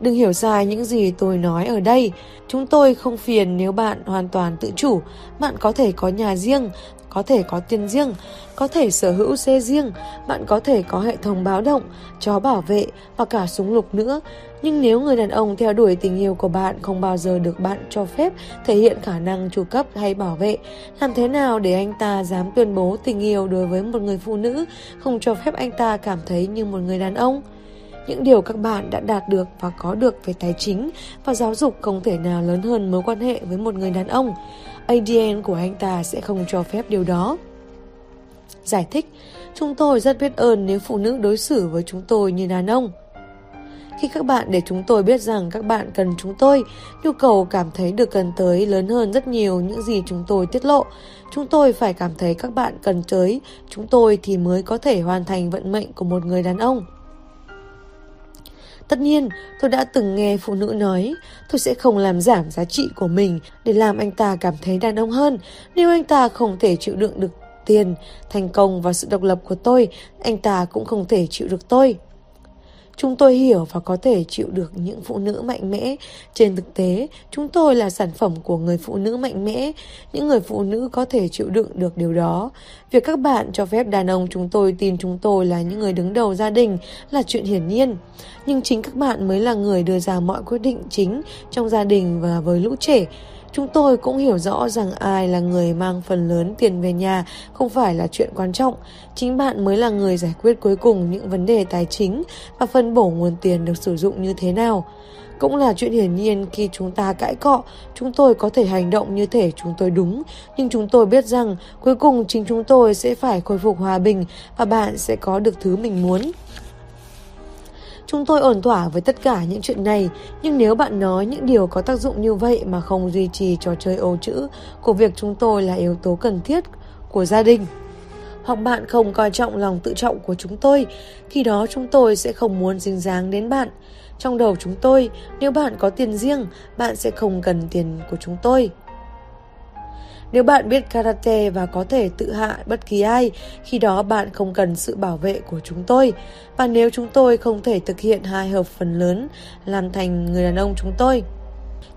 Đừng hiểu sai những gì tôi nói ở đây. Chúng tôi không phiền nếu bạn hoàn toàn tự chủ. Bạn có thể có nhà riêng, có thể có tiền riêng, có thể sở hữu xe riêng, bạn có thể có hệ thống báo động, chó bảo vệ và cả súng lục nữa. Nhưng nếu người đàn ông theo đuổi tình yêu của bạn không bao giờ được bạn cho phép thể hiện khả năng chủ cấp hay bảo vệ, làm thế nào để anh ta dám tuyên bố tình yêu đối với một người phụ nữ, không cho phép anh ta cảm thấy như một người đàn ông? Những điều các bạn đã đạt được và có được về tài chính và giáo dục không thể nào lớn hơn mối quan hệ với một người đàn ông. ADN của anh ta sẽ không cho phép điều đó. Giải thích, chúng tôi rất biết ơn nếu phụ nữ đối xử với chúng tôi như đàn ông. Khi các bạn để chúng tôi biết rằng các bạn cần chúng tôi, nhu cầu cảm thấy được cần tới lớn hơn rất nhiều những gì chúng tôi tiết lộ. Chúng tôi phải cảm thấy các bạn cần tới chúng tôi thì mới có thể hoàn thành vận mệnh của một người đàn ông. Tất nhiên, tôi đã từng nghe phụ nữ nói, tôi sẽ không làm giảm giá trị của mình để làm anh ta cảm thấy đàn ông hơn. Nếu anh ta không thể chịu đựng được tiền, thành công và sự độc lập của tôi, anh ta cũng không thể chịu được tôi. Chúng tôi hiểu và có thể chịu được những phụ nữ mạnh mẽ. Trên thực tế, chúng tôi là sản phẩm của người phụ nữ mạnh mẽ. Những người phụ nữ có thể chịu đựng được điều đó. Việc các bạn cho phép đàn ông chúng tôi tin chúng tôi là những người đứng đầu gia đình là chuyện hiển nhiên. Nhưng chính các bạn mới là người đưa ra mọi quyết định chính trong gia đình và với lũ trẻ. Chúng tôi cũng hiểu rõ rằng ai là người mang phần lớn tiền về nhà không phải là chuyện quan trọng. Chính bạn mới là người giải quyết cuối cùng những vấn đề tài chính và phân bổ nguồn tiền được sử dụng như thế nào. Cũng là chuyện hiển nhiên khi chúng ta cãi cọ, chúng tôi có thể hành động như thể chúng tôi đúng, nhưng chúng tôi biết rằng cuối cùng chính chúng tôi sẽ phải khôi phục hòa bình và bạn sẽ có được thứ mình muốn. Chúng tôi ổn thỏa với tất cả những chuyện này, nhưng nếu bạn nói những điều có tác dụng như vậy mà không duy trì trò chơi ô chữ của việc chúng tôi là yếu tố cần thiết của gia đình, hoặc bạn không coi trọng lòng tự trọng của chúng tôi, khi đó chúng tôi sẽ không muốn dính dáng đến bạn. Trong đầu chúng tôi, nếu bạn có tiền riêng, bạn sẽ không cần tiền của chúng tôi. Nếu bạn biết karate và có thể tự hạ bất kỳ ai, khi đó bạn không cần sự bảo vệ của chúng tôi. Và nếu chúng tôi không thể thực hiện hai hợp phần lớn, làm thành người đàn ông chúng tôi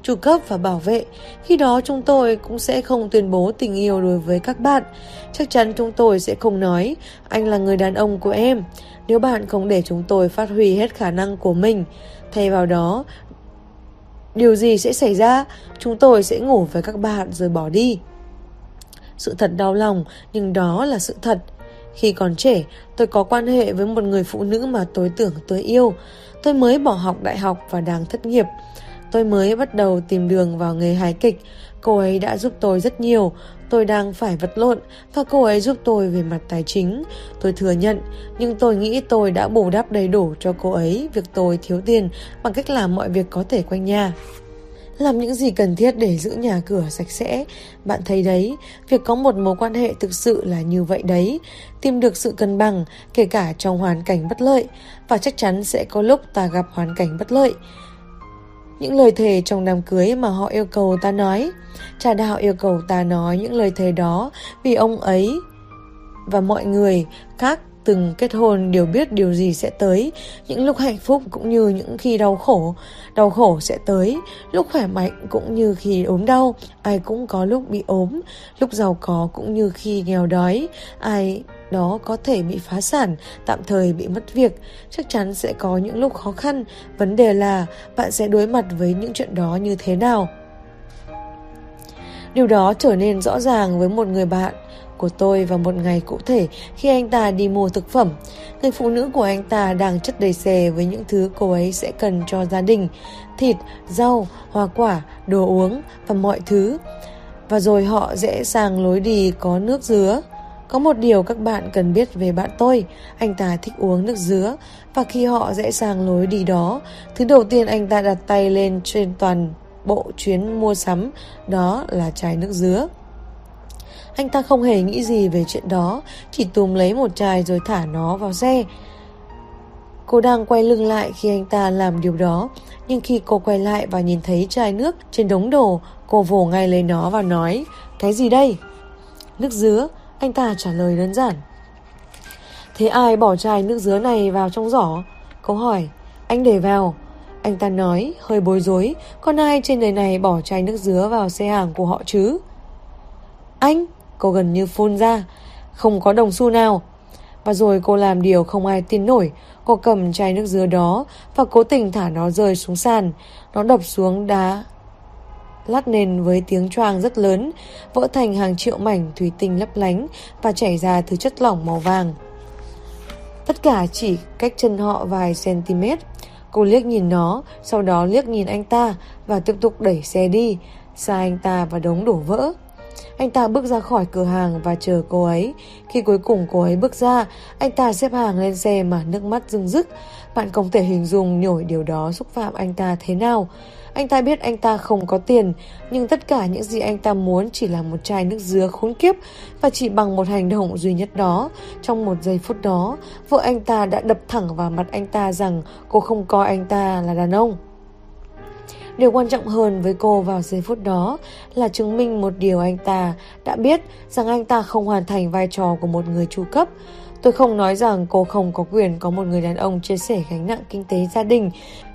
chủ cấp và bảo vệ. Khi đó chúng tôi cũng sẽ không tuyên bố tình yêu đối với các bạn. Chắc chắn chúng tôi sẽ không nói anh là người đàn ông của em nếu bạn không để chúng tôi phát huy hết khả năng của mình. Thay vào đó, điều gì sẽ xảy ra? Chúng tôi sẽ ngủ với các bạn rồi bỏ đi. Sự thật đau lòng, nhưng đó là sự thật. Khi còn trẻ, tôi có quan hệ với một người phụ nữ mà tôi tưởng tôi yêu. Tôi mới bỏ học đại học và đang thất nghiệp. Tôi mới bắt đầu tìm đường vào nghề hài kịch. Cô ấy đã giúp tôi rất nhiều. Tôi đang phải vật lộn và cô ấy giúp tôi về mặt tài chính. Tôi thừa nhận, nhưng tôi nghĩ tôi đã bù đắp đầy đủ cho cô ấy việc tôi thiếu tiền bằng cách làm mọi việc có thể quanh nhà làm những gì cần thiết để giữ nhà cửa sạch sẽ. Bạn thấy đấy, việc có một mối quan hệ thực sự là như vậy đấy. Tìm được sự cân bằng, kể cả trong hoàn cảnh bất lợi, và chắc chắn sẽ có lúc ta gặp hoàn cảnh bất lợi. Những lời thề trong đám cưới mà họ yêu cầu ta nói, cha đạo yêu cầu ta nói những lời thề đó vì ông ấy và mọi người khác từng kết hôn đều biết điều gì sẽ tới, những lúc hạnh phúc cũng như những khi đau khổ. Đau khổ sẽ tới, lúc khỏe mạnh cũng như khi ốm đau, ai cũng có lúc bị ốm, lúc giàu có cũng như khi nghèo đói, ai đó có thể bị phá sản, tạm thời bị mất việc, chắc chắn sẽ có những lúc khó khăn, vấn đề là bạn sẽ đối mặt với những chuyện đó như thế nào. Điều đó trở nên rõ ràng với một người bạn của tôi vào một ngày cụ thể khi anh ta đi mua thực phẩm. Người phụ nữ của anh ta đang chất đầy xe với những thứ cô ấy sẽ cần cho gia đình, thịt, rau, hoa quả, đồ uống và mọi thứ. Và rồi họ rẽ sang lối đi có nước dứa. Có một điều các bạn cần biết về bạn tôi, anh ta thích uống nước dứa và khi họ rẽ sang lối đi đó, thứ đầu tiên anh ta đặt tay lên trên toàn bộ chuyến mua sắm đó là chai nước dứa. Anh ta không hề nghĩ gì về chuyện đó, chỉ túm lấy một chai rồi thả nó vào xe. Cô đang quay lưng lại khi anh ta làm điều đó, nhưng khi cô quay lại và nhìn thấy chai nước trên đống đồ, cô vồ ngay lấy nó và nói, cái gì đây? Nước dứa, anh ta trả lời đơn giản. Thế ai bỏ chai nước dứa này vào trong giỏ? Cô hỏi, anh để vào. Anh ta nói, hơi bối rối, con ai trên đời này bỏ chai nước dứa vào xe hàng của họ chứ? Anh, Cô gần như phun ra Không có đồng xu nào Và rồi cô làm điều không ai tin nổi Cô cầm chai nước dứa đó Và cố tình thả nó rơi xuống sàn Nó đập xuống đá lát nền với tiếng choang rất lớn, vỡ thành hàng triệu mảnh thủy tinh lấp lánh và chảy ra thứ chất lỏng màu vàng. Tất cả chỉ cách chân họ vài cm. Cô liếc nhìn nó, sau đó liếc nhìn anh ta và tiếp tục đẩy xe đi, xa anh ta và đống đổ vỡ. Anh ta bước ra khỏi cửa hàng và chờ cô ấy. Khi cuối cùng cô ấy bước ra, anh ta xếp hàng lên xe mà nước mắt rưng rức. Bạn không thể hình dung nhổi điều đó xúc phạm anh ta thế nào. Anh ta biết anh ta không có tiền, nhưng tất cả những gì anh ta muốn chỉ là một chai nước dứa khốn kiếp và chỉ bằng một hành động duy nhất đó. Trong một giây phút đó, vợ anh ta đã đập thẳng vào mặt anh ta rằng cô không coi anh ta là đàn ông. Điều quan trọng hơn với cô vào giây phút đó là chứng minh một điều anh ta đã biết rằng anh ta không hoàn thành vai trò của một người chủ cấp. Tôi không nói rằng cô không có quyền có một người đàn ông chia sẻ gánh nặng kinh tế gia đình,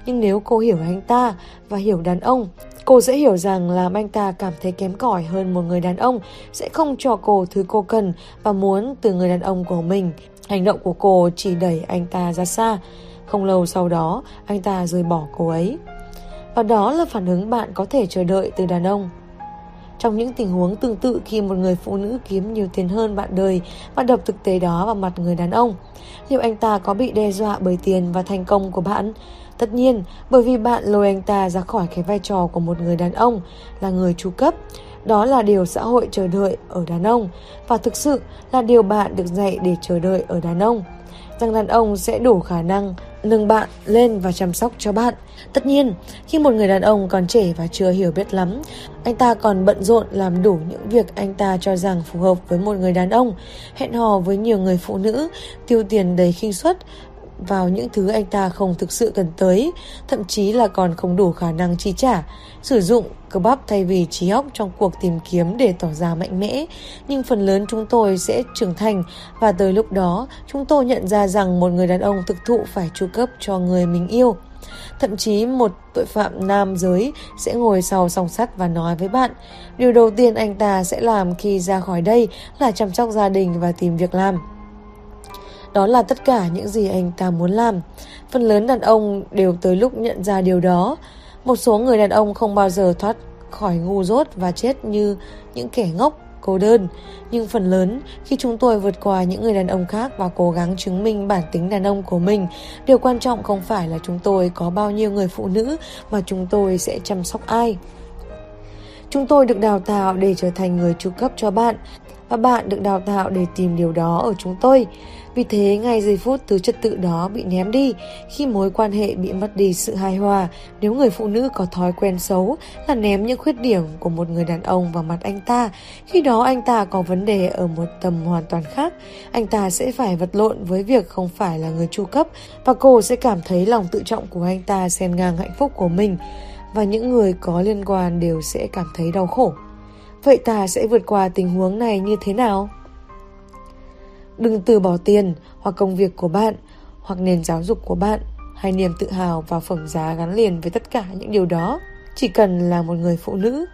nhưng nếu cô hiểu anh ta và hiểu đàn ông, cô sẽ hiểu rằng làm anh ta cảm thấy kém cỏi hơn một người đàn ông sẽ không cho cô thứ cô cần và muốn từ người đàn ông của mình. Hành động của cô chỉ đẩy anh ta ra xa. Không lâu sau đó, anh ta rời bỏ cô ấy. Và đó là phản ứng bạn có thể chờ đợi từ đàn ông. Trong những tình huống tương tự khi một người phụ nữ kiếm nhiều tiền hơn bạn đời và đập thực tế đó vào mặt người đàn ông, liệu anh ta có bị đe dọa bởi tiền và thành công của bạn? Tất nhiên, bởi vì bạn lôi anh ta ra khỏi cái vai trò của một người đàn ông là người chu cấp. Đó là điều xã hội chờ đợi ở đàn ông và thực sự là điều bạn được dạy để chờ đợi ở đàn ông. Rằng đàn ông sẽ đủ khả năng nâng bạn lên và chăm sóc cho bạn. Tất nhiên, khi một người đàn ông còn trẻ và chưa hiểu biết lắm, anh ta còn bận rộn làm đủ những việc anh ta cho rằng phù hợp với một người đàn ông, hẹn hò với nhiều người phụ nữ, tiêu tiền đầy khinh suất vào những thứ anh ta không thực sự cần tới, thậm chí là còn không đủ khả năng chi trả, sử dụng cơ bắp thay vì trí óc trong cuộc tìm kiếm để tỏ ra mạnh mẽ. Nhưng phần lớn chúng tôi sẽ trưởng thành và tới lúc đó chúng tôi nhận ra rằng một người đàn ông thực thụ phải chu cấp cho người mình yêu. Thậm chí một tội phạm nam giới sẽ ngồi sau song sắt và nói với bạn Điều đầu tiên anh ta sẽ làm khi ra khỏi đây là chăm sóc gia đình và tìm việc làm. Đó là tất cả những gì anh ta muốn làm. Phần lớn đàn ông đều tới lúc nhận ra điều đó. Một số người đàn ông không bao giờ thoát khỏi ngu dốt và chết như những kẻ ngốc, cô đơn. Nhưng phần lớn, khi chúng tôi vượt qua những người đàn ông khác và cố gắng chứng minh bản tính đàn ông của mình, điều quan trọng không phải là chúng tôi có bao nhiêu người phụ nữ mà chúng tôi sẽ chăm sóc ai. Chúng tôi được đào tạo để trở thành người tru cấp cho bạn và bạn được đào tạo để tìm điều đó ở chúng tôi. Vì thế, ngay giây phút thứ trật tự đó bị ném đi, khi mối quan hệ bị mất đi sự hài hòa, nếu người phụ nữ có thói quen xấu là ném những khuyết điểm của một người đàn ông vào mặt anh ta, khi đó anh ta có vấn đề ở một tầm hoàn toàn khác, anh ta sẽ phải vật lộn với việc không phải là người chu cấp và cô sẽ cảm thấy lòng tự trọng của anh ta xen ngang hạnh phúc của mình và những người có liên quan đều sẽ cảm thấy đau khổ. Vậy ta sẽ vượt qua tình huống này như thế nào? Đừng từ bỏ tiền hoặc công việc của bạn hoặc nền giáo dục của bạn hay niềm tự hào và phẩm giá gắn liền với tất cả những điều đó. Chỉ cần là một người phụ nữ.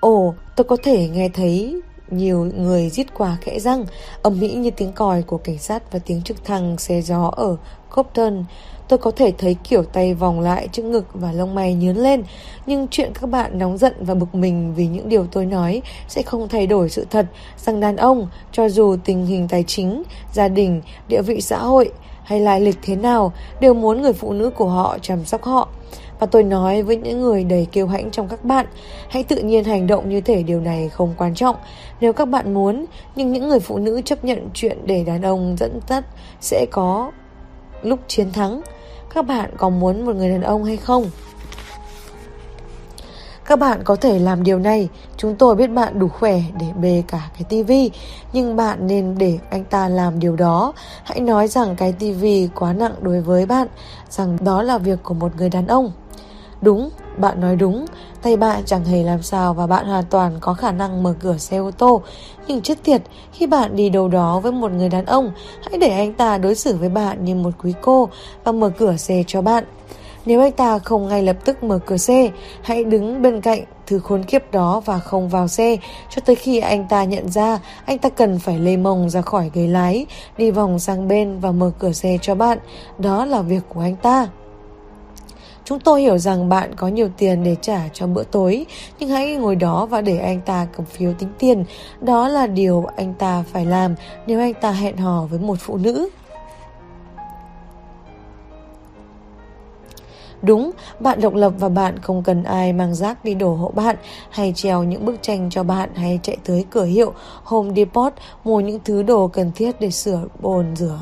Ồ, tôi có thể nghe thấy nhiều người giết quả khẽ răng, ầm mỹ như tiếng còi của cảnh sát và tiếng trực thăng xe gió ở Copton. Tôi có thể thấy kiểu tay vòng lại trước ngực và lông mày nhướn lên, nhưng chuyện các bạn nóng giận và bực mình vì những điều tôi nói sẽ không thay đổi sự thật rằng đàn ông, cho dù tình hình tài chính, gia đình, địa vị xã hội hay lai lịch thế nào, đều muốn người phụ nữ của họ chăm sóc họ. Và tôi nói với những người đầy kiêu hãnh trong các bạn, hãy tự nhiên hành động như thể điều này không quan trọng. Nếu các bạn muốn, nhưng những người phụ nữ chấp nhận chuyện để đàn ông dẫn dắt sẽ có lúc chiến thắng. Các bạn có muốn một người đàn ông hay không? Các bạn có thể làm điều này, chúng tôi biết bạn đủ khỏe để bê cả cái tivi, nhưng bạn nên để anh ta làm điều đó. Hãy nói rằng cái tivi quá nặng đối với bạn, rằng đó là việc của một người đàn ông. Đúng, bạn nói đúng, tay bạn chẳng hề làm sao và bạn hoàn toàn có khả năng mở cửa xe ô tô. Nhưng chết tiệt, khi bạn đi đâu đó với một người đàn ông, hãy để anh ta đối xử với bạn như một quý cô và mở cửa xe cho bạn. Nếu anh ta không ngay lập tức mở cửa xe, hãy đứng bên cạnh thứ khốn kiếp đó và không vào xe cho tới khi anh ta nhận ra anh ta cần phải lê mông ra khỏi ghế lái, đi vòng sang bên và mở cửa xe cho bạn. Đó là việc của anh ta. Chúng tôi hiểu rằng bạn có nhiều tiền để trả cho bữa tối, nhưng hãy ngồi đó và để anh ta cầm phiếu tính tiền. Đó là điều anh ta phải làm nếu anh ta hẹn hò với một phụ nữ. Đúng, bạn độc lập và bạn không cần ai mang rác đi đổ hộ bạn hay treo những bức tranh cho bạn hay chạy tới cửa hiệu Home Depot mua những thứ đồ cần thiết để sửa bồn rửa.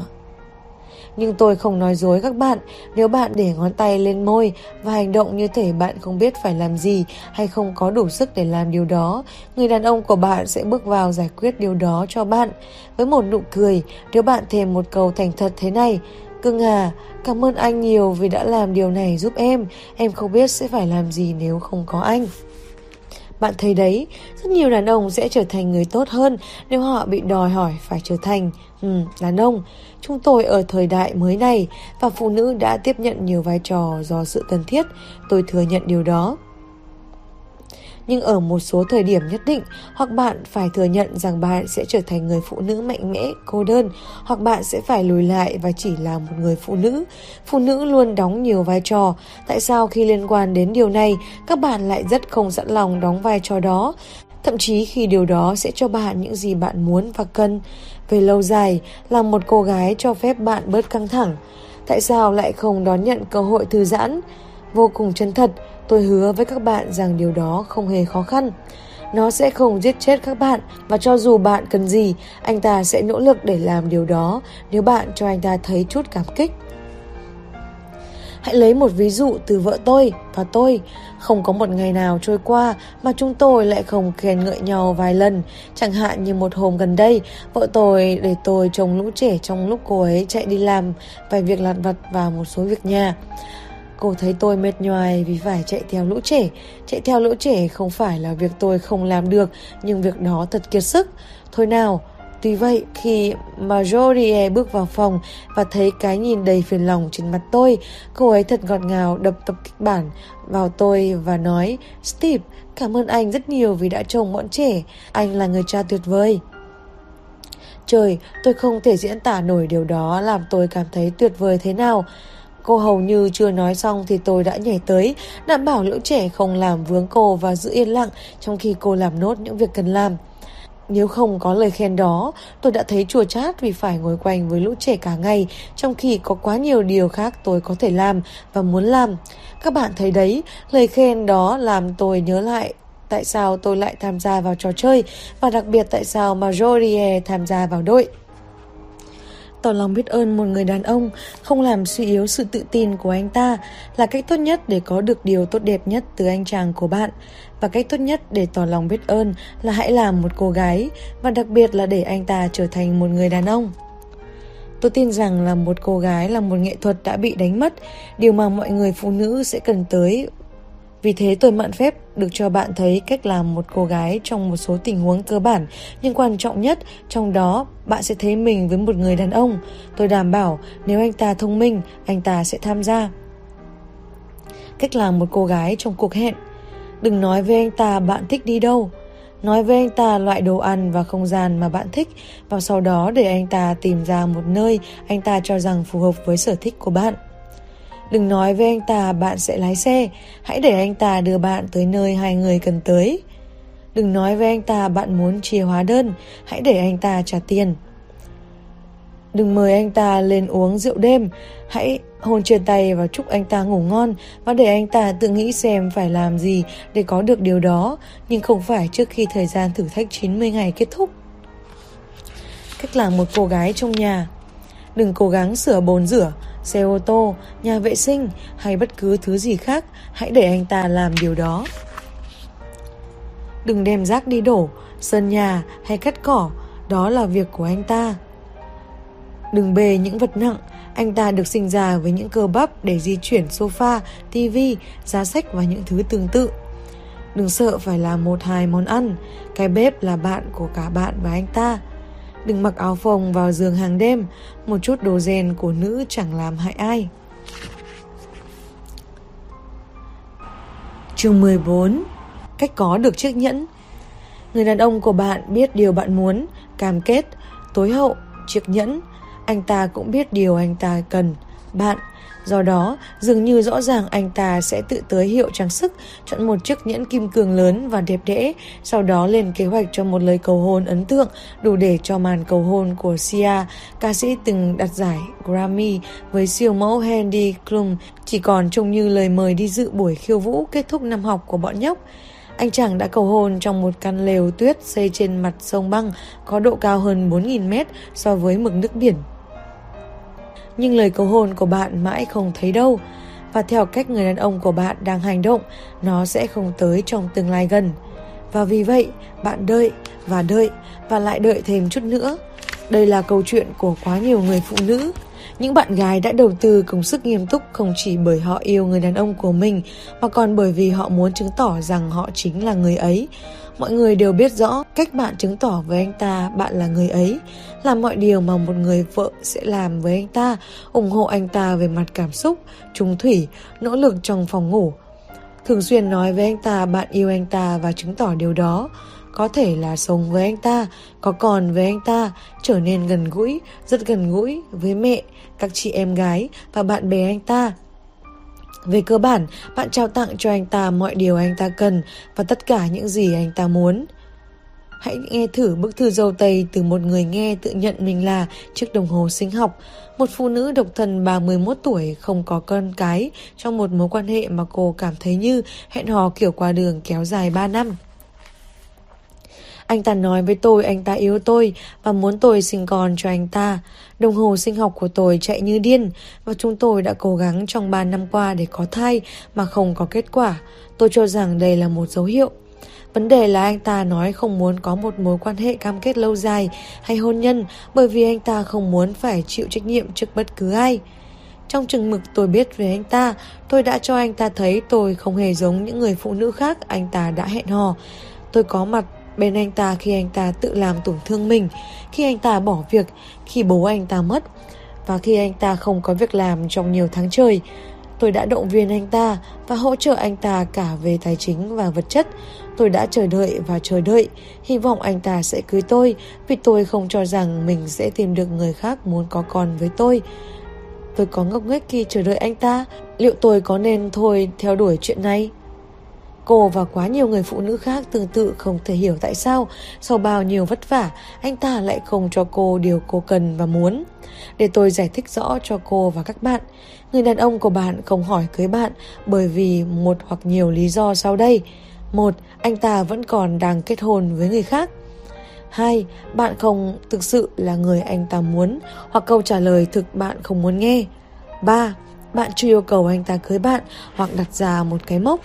Nhưng tôi không nói dối các bạn, nếu bạn để ngón tay lên môi và hành động như thể bạn không biết phải làm gì hay không có đủ sức để làm điều đó, người đàn ông của bạn sẽ bước vào giải quyết điều đó cho bạn. Với một nụ cười, nếu bạn thêm một câu thành thật thế này, Cưng à, cảm ơn anh nhiều vì đã làm điều này giúp em, em không biết sẽ phải làm gì nếu không có anh. Bạn thấy đấy, rất nhiều đàn ông sẽ trở thành người tốt hơn nếu họ bị đòi hỏi phải trở thành ừ, đàn ông. Chúng tôi ở thời đại mới này và phụ nữ đã tiếp nhận nhiều vai trò do sự cần thiết. Tôi thừa nhận điều đó nhưng ở một số thời điểm nhất định hoặc bạn phải thừa nhận rằng bạn sẽ trở thành người phụ nữ mạnh mẽ, cô đơn hoặc bạn sẽ phải lùi lại và chỉ là một người phụ nữ. Phụ nữ luôn đóng nhiều vai trò. Tại sao khi liên quan đến điều này, các bạn lại rất không sẵn lòng đóng vai trò đó? Thậm chí khi điều đó sẽ cho bạn những gì bạn muốn và cần. Về lâu dài, là một cô gái cho phép bạn bớt căng thẳng. Tại sao lại không đón nhận cơ hội thư giãn? Vô cùng chân thật, Tôi hứa với các bạn rằng điều đó không hề khó khăn. Nó sẽ không giết chết các bạn và cho dù bạn cần gì, anh ta sẽ nỗ lực để làm điều đó nếu bạn cho anh ta thấy chút cảm kích. Hãy lấy một ví dụ từ vợ tôi và tôi. Không có một ngày nào trôi qua mà chúng tôi lại không khen ngợi nhau vài lần. Chẳng hạn như một hôm gần đây, vợ tôi để tôi trông lũ trẻ trong lúc cô ấy chạy đi làm vài việc lặt vặt và một số việc nhà. Cô thấy tôi mệt nhoài vì phải chạy theo lũ trẻ. Chạy theo lũ trẻ không phải là việc tôi không làm được, nhưng việc đó thật kiệt sức. Thôi nào, Tuy vậy, khi Marjorie bước vào phòng và thấy cái nhìn đầy phiền lòng trên mặt tôi, cô ấy thật ngọt ngào đập tập kịch bản vào tôi và nói Steve, cảm ơn anh rất nhiều vì đã trông bọn trẻ. Anh là người cha tuyệt vời. Trời, tôi không thể diễn tả nổi điều đó làm tôi cảm thấy tuyệt vời thế nào. Cô hầu như chưa nói xong thì tôi đã nhảy tới, đảm bảo lũ trẻ không làm vướng cô và giữ yên lặng trong khi cô làm nốt những việc cần làm. Nếu không có lời khen đó, tôi đã thấy chua chát vì phải ngồi quanh với lũ trẻ cả ngày, trong khi có quá nhiều điều khác tôi có thể làm và muốn làm. Các bạn thấy đấy, lời khen đó làm tôi nhớ lại tại sao tôi lại tham gia vào trò chơi và đặc biệt tại sao Majorie tham gia vào đội tỏ lòng biết ơn một người đàn ông, không làm suy yếu sự tự tin của anh ta là cách tốt nhất để có được điều tốt đẹp nhất từ anh chàng của bạn. Và cách tốt nhất để tỏ lòng biết ơn là hãy làm một cô gái và đặc biệt là để anh ta trở thành một người đàn ông. Tôi tin rằng là một cô gái là một nghệ thuật đã bị đánh mất, điều mà mọi người phụ nữ sẽ cần tới vì thế tôi mạn phép được cho bạn thấy cách làm một cô gái trong một số tình huống cơ bản, nhưng quan trọng nhất trong đó bạn sẽ thấy mình với một người đàn ông. Tôi đảm bảo nếu anh ta thông minh, anh ta sẽ tham gia. Cách làm một cô gái trong cuộc hẹn. Đừng nói với anh ta bạn thích đi đâu. Nói với anh ta loại đồ ăn và không gian mà bạn thích và sau đó để anh ta tìm ra một nơi anh ta cho rằng phù hợp với sở thích của bạn. Đừng nói với anh ta bạn sẽ lái xe, hãy để anh ta đưa bạn tới nơi hai người cần tới. Đừng nói với anh ta bạn muốn chia hóa đơn, hãy để anh ta trả tiền. Đừng mời anh ta lên uống rượu đêm, hãy hôn trên tay và chúc anh ta ngủ ngon và để anh ta tự nghĩ xem phải làm gì để có được điều đó, nhưng không phải trước khi thời gian thử thách 90 ngày kết thúc. Cách làm một cô gái trong nhà Đừng cố gắng sửa bồn rửa, xe ô tô, nhà vệ sinh hay bất cứ thứ gì khác, hãy để anh ta làm điều đó. Đừng đem rác đi đổ, sơn nhà hay cắt cỏ, đó là việc của anh ta. Đừng bề những vật nặng, anh ta được sinh ra với những cơ bắp để di chuyển sofa, tivi, giá sách và những thứ tương tự. Đừng sợ phải làm một hai món ăn, cái bếp là bạn của cả bạn và anh ta. Đừng mặc áo phồng vào giường hàng đêm. Một chút đồ rèn của nữ chẳng làm hại ai. Chương 14 Cách có được chiếc nhẫn. Người đàn ông của bạn biết điều bạn muốn. Cam kết, tối hậu, chiếc nhẫn. Anh ta cũng biết điều anh ta cần Bạn Do đó, dường như rõ ràng anh ta sẽ tự tới hiệu trang sức, chọn một chiếc nhẫn kim cương lớn và đẹp đẽ, sau đó lên kế hoạch cho một lời cầu hôn ấn tượng đủ để cho màn cầu hôn của Sia, ca sĩ từng đặt giải Grammy với siêu mẫu Handy Klum chỉ còn trông như lời mời đi dự buổi khiêu vũ kết thúc năm học của bọn nhóc. Anh chàng đã cầu hôn trong một căn lều tuyết xây trên mặt sông băng có độ cao hơn 4.000 mét so với mực nước biển nhưng lời cầu hôn của bạn mãi không thấy đâu. Và theo cách người đàn ông của bạn đang hành động, nó sẽ không tới trong tương lai gần. Và vì vậy, bạn đợi và đợi và lại đợi thêm chút nữa. Đây là câu chuyện của quá nhiều người phụ nữ. Những bạn gái đã đầu tư công sức nghiêm túc không chỉ bởi họ yêu người đàn ông của mình mà còn bởi vì họ muốn chứng tỏ rằng họ chính là người ấy. Mọi người đều biết rõ cách bạn chứng tỏ với anh ta bạn là người ấy, làm mọi điều mà một người vợ sẽ làm với anh ta, ủng hộ anh ta về mặt cảm xúc, trung thủy, nỗ lực trong phòng ngủ. Thường xuyên nói với anh ta bạn yêu anh ta và chứng tỏ điều đó. Có thể là sống với anh ta, có còn với anh ta, trở nên gần gũi, rất gần gũi với mẹ, các chị em gái và bạn bè anh ta. Về cơ bản, bạn trao tặng cho anh ta mọi điều anh ta cần và tất cả những gì anh ta muốn. Hãy nghe thử bức thư dâu tây từ một người nghe tự nhận mình là chiếc đồng hồ sinh học. Một phụ nữ độc thân 31 tuổi không có con cái trong một mối quan hệ mà cô cảm thấy như hẹn hò kiểu qua đường kéo dài 3 năm. Anh ta nói với tôi anh ta yêu tôi và muốn tôi sinh con cho anh ta. Đồng hồ sinh học của tôi chạy như điên và chúng tôi đã cố gắng trong 3 năm qua để có thai mà không có kết quả. Tôi cho rằng đây là một dấu hiệu. Vấn đề là anh ta nói không muốn có một mối quan hệ cam kết lâu dài hay hôn nhân bởi vì anh ta không muốn phải chịu trách nhiệm trước bất cứ ai. Trong chừng mực tôi biết về anh ta, tôi đã cho anh ta thấy tôi không hề giống những người phụ nữ khác anh ta đã hẹn hò. Tôi có mặt bên anh ta khi anh ta tự làm tổn thương mình, khi anh ta bỏ việc, khi bố anh ta mất và khi anh ta không có việc làm trong nhiều tháng trời. Tôi đã động viên anh ta và hỗ trợ anh ta cả về tài chính và vật chất. Tôi đã chờ đợi và chờ đợi, hy vọng anh ta sẽ cưới tôi vì tôi không cho rằng mình sẽ tìm được người khác muốn có con với tôi. Tôi có ngốc nghếch khi chờ đợi anh ta Liệu tôi có nên thôi theo đuổi chuyện này Cô và quá nhiều người phụ nữ khác tương tự không thể hiểu tại sao sau bao nhiêu vất vả anh ta lại không cho cô điều cô cần và muốn. Để tôi giải thích rõ cho cô và các bạn. Người đàn ông của bạn không hỏi cưới bạn bởi vì một hoặc nhiều lý do sau đây. Một, anh ta vẫn còn đang kết hôn với người khác. Hai, bạn không thực sự là người anh ta muốn hoặc câu trả lời thực bạn không muốn nghe. Ba, bạn chưa yêu cầu anh ta cưới bạn hoặc đặt ra một cái mốc.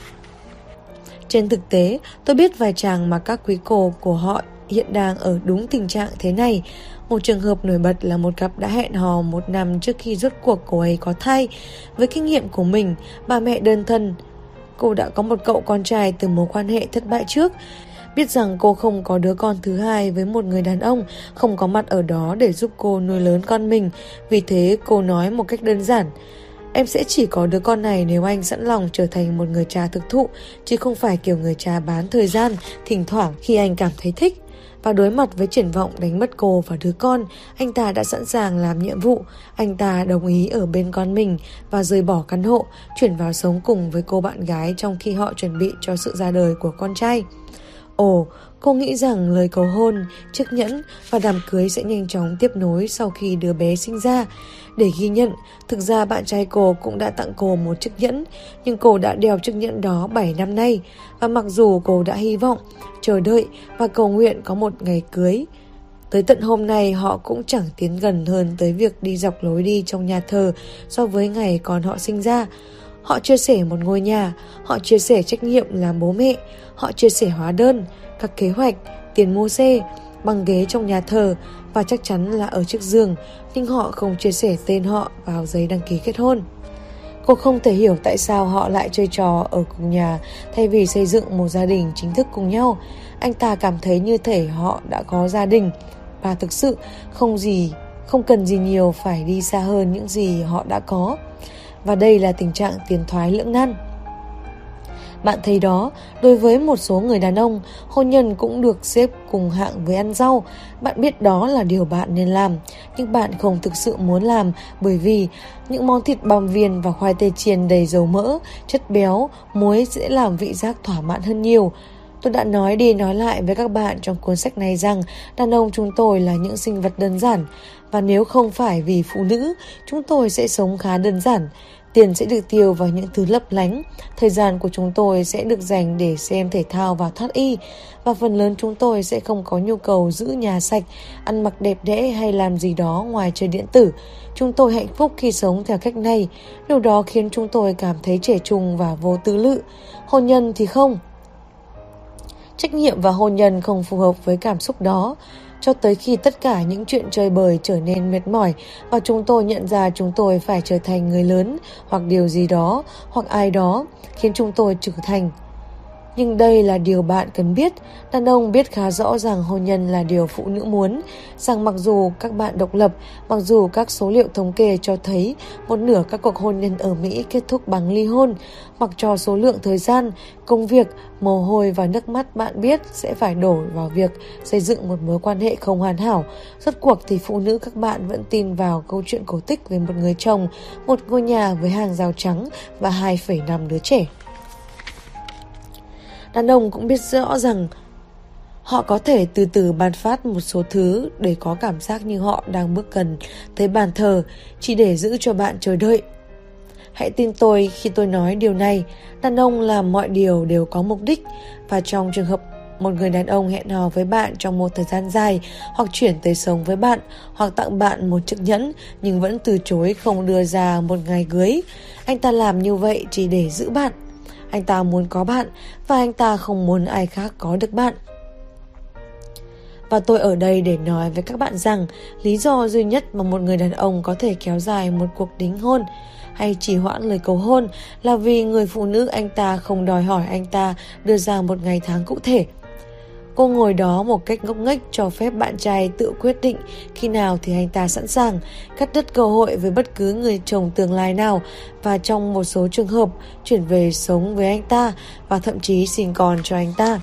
Trên thực tế, tôi biết vài chàng mà các quý cô của họ hiện đang ở đúng tình trạng thế này. Một trường hợp nổi bật là một cặp đã hẹn hò một năm trước khi rốt cuộc cô ấy có thai. Với kinh nghiệm của mình, bà mẹ đơn thân, cô đã có một cậu con trai từ mối quan hệ thất bại trước. Biết rằng cô không có đứa con thứ hai với một người đàn ông, không có mặt ở đó để giúp cô nuôi lớn con mình. Vì thế cô nói một cách đơn giản, Em sẽ chỉ có đứa con này nếu anh sẵn lòng trở thành một người cha thực thụ, chứ không phải kiểu người cha bán thời gian, thỉnh thoảng khi anh cảm thấy thích. Và đối mặt với triển vọng đánh mất cô và đứa con, anh ta đã sẵn sàng làm nhiệm vụ. Anh ta đồng ý ở bên con mình và rời bỏ căn hộ, chuyển vào sống cùng với cô bạn gái trong khi họ chuẩn bị cho sự ra đời của con trai. Ồ, cô nghĩ rằng lời cầu hôn, chiếc nhẫn và đám cưới sẽ nhanh chóng tiếp nối sau khi đứa bé sinh ra. Để ghi nhận, thực ra bạn trai cô cũng đã tặng cô một chiếc nhẫn, nhưng cô đã đeo chiếc nhẫn đó 7 năm nay. Và mặc dù cô đã hy vọng, chờ đợi và cầu nguyện có một ngày cưới, Tới tận hôm nay họ cũng chẳng tiến gần hơn tới việc đi dọc lối đi trong nhà thờ so với ngày còn họ sinh ra. Họ chia sẻ một ngôi nhà, họ chia sẻ trách nhiệm làm bố mẹ, họ chia sẻ hóa đơn, các kế hoạch, tiền mua xe, băng ghế trong nhà thờ và chắc chắn là ở chiếc giường, nhưng họ không chia sẻ tên họ vào giấy đăng ký kết hôn. Cô không thể hiểu tại sao họ lại chơi trò ở cùng nhà thay vì xây dựng một gia đình chính thức cùng nhau. Anh ta cảm thấy như thể họ đã có gia đình và thực sự không gì, không cần gì nhiều phải đi xa hơn những gì họ đã có. Và đây là tình trạng tiền thoái lưỡng nan. Bạn thấy đó, đối với một số người đàn ông, hôn nhân cũng được xếp cùng hạng với ăn rau. Bạn biết đó là điều bạn nên làm, nhưng bạn không thực sự muốn làm bởi vì những món thịt bằm viên và khoai tây chiên đầy dầu mỡ, chất béo, muối sẽ làm vị giác thỏa mãn hơn nhiều. Tôi đã nói đi nói lại với các bạn trong cuốn sách này rằng đàn ông chúng tôi là những sinh vật đơn giản và nếu không phải vì phụ nữ, chúng tôi sẽ sống khá đơn giản. Tiền sẽ được tiêu vào những thứ lấp lánh. Thời gian của chúng tôi sẽ được dành để xem thể thao và thoát y. Và phần lớn chúng tôi sẽ không có nhu cầu giữ nhà sạch, ăn mặc đẹp đẽ hay làm gì đó ngoài chơi điện tử. Chúng tôi hạnh phúc khi sống theo cách này. Điều đó khiến chúng tôi cảm thấy trẻ trung và vô tư lự. Hôn nhân thì không. Trách nhiệm và hôn nhân không phù hợp với cảm xúc đó cho tới khi tất cả những chuyện chơi bời trở nên mệt mỏi và chúng tôi nhận ra chúng tôi phải trở thành người lớn, hoặc điều gì đó, hoặc ai đó khiến chúng tôi trưởng thành. Nhưng đây là điều bạn cần biết. Đàn ông biết khá rõ rằng hôn nhân là điều phụ nữ muốn. Rằng mặc dù các bạn độc lập, mặc dù các số liệu thống kê cho thấy một nửa các cuộc hôn nhân ở Mỹ kết thúc bằng ly hôn, mặc cho số lượng thời gian, công việc, mồ hôi và nước mắt bạn biết sẽ phải đổ vào việc xây dựng một mối quan hệ không hoàn hảo. Rốt cuộc thì phụ nữ các bạn vẫn tin vào câu chuyện cổ tích về một người chồng, một ngôi nhà với hàng rào trắng và 2,5 đứa trẻ. Đàn ông cũng biết rõ rằng họ có thể từ từ ban phát một số thứ để có cảm giác như họ đang bước gần tới bàn thờ chỉ để giữ cho bạn chờ đợi. Hãy tin tôi khi tôi nói điều này, đàn ông làm mọi điều đều có mục đích và trong trường hợp một người đàn ông hẹn hò với bạn trong một thời gian dài hoặc chuyển tới sống với bạn hoặc tặng bạn một chiếc nhẫn nhưng vẫn từ chối không đưa ra một ngày cưới. Anh ta làm như vậy chỉ để giữ bạn. Anh ta muốn có bạn và anh ta không muốn ai khác có được bạn. Và tôi ở đây để nói với các bạn rằng lý do duy nhất mà một người đàn ông có thể kéo dài một cuộc đính hôn hay chỉ hoãn lời cầu hôn là vì người phụ nữ anh ta không đòi hỏi anh ta đưa ra một ngày tháng cụ thể Cô ngồi đó một cách ngốc nghếch cho phép bạn trai tự quyết định khi nào thì anh ta sẵn sàng, cắt đứt cơ hội với bất cứ người chồng tương lai nào và trong một số trường hợp chuyển về sống với anh ta và thậm chí sinh con cho anh ta.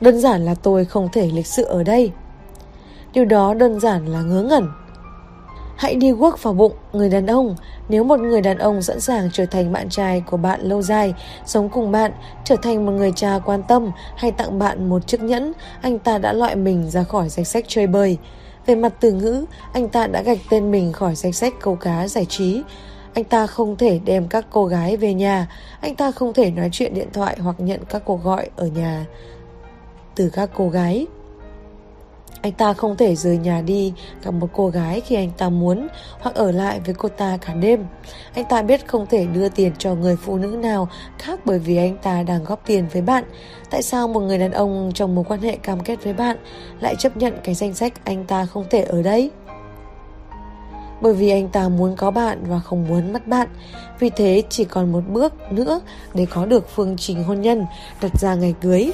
Đơn giản là tôi không thể lịch sự ở đây. Điều đó đơn giản là ngớ ngẩn. Hãy đi guốc vào bụng người đàn ông. Nếu một người đàn ông sẵn sàng trở thành bạn trai của bạn lâu dài, sống cùng bạn, trở thành một người cha quan tâm hay tặng bạn một chiếc nhẫn, anh ta đã loại mình ra khỏi danh sách chơi bời. Về mặt từ ngữ, anh ta đã gạch tên mình khỏi danh sách câu cá giải trí. Anh ta không thể đem các cô gái về nhà, anh ta không thể nói chuyện điện thoại hoặc nhận các cuộc gọi ở nhà từ các cô gái. Anh ta không thể rời nhà đi gặp một cô gái khi anh ta muốn hoặc ở lại với cô ta cả đêm. Anh ta biết không thể đưa tiền cho người phụ nữ nào khác bởi vì anh ta đang góp tiền với bạn. Tại sao một người đàn ông trong mối quan hệ cam kết với bạn lại chấp nhận cái danh sách anh ta không thể ở đây? Bởi vì anh ta muốn có bạn và không muốn mất bạn. Vì thế chỉ còn một bước nữa để có được phương trình hôn nhân đặt ra ngày cưới.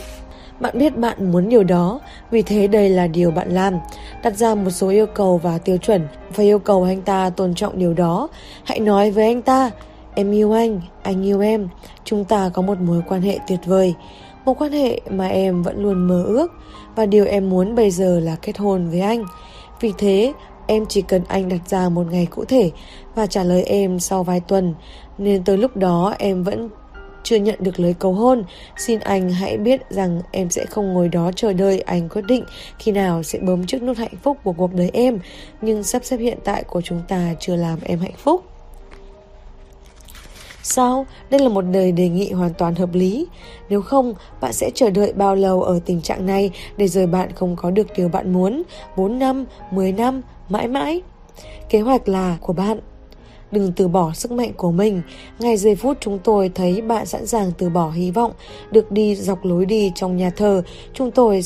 Bạn biết bạn muốn điều đó, vì thế đây là điều bạn làm. Đặt ra một số yêu cầu và tiêu chuẩn và yêu cầu anh ta tôn trọng điều đó. Hãy nói với anh ta, em yêu anh, anh yêu em, chúng ta có một mối quan hệ tuyệt vời. Một quan hệ mà em vẫn luôn mơ ước và điều em muốn bây giờ là kết hôn với anh. Vì thế, em chỉ cần anh đặt ra một ngày cụ thể và trả lời em sau vài tuần, nên tới lúc đó em vẫn chưa nhận được lời cầu hôn, xin anh hãy biết rằng em sẽ không ngồi đó chờ đợi anh quyết định khi nào sẽ bấm chiếc nút hạnh phúc của cuộc đời em, nhưng sắp xếp hiện tại của chúng ta chưa làm em hạnh phúc. Sao? Đây là một lời đề nghị hoàn toàn hợp lý. Nếu không, bạn sẽ chờ đợi bao lâu ở tình trạng này để rồi bạn không có được điều bạn muốn? 4 năm, 10 năm, mãi mãi? Kế hoạch là của bạn Đừng từ bỏ sức mạnh của mình. Ngay giây phút chúng tôi thấy bạn sẵn sàng từ bỏ hy vọng, được đi dọc lối đi trong nhà thờ, chúng tôi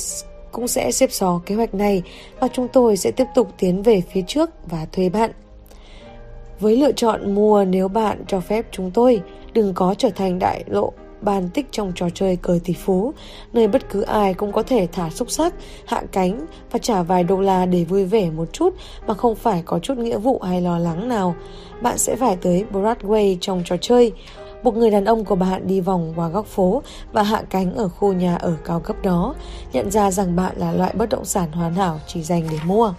cũng sẽ xếp xó kế hoạch này và chúng tôi sẽ tiếp tục tiến về phía trước và thuê bạn. Với lựa chọn mua nếu bạn cho phép chúng tôi, đừng có trở thành đại lộ bàn tích trong trò chơi cờ tỷ phú, nơi bất cứ ai cũng có thể thả xúc sắc, hạ cánh và trả vài đô la để vui vẻ một chút mà không phải có chút nghĩa vụ hay lo lắng nào. Bạn sẽ phải tới Broadway trong trò chơi, buộc người đàn ông của bạn đi vòng qua góc phố và hạ cánh ở khu nhà ở cao cấp đó, nhận ra rằng bạn là loại bất động sản hoàn hảo chỉ dành để mua.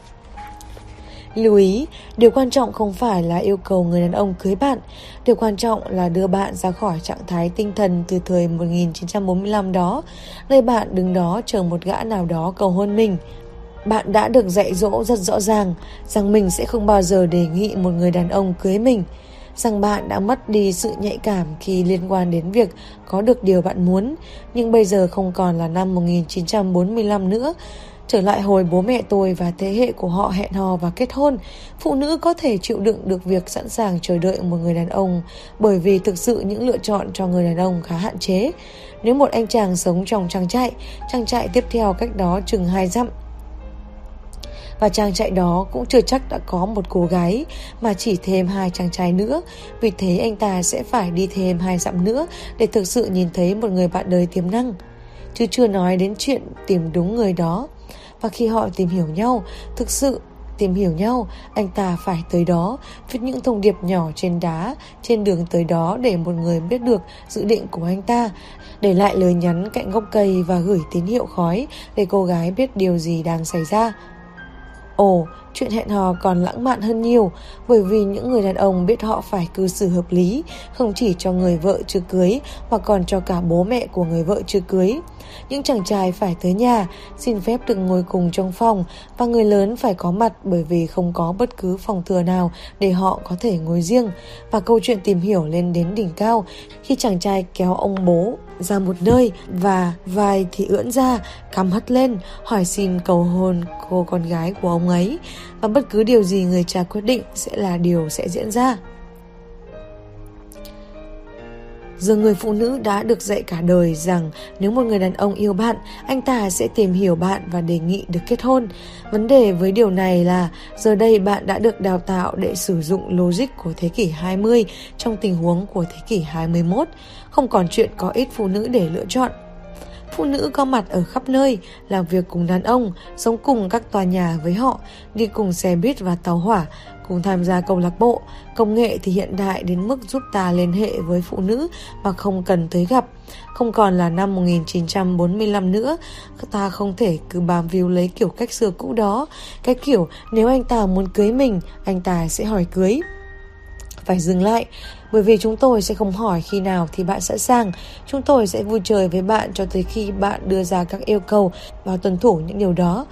Lưu ý, điều quan trọng không phải là yêu cầu người đàn ông cưới bạn, điều quan trọng là đưa bạn ra khỏi trạng thái tinh thần từ thời 1945 đó, nơi bạn đứng đó chờ một gã nào đó cầu hôn mình. Bạn đã được dạy dỗ rất rõ ràng rằng mình sẽ không bao giờ đề nghị một người đàn ông cưới mình, rằng bạn đã mất đi sự nhạy cảm khi liên quan đến việc có được điều bạn muốn, nhưng bây giờ không còn là năm 1945 nữa, Trở lại hồi bố mẹ tôi và thế hệ của họ hẹn hò và kết hôn, phụ nữ có thể chịu đựng được việc sẵn sàng chờ đợi một người đàn ông bởi vì thực sự những lựa chọn cho người đàn ông khá hạn chế. Nếu một anh chàng sống trong trang trại, trang trại tiếp theo cách đó chừng hai dặm. Và trang trại đó cũng chưa chắc đã có một cô gái mà chỉ thêm hai chàng trai nữa. Vì thế anh ta sẽ phải đi thêm hai dặm nữa để thực sự nhìn thấy một người bạn đời tiềm năng. Chứ chưa nói đến chuyện tìm đúng người đó và khi họ tìm hiểu nhau, thực sự tìm hiểu nhau, anh ta phải tới đó, viết những thông điệp nhỏ trên đá, trên đường tới đó để một người biết được dự định của anh ta, để lại lời nhắn cạnh gốc cây và gửi tín hiệu khói để cô gái biết điều gì đang xảy ra. Ồ, chuyện hẹn hò còn lãng mạn hơn nhiều bởi vì những người đàn ông biết họ phải cư xử hợp lý, không chỉ cho người vợ chưa cưới mà còn cho cả bố mẹ của người vợ chưa cưới. Những chàng trai phải tới nhà, xin phép được ngồi cùng trong phòng và người lớn phải có mặt bởi vì không có bất cứ phòng thừa nào để họ có thể ngồi riêng. Và câu chuyện tìm hiểu lên đến đỉnh cao khi chàng trai kéo ông bố ra một nơi và vai thì ưỡn ra, cắm hất lên, hỏi xin cầu hôn cô con gái của ông ấy và bất cứ điều gì người cha quyết định sẽ là điều sẽ diễn ra. Giờ người phụ nữ đã được dạy cả đời rằng nếu một người đàn ông yêu bạn, anh ta sẽ tìm hiểu bạn và đề nghị được kết hôn. Vấn đề với điều này là giờ đây bạn đã được đào tạo để sử dụng logic của thế kỷ 20 trong tình huống của thế kỷ 21. Không còn chuyện có ít phụ nữ để lựa chọn. Phụ nữ có mặt ở khắp nơi, làm việc cùng đàn ông, sống cùng các tòa nhà với họ, đi cùng xe buýt và tàu hỏa, cùng tham gia câu lạc bộ. Công nghệ thì hiện đại đến mức giúp ta liên hệ với phụ nữ mà không cần tới gặp. Không còn là năm 1945 nữa, ta không thể cứ bám víu lấy kiểu cách xưa cũ đó. Cái kiểu nếu anh ta muốn cưới mình, anh ta sẽ hỏi cưới. Phải dừng lại, bởi vì chúng tôi sẽ không hỏi khi nào thì bạn sẵn sàng. Chúng tôi sẽ vui chơi với bạn cho tới khi bạn đưa ra các yêu cầu và tuân thủ những điều đó.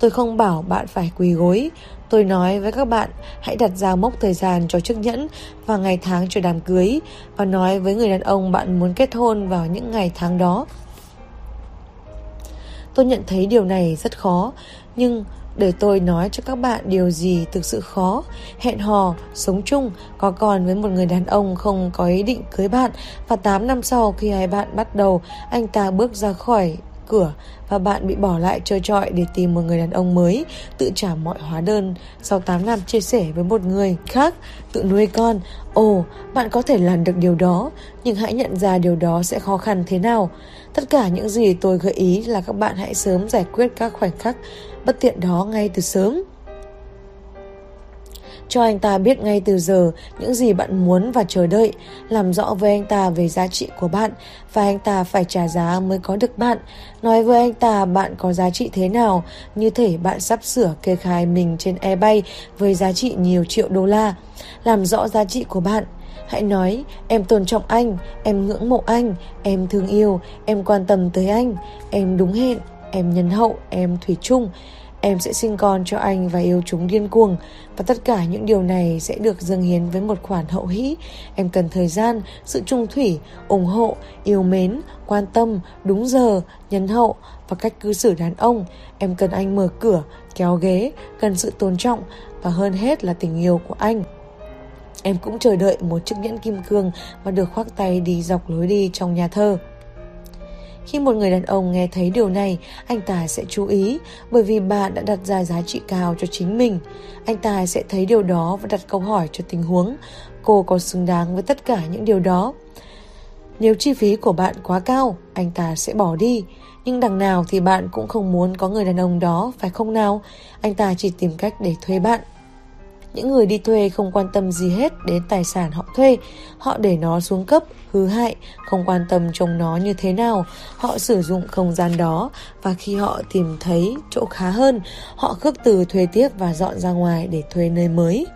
Tôi không bảo bạn phải quỳ gối. Tôi nói với các bạn hãy đặt ra mốc thời gian cho chiếc nhẫn và ngày tháng cho đám cưới và nói với người đàn ông bạn muốn kết hôn vào những ngày tháng đó. Tôi nhận thấy điều này rất khó, nhưng để tôi nói cho các bạn điều gì thực sự khó Hẹn hò, sống chung, có còn với một người đàn ông không có ý định cưới bạn Và 8 năm sau khi hai bạn bắt đầu Anh ta bước ra khỏi cửa và bạn bị bỏ lại chơi trọi để tìm một người đàn ông mới, tự trả mọi hóa đơn sau 8 năm chia sẻ với một người khác, tự nuôi con. Ồ, bạn có thể làm được điều đó, nhưng hãy nhận ra điều đó sẽ khó khăn thế nào. Tất cả những gì tôi gợi ý là các bạn hãy sớm giải quyết các khoảnh khắc bất tiện đó ngay từ sớm cho anh ta biết ngay từ giờ những gì bạn muốn và chờ đợi, làm rõ với anh ta về giá trị của bạn và anh ta phải trả giá mới có được bạn. Nói với anh ta bạn có giá trị thế nào, như thể bạn sắp sửa kê khai mình trên eBay với giá trị nhiều triệu đô la. Làm rõ giá trị của bạn. Hãy nói, em tôn trọng anh, em ngưỡng mộ anh, em thương yêu, em quan tâm tới anh, em đúng hẹn, em nhân hậu, em thủy chung. Em sẽ sinh con cho anh và yêu chúng điên cuồng. Và tất cả những điều này sẽ được dâng hiến với một khoản hậu hĩ. Em cần thời gian, sự trung thủy, ủng hộ, yêu mến, quan tâm, đúng giờ, nhân hậu và cách cư xử đàn ông. Em cần anh mở cửa, kéo ghế, cần sự tôn trọng và hơn hết là tình yêu của anh. Em cũng chờ đợi một chiếc nhẫn kim cương và được khoác tay đi dọc lối đi trong nhà thơ. Khi một người đàn ông nghe thấy điều này, anh ta sẽ chú ý bởi vì bạn đã đặt ra giá trị cao cho chính mình. Anh ta sẽ thấy điều đó và đặt câu hỏi cho tình huống. Cô có xứng đáng với tất cả những điều đó. Nếu chi phí của bạn quá cao, anh ta sẽ bỏ đi. Nhưng đằng nào thì bạn cũng không muốn có người đàn ông đó, phải không nào? Anh ta chỉ tìm cách để thuê bạn. Những người đi thuê không quan tâm gì hết đến tài sản họ thuê. Họ để nó xuống cấp, hư hại, không quan tâm trông nó như thế nào. Họ sử dụng không gian đó và khi họ tìm thấy chỗ khá hơn, họ khước từ thuê tiếp và dọn ra ngoài để thuê nơi mới.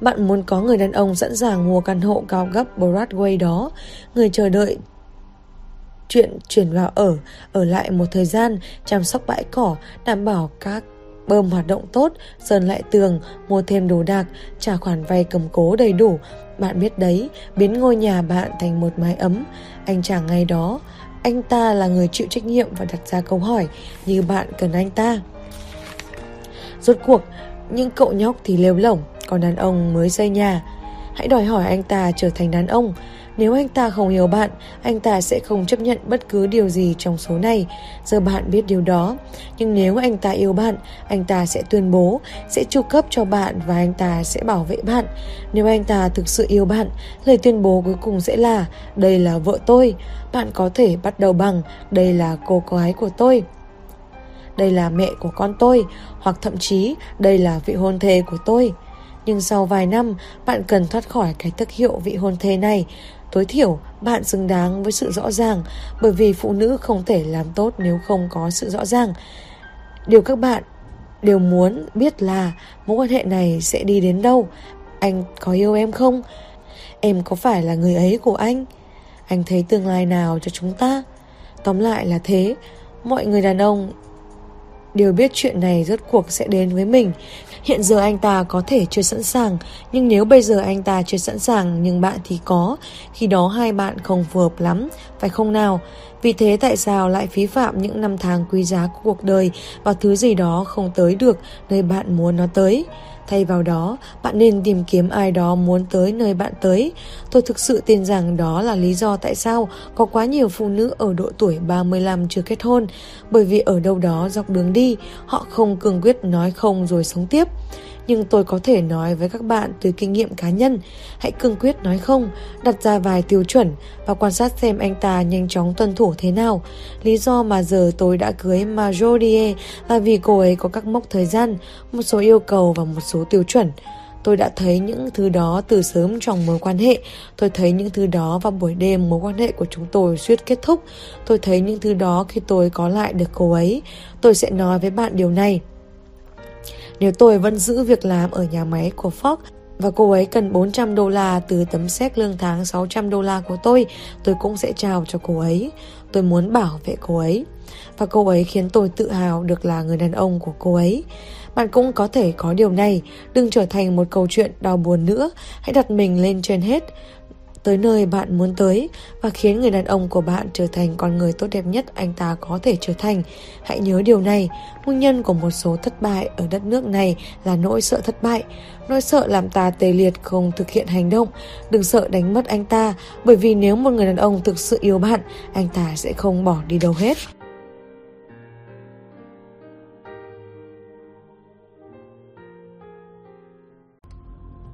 Bạn muốn có người đàn ông sẵn sàng mua căn hộ cao cấp Broadway đó, người chờ đợi chuyện chuyển vào ở, ở lại một thời gian, chăm sóc bãi cỏ, đảm bảo các bơm hoạt động tốt, sơn lại tường, mua thêm đồ đạc, trả khoản vay cầm cố đầy đủ. Bạn biết đấy, biến ngôi nhà bạn thành một mái ấm. Anh chàng ngay đó, anh ta là người chịu trách nhiệm và đặt ra câu hỏi như bạn cần anh ta. Rốt cuộc, những cậu nhóc thì lêu lỏng, còn đàn ông mới xây nhà. Hãy đòi hỏi anh ta trở thành đàn ông. Nếu anh ta không hiểu bạn, anh ta sẽ không chấp nhận bất cứ điều gì trong số này. Giờ bạn biết điều đó. Nhưng nếu anh ta yêu bạn, anh ta sẽ tuyên bố, sẽ chu cấp cho bạn và anh ta sẽ bảo vệ bạn. Nếu anh ta thực sự yêu bạn, lời tuyên bố cuối cùng sẽ là đây là vợ tôi. Bạn có thể bắt đầu bằng đây là cô gái của tôi đây là mẹ của con tôi hoặc thậm chí đây là vị hôn thê của tôi nhưng sau vài năm bạn cần thoát khỏi cái thức hiệu vị hôn thê này Tối thiểu, bạn xứng đáng với sự rõ ràng bởi vì phụ nữ không thể làm tốt nếu không có sự rõ ràng. Điều các bạn đều muốn biết là mối quan hệ này sẽ đi đến đâu. Anh có yêu em không? Em có phải là người ấy của anh? Anh thấy tương lai nào cho chúng ta? Tóm lại là thế, mọi người đàn ông đều biết chuyện này rốt cuộc sẽ đến với mình. Hiện giờ anh ta có thể chưa sẵn sàng, nhưng nếu bây giờ anh ta chưa sẵn sàng nhưng bạn thì có, khi đó hai bạn không phù hợp lắm, phải không nào? Vì thế tại sao lại phí phạm những năm tháng quý giá của cuộc đời vào thứ gì đó không tới được nơi bạn muốn nó tới? Thay vào đó, bạn nên tìm kiếm ai đó muốn tới nơi bạn tới. Tôi thực sự tin rằng đó là lý do tại sao có quá nhiều phụ nữ ở độ tuổi 35 chưa kết hôn. Bởi vì ở đâu đó dọc đường đi, họ không cường quyết nói không rồi sống tiếp. Nhưng tôi có thể nói với các bạn từ kinh nghiệm cá nhân, Hãy cương quyết nói không, Đặt ra vài tiêu chuẩn Và quan sát xem anh ta nhanh chóng tuân thủ thế nào Lý do mà giờ tôi đã cưới Marjorie Là vì cô ấy có các mốc thời gian, Một số yêu cầu và một số tiêu chuẩn Tôi đã thấy những thứ đó từ sớm trong mối quan hệ. Tôi thấy những thứ đó vào buổi đêm mối quan hệ của chúng tôi suýt kết thúc. Tôi thấy những thứ đó khi tôi có lại được cô ấy. Tôi sẽ nói với bạn điều này. Nếu tôi vẫn giữ việc làm ở nhà máy của Fox và cô ấy cần 400 đô la từ tấm séc lương tháng 600 đô la của tôi, tôi cũng sẽ trao cho cô ấy. Tôi muốn bảo vệ cô ấy. Và cô ấy khiến tôi tự hào được là người đàn ông của cô ấy. Bạn cũng có thể có điều này, đừng trở thành một câu chuyện đau buồn nữa, hãy đặt mình lên trên hết tới nơi bạn muốn tới và khiến người đàn ông của bạn trở thành con người tốt đẹp nhất anh ta có thể trở thành. Hãy nhớ điều này, nguyên nhân của một số thất bại ở đất nước này là nỗi sợ thất bại. Nỗi sợ làm ta tê liệt không thực hiện hành động. Đừng sợ đánh mất anh ta, bởi vì nếu một người đàn ông thực sự yêu bạn, anh ta sẽ không bỏ đi đâu hết.